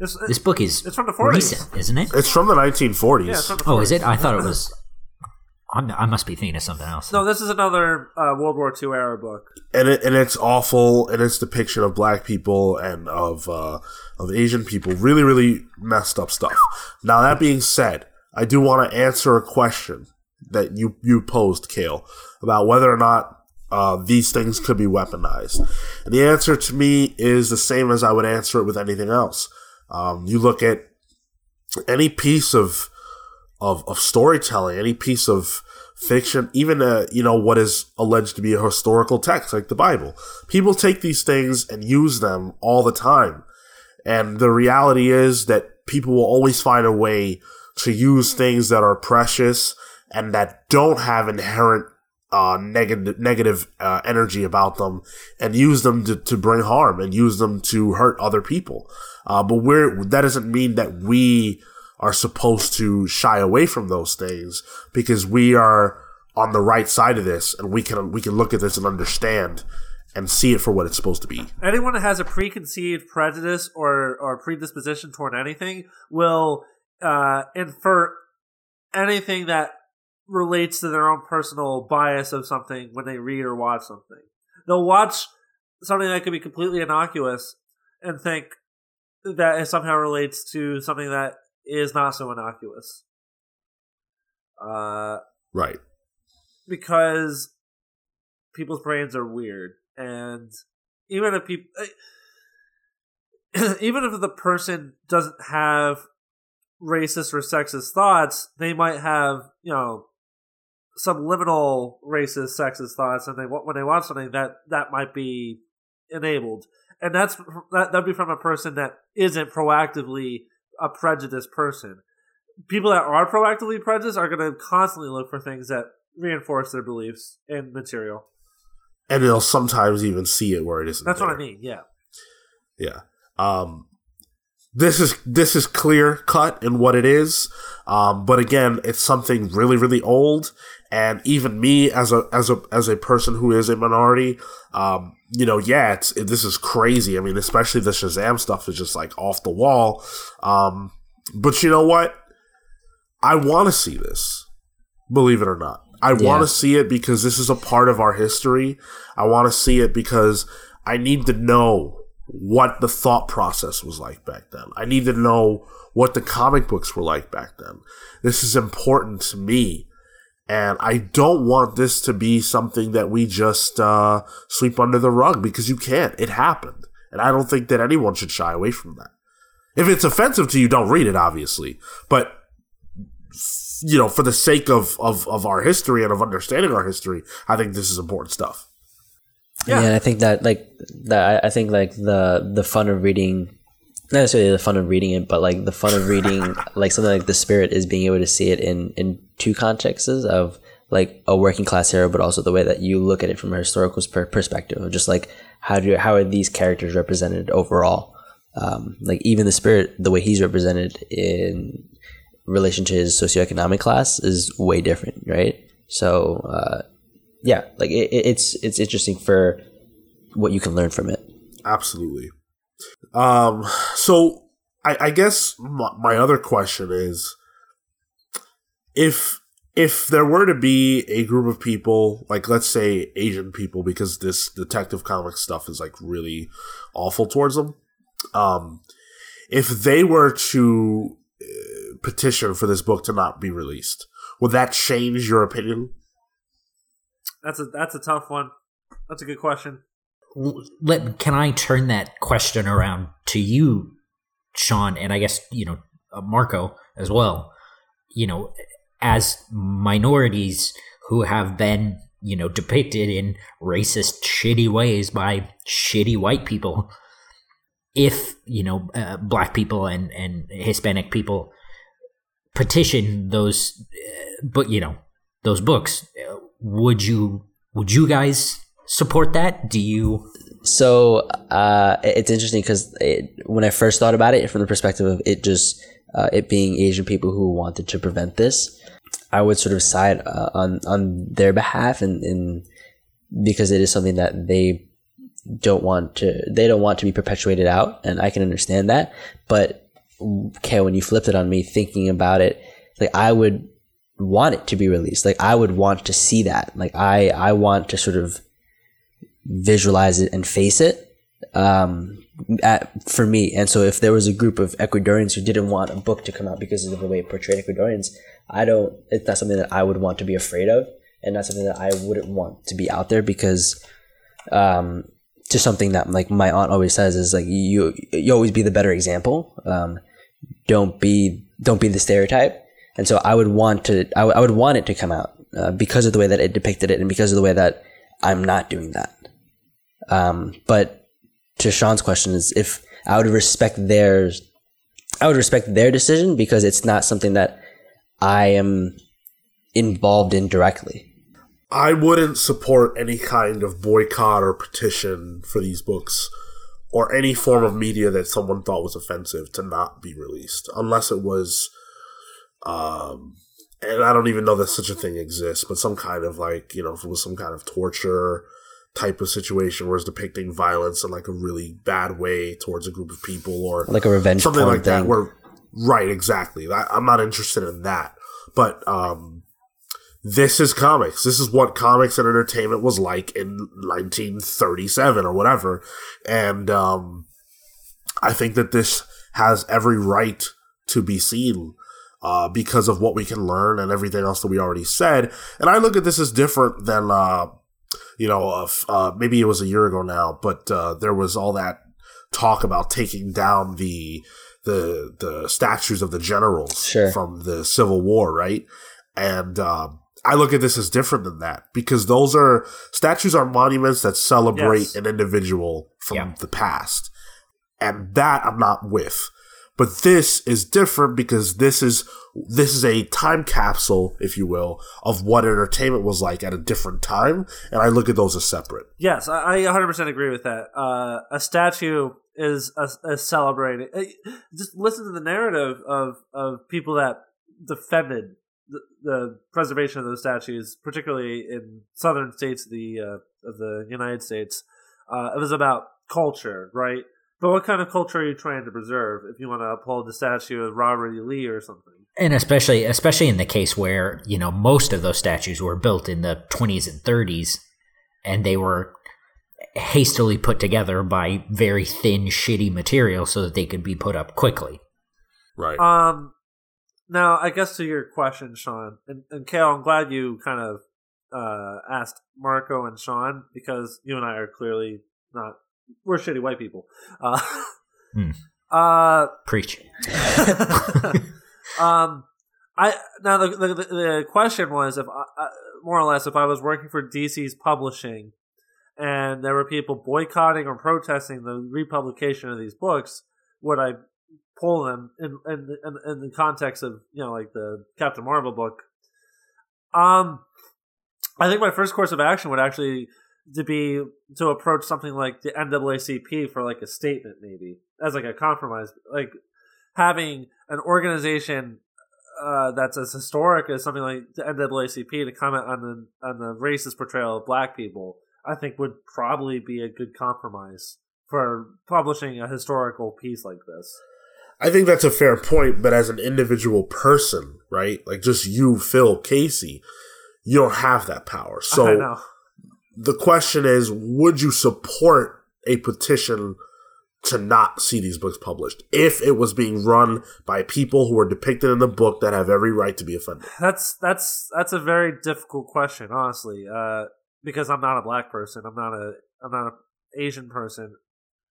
This, This book is It's from the 40s. recent, isn't it? it's from the 1940s. yeah, it's from the Oh, is it? I thought it was. I'm, I must be thinking of something else. No, this is another uh, World War II era book. and it, and it's awful and its depiction of black people and of uh, of Asian people. Really, really messed up stuff. Now that being said, I do want to answer a question that you you posed, Cale, about whether or not uh, these things could be weaponized. And the answer to me is the same as I would answer it with anything else. Um, you look at any piece of of, of storytelling, any piece of fiction, even uh, you know what is alleged to be a historical text like the Bible. People take these things and use them all the time, and the reality is that people will always find a way to use things that are precious and that don't have inherent uh, negative negative uh, energy about them, and use them to, to bring harm and use them to hurt other people. Uh, but we're that doesn't mean that we are supposed to shy away from those things because we are on the right side of this and we can we can look at this and understand and see it for what it's supposed to be. Anyone that has a preconceived prejudice or, or predisposition toward anything will uh, infer anything that relates to their own personal bias of something when they read or watch something. They'll watch something that could be completely innocuous and think that it somehow relates to something that is not so innocuous. Uh, Right. because people's brains are weird and even if people even if the person doesn't have racist or sexist thoughts they might have you know subliminal racist sexist thoughts and they when they watch something that that might be enabled and that's that that'd be from a person that isn't proactively a prejudiced person people that are proactively prejudiced are going to constantly look for things that reinforce their beliefs and material. And they'll sometimes even see it where it isn't. That's what I mean. Yeah. Yeah. Um, this is this is clear cut in what it is, um, but again, it's something really really old. And even me as a as a as a person who is a minority, um, you know, yeah, it's it, this is crazy. I mean, especially the Shazam stuff is just like off the wall. Um, but you know what? I want to see this. Believe it or not, I Yeah. want to see it because this is a part of our history. I want to see it because I need to know what the thought process was like back then. I need to know what the comic books were like back then. This is important to me. And I don't want this to be something that we just uh, sweep under the rug because you can't. It happened. And I don't think that anyone should shy away from that. If it's offensive to you, don't read it, obviously. But you know, for the sake of, of, of our history and of understanding our history, I think this is important stuff. Yeah. Yeah, and I think that like that I- I think like the the fun of reading not necessarily the fun of reading it, but like the fun of reading like something like the spirit is being able to see it in in two contexts of like a working class hero, but also the way that you look at it from a historical per- perspective of just like how do how are these characters represented overall, Um, like even the spirit, the way he's represented in relation to his socioeconomic class is way different, right? So uh, yeah, like it, it's it's interesting for what you can learn from it. Absolutely. Um. So I, I guess my, my other question is, if if there were to be a group of people, like let's say Asian people, because this Detective Comics stuff is like really awful towards them, um, if they were to uh, petition for this book to not be released, would that change your opinion? That's a that's a tough one. That's a good question. Let can I turn that question around to you, Sean, and I guess you know uh, Marco as well. You know, as minorities who have been you know depicted in racist, shitty ways by shitty white people. If you know uh, black people and and Hispanic people petition those, uh, but you know those books, uh, would you would you guys support that? Do you? So uh, it's interesting because it, when I first thought about it, from the perspective of it just uh, it being Asian people who wanted to prevent this, I would sort of side uh, on on their behalf, and, and because it is something that they don't want to they don't want to be perpetuated out, and I can understand that. But okay, when you flipped it on me, thinking about it, like I would want it to be released. Like I would want to see that. Like I I want to sort of visualize it and face it um, at, for me. And so if there was a group of Ecuadorians who didn't want a book to come out because of the way it portrayed Ecuadorians, I don't. It's not something that I would want to be afraid of, and not something that I wouldn't want to be out there because. Um, just something that like my aunt always says is like you you always be the better example um, don't be don't be the stereotype and so I would want to, I, w- I would want it to come out uh, because of the way that it depicted it and because of the way that I'm not doing that. Um, but to Sean's question is if I would respect theirs, I would respect their decision because it's not something that I am involved in directly. I wouldn't support any kind of boycott or petition for these books or any form of media that someone thought was offensive to not be released unless it was um, and I don't even know that such a thing exists, but some kind of like, you know, if it was some kind of torture type of situation where it's depicting violence in like a really bad way towards a group of people or like a revenge something like thing. that where right exactly I, i'm not interested in that but um this is comics this is what comics and entertainment was like in 1937 or whatever and um i think that this has every right to be seen uh, because of what we can learn and everything else that we already said. And I look at this as different than, uh, you know, uh, uh, maybe it was a year ago now, but uh, there was all that talk about taking down the the the statues of the generals Sure. from the Civil War, right? And um, I look at this as different than that because those are statues are monuments that celebrate Yes. an individual from Yeah. the past, and that I'm not with. But this is different because this is this is a time capsule, if you will, of what entertainment was like at a different time, and I look at those as separate. Yes, I, I 100% agree with that. Uh, a statue is a, a celebrating. uh, Just listen to the narrative of, of people that defended the, the preservation of those statues, particularly in southern states of the uh, of the United States. Uh, it was about culture, right? But what kind of culture are you trying to preserve if you want to uphold the statue of Robert E. Lee or something? And especially especially in the case where you know most of those statues were built in the 20s and 30s, and they were hastily put together by very thin, shitty material so that they could be put up quickly. Right. Um, now I guess to your question, Sean and, and Cale, I'm glad you kind of uh, asked Marco and Sean because you and I are clearly not we're shitty white people. Uh, Hmm. uh, Preach. um, I now the, the the question was if I, uh, more or less if I was working for DC's publishing and there were people boycotting or protesting the republication of these books, would I pull them in in in, in the context of you know like the Captain Marvel book? Um, I think my first course of action would actually to be to approach something like the NAACP for like a statement, maybe as like a compromise, like having an organization uh, that's as historic as something like the NAACP to comment on the on the racist portrayal of black people, I think would probably be a good compromise for publishing a historical piece like this. I think that's a fair point, but as an individual person, right? Like just you, Phil Casey, you don't have that power. I So know. The question is, would you support a petition to not see these books published if it was being run by people who are depicted in the book that have every right to be offended? That's that's that's a very difficult question, honestly. Uh, because I'm not a black person, I'm not a I'm not an Asian person.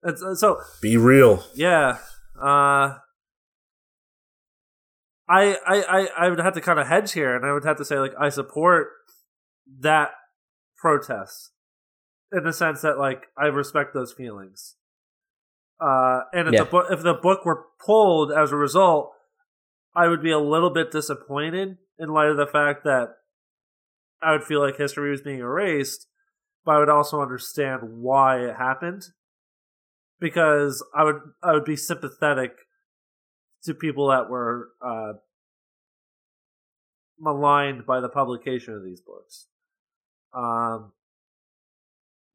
It's, uh, so Be real. yeah, uh, I, I I I would have to kind of hedge here, and I would have to say like I support that protest in the sense that like I respect those feelings. Uh, and if Yeah. the book if the book were pulled as a result, I would be a little bit disappointed in light of the fact that I would feel like history was being erased, but I would also understand why it happened because I would I would be sympathetic to people that were uh, maligned by the publication of these books. Um,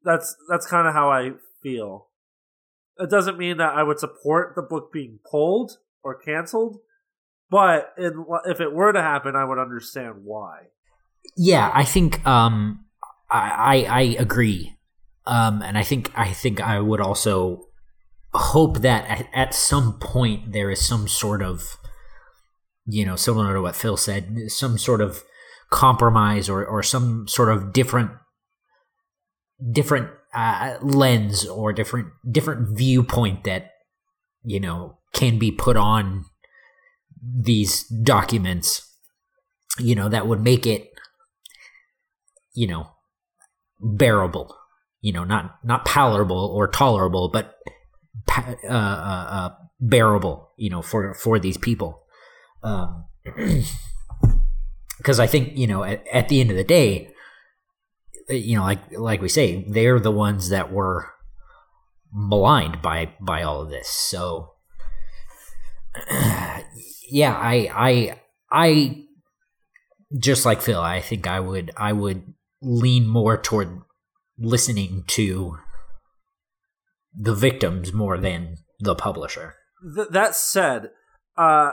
that's that's kind of how I feel. It doesn't mean that I would support the book being pulled or canceled, but in, if it were to happen, I would understand why. Yeah, I think um, I, I I agree, um, and I think I think I would also hope that at, at some point there is some sort of you know similar to what Phil said, some sort of compromise or or some sort of different different uh, lens or different different viewpoint that you know can be put on these documents you know that would make it you know bearable you know not not palatable or tolerable but pa- uh, uh, uh, bearable you know for for these people. Um because i think you know at, at the end of the day uh, you know like like we say they're the ones that were maligned by by all of this. So yeah i i i just like phil i think i would i would lean more toward listening to the victims more than the publisher. Th- that said, uh,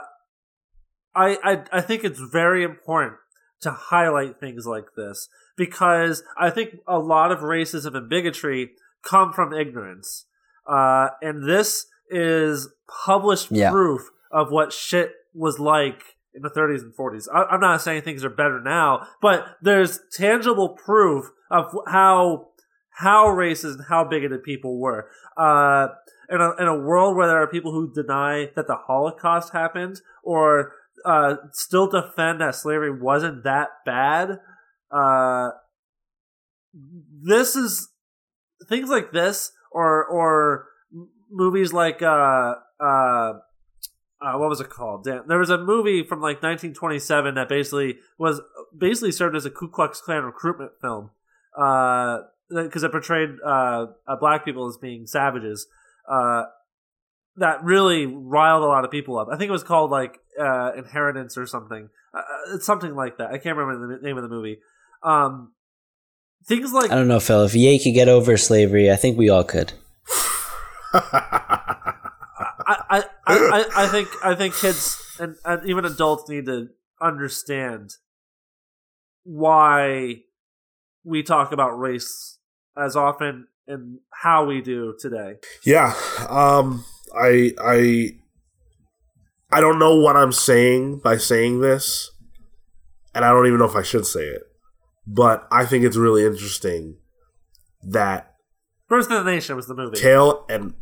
I, I I think it's very important to highlight things like this because I think a lot of racism and bigotry come from ignorance, uh, and this is published Yeah. proof of what shit was like in the 30s and 40s. I, I'm not saying things are better now, but there's tangible proof of how how racist and how bigoted people were. Uh, in a, in a world where there are people who deny that the Holocaust happened or uh, still defend that slavery wasn't that bad, uh, this is things like this or or movies like uh, uh, uh, what was it called? Damn, there was a movie from like 1927 that basically was basically served as a Ku Klux Klan recruitment film uh because it portrayed uh, uh, black people as being savages. Uh, that really riled a lot of people up. I think it was called like uh, Inheritance or something. Uh, it's something like that. I can't remember the name of the movie. Um, things like I don't know, Phil. If Ye could get over slavery, I think we all could. I, I, I, I, I think I think kids and, and even adults need to understand why we talk about race as often and how we do today. Yeah. Um I I I don't know what I'm saying by saying this. And I don't even know if I should say it. But I think it's really interesting that Birth of the Nation was the movie. Cale and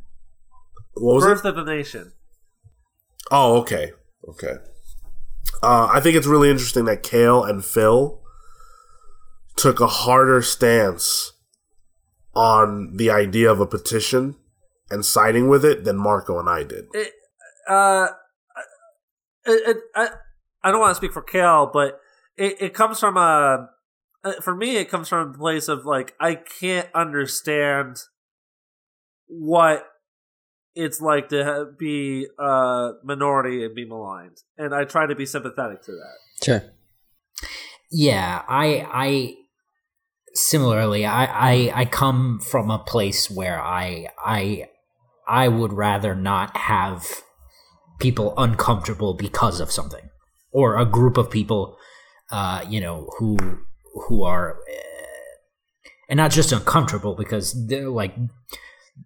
what was Birth it? of the Nation. Oh, okay. Okay. Uh, I think it's really interesting that Cale and Phil took a harder stance on the idea of a petition and siding with it than Marco and I did. It, uh, it, it, I, I don't want to speak for Cale, but it, it comes from a uh, for me, it comes from a place of like I can't understand what it's like to be a minority and be maligned, and I try to be sympathetic to that. Sure. Yeah, I I similarly I, I I come from a place where I I I would rather not have people uncomfortable because of something. Or a group of people uh you know who who are uh, and not just uncomfortable because they're like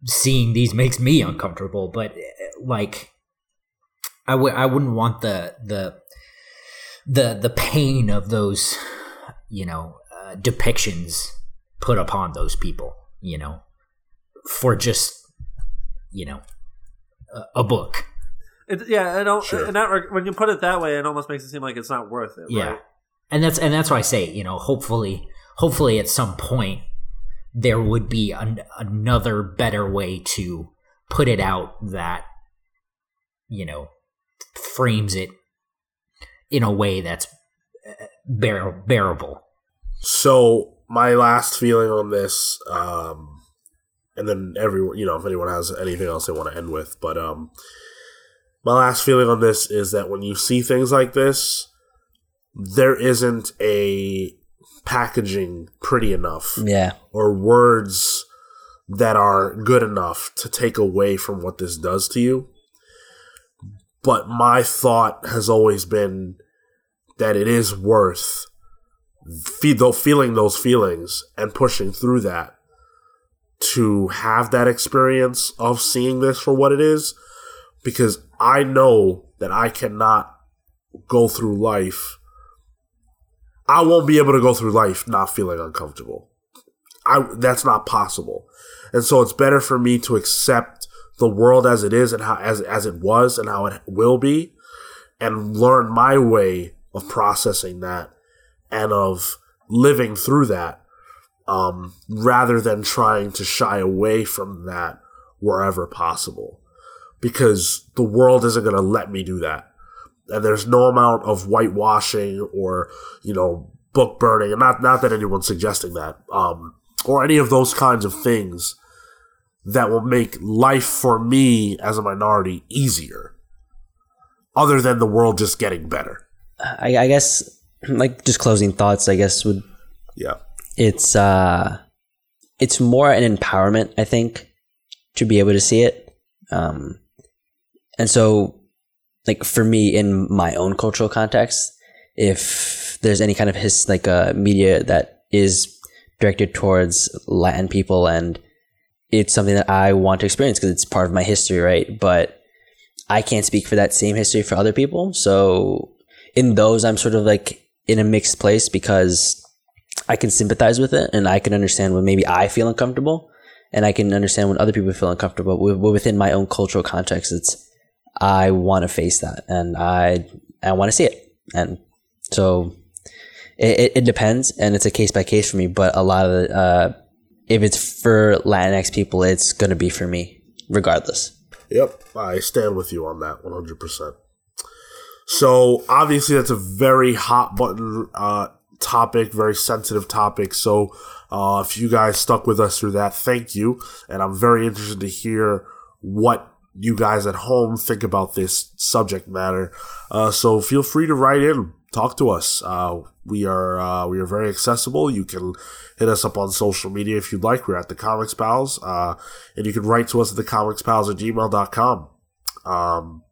seeing these makes me uncomfortable but uh, like I wouldn't want the the the the pain of those you know uh, depictions put upon those people you know for just you know a, a book It, yeah, I don't. Sure. in that when you put it that way, it almost makes it seem like it's not worth it. yeah right? and that's and that's why i say you know hopefully hopefully at some point there would be an, another better way to put it out that you know frames it in a way that's uh, bear, bearable So my last feeling on this, um, and then everyone, you know, if anyone has anything else they want to end with, but um, my last feeling on this is that when you see things like this, there isn't a packaging pretty enough Yeah. or words that are good enough to take away from what this does to you. But my thought has always been that it is worth fe- though feeling those feelings and pushing through that to have that experience of seeing this for what it is because I know that I cannot go through life I won't be able to go through life not feeling uncomfortable. I that's not possible. And so it's better for me to accept the world as it is and how as as it was and how it will be and learn my way of processing that and of living through that um, rather than trying to shy away from that wherever possible. Because the world isn't going to let me do that. And there's no amount of whitewashing or you know book burning. And not not that anyone's suggesting that. Um, or any of those kinds of things that will make life for me as a minority easier. Other than the world just getting better. I, I guess like just closing thoughts. I guess would yeah it's uh it's more an empowerment i think to be able to see it. Um and so like for me in my own cultural context if there's any kind of his like uh media that is directed towards latin people and it's something that i want to experience because it's part of my history right? But i can't speak for that same history for other people. So in those i'm sort of like in a mixed place because I can sympathize with it and I can understand when maybe I feel uncomfortable and I can understand when other people feel uncomfortable. But within my own cultural context, it's I want to face that and I I want to see it. And so it, it, it depends and it's a case by case for me. But a lot of the, uh, if it's for Latinx people, it's going to be for me regardless. Yep, I stand with you on that 100%. So, obviously, that's a very hot button uh, topic, very sensitive topic. So, uh, if you guys stuck with us through that, thank you. And I'm very interested to hear what you guys at home think about this subject matter. Uh, so, feel free to write in, talk to us. Uh, we are uh, we are very accessible. You can hit us up on social media if you'd like. We're at the Comics Pals, uh, and you can write to us at the Comics Pals at gmail.com. Um,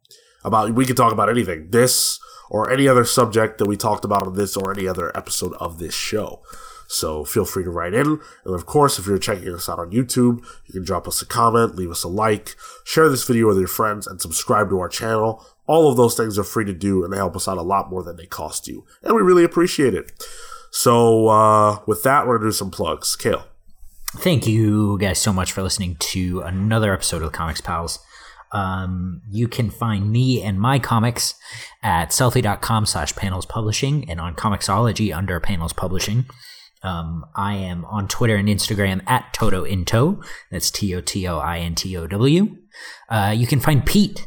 about we can talk about anything, this or any other subject that we talked about on this or any other episode of this show. So feel free to write in. And of course, if you're checking us out on YouTube, you can drop us a comment, leave us a like, share this video with your friends, and subscribe to our channel. All of those things are free to do, and they help us out a lot more than they cost you. And we really appreciate it. So uh, with that, we're to do some plugs. Cale. Thank you guys so much for listening to another episode of Comics Pals. Um, you can find me and my comics at selfie.com slash panels publishing and on Comixology under panels publishing. Um, I am on Twitter and Instagram at Toto Into. That's T O T O I N T O W. Uh, you can find Pete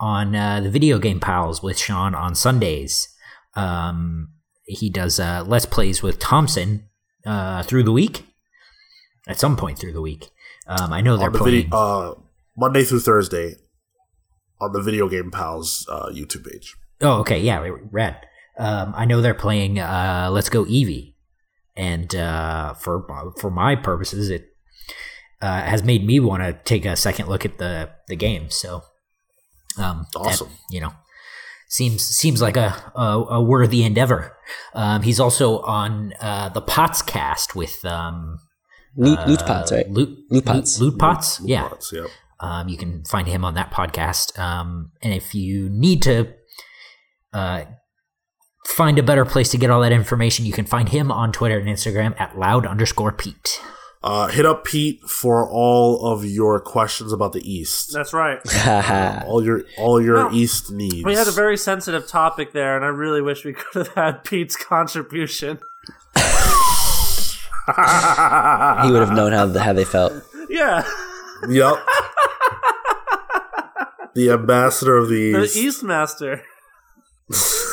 on uh, the Video Game Pals with Sean on Sundays. Um, he does uh, Let's Plays with Thompson uh, through the week. At some point through the week, um, I know they're the playing. video, uh, Monday through Thursday on the Video Game Pals uh, YouTube page. Oh, okay, yeah, rad. Um, I know they're playing uh, Let's Go Eevee, and uh, for for my purposes, it uh, has made me want to take a second look at the the game. So, um, that, Awesome. you know, seems seems like a a, a worthy endeavor. Um, he's also on uh, the Pots cast with um, Loot, uh, loot pots, right? Loot, Loot Pots. Loot, Pots, Loot yeah. Pots, yep. Um, you can find him on that podcast. Um, and if you need to uh, find a better place to get all that information, you can find him on Twitter and Instagram at loud underscore Pete. Uh, hit up Pete for all of your questions about the East. That's right. all your all your No. East needs. We had a very sensitive topic there, and I really wish we could have had Pete's contribution. he would have known how how they felt. Yeah, yep. The ambassador of the the East. East Master.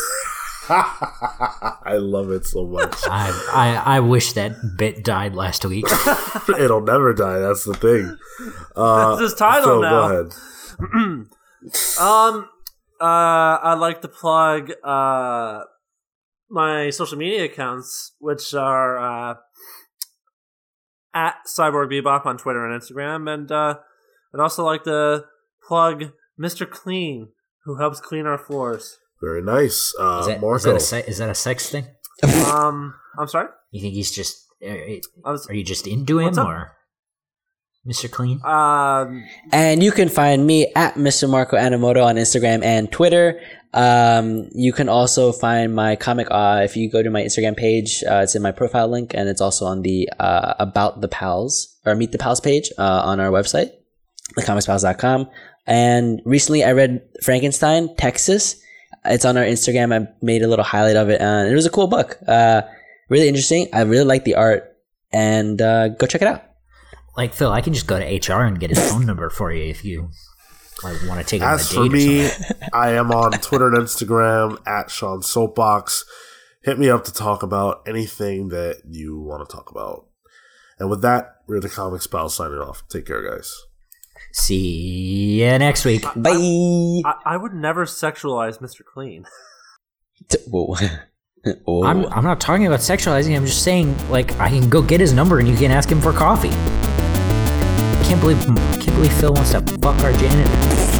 I love it so much. I, I I wish that bit died last week. It'll never die. That's the thing. Uh, That's his title Phil, now. Go ahead. Um, uh, I'd like to plug uh my social media accounts, which are uh at Cyborg Bebop on Twitter and Instagram, and uh, I'd also like to plug Mr. Clean, who helps clean our floors. Very nice. Uh, Is that, is, Marco. that a, se- is that a sex thing? Um, I'm sorry. You think he's just. Are, was are you just into him What's up? or. Mr. Clean? um And you can find me at Mr. Marco Animoto on Instagram and Twitter. Um, you can also find my comic uh, if you go to my Instagram page. Uh, it's in my profile link, and it's also on the uh, About the Pals or Meet the Pals page uh, on our website, thecomicspals.com. And recently, I read Frankenstein, Texas. It's on our Instagram. I made a little highlight of it, and it was a cool book. Uh, really interesting. I really like the art, and uh, go check it out. Like, Phil, I can just go to HR and get his phone number for you if you like, want to take him on a As date for me. I am on Twitter and Instagram at Sean Soapbox. Hit me up to talk about anything that you want to talk about. And with that, we're the Comics Pals signing off. Take care, guys. See you next week. Bye. I, I would never sexualize Mr. Clean. Whoa. Whoa. Oh. I'm, I'm not talking about sexualizing. I'm just saying, like, I can go get his number and you can ask him for coffee. I Can't believe, can't believe Phil wants to fuck our janitor.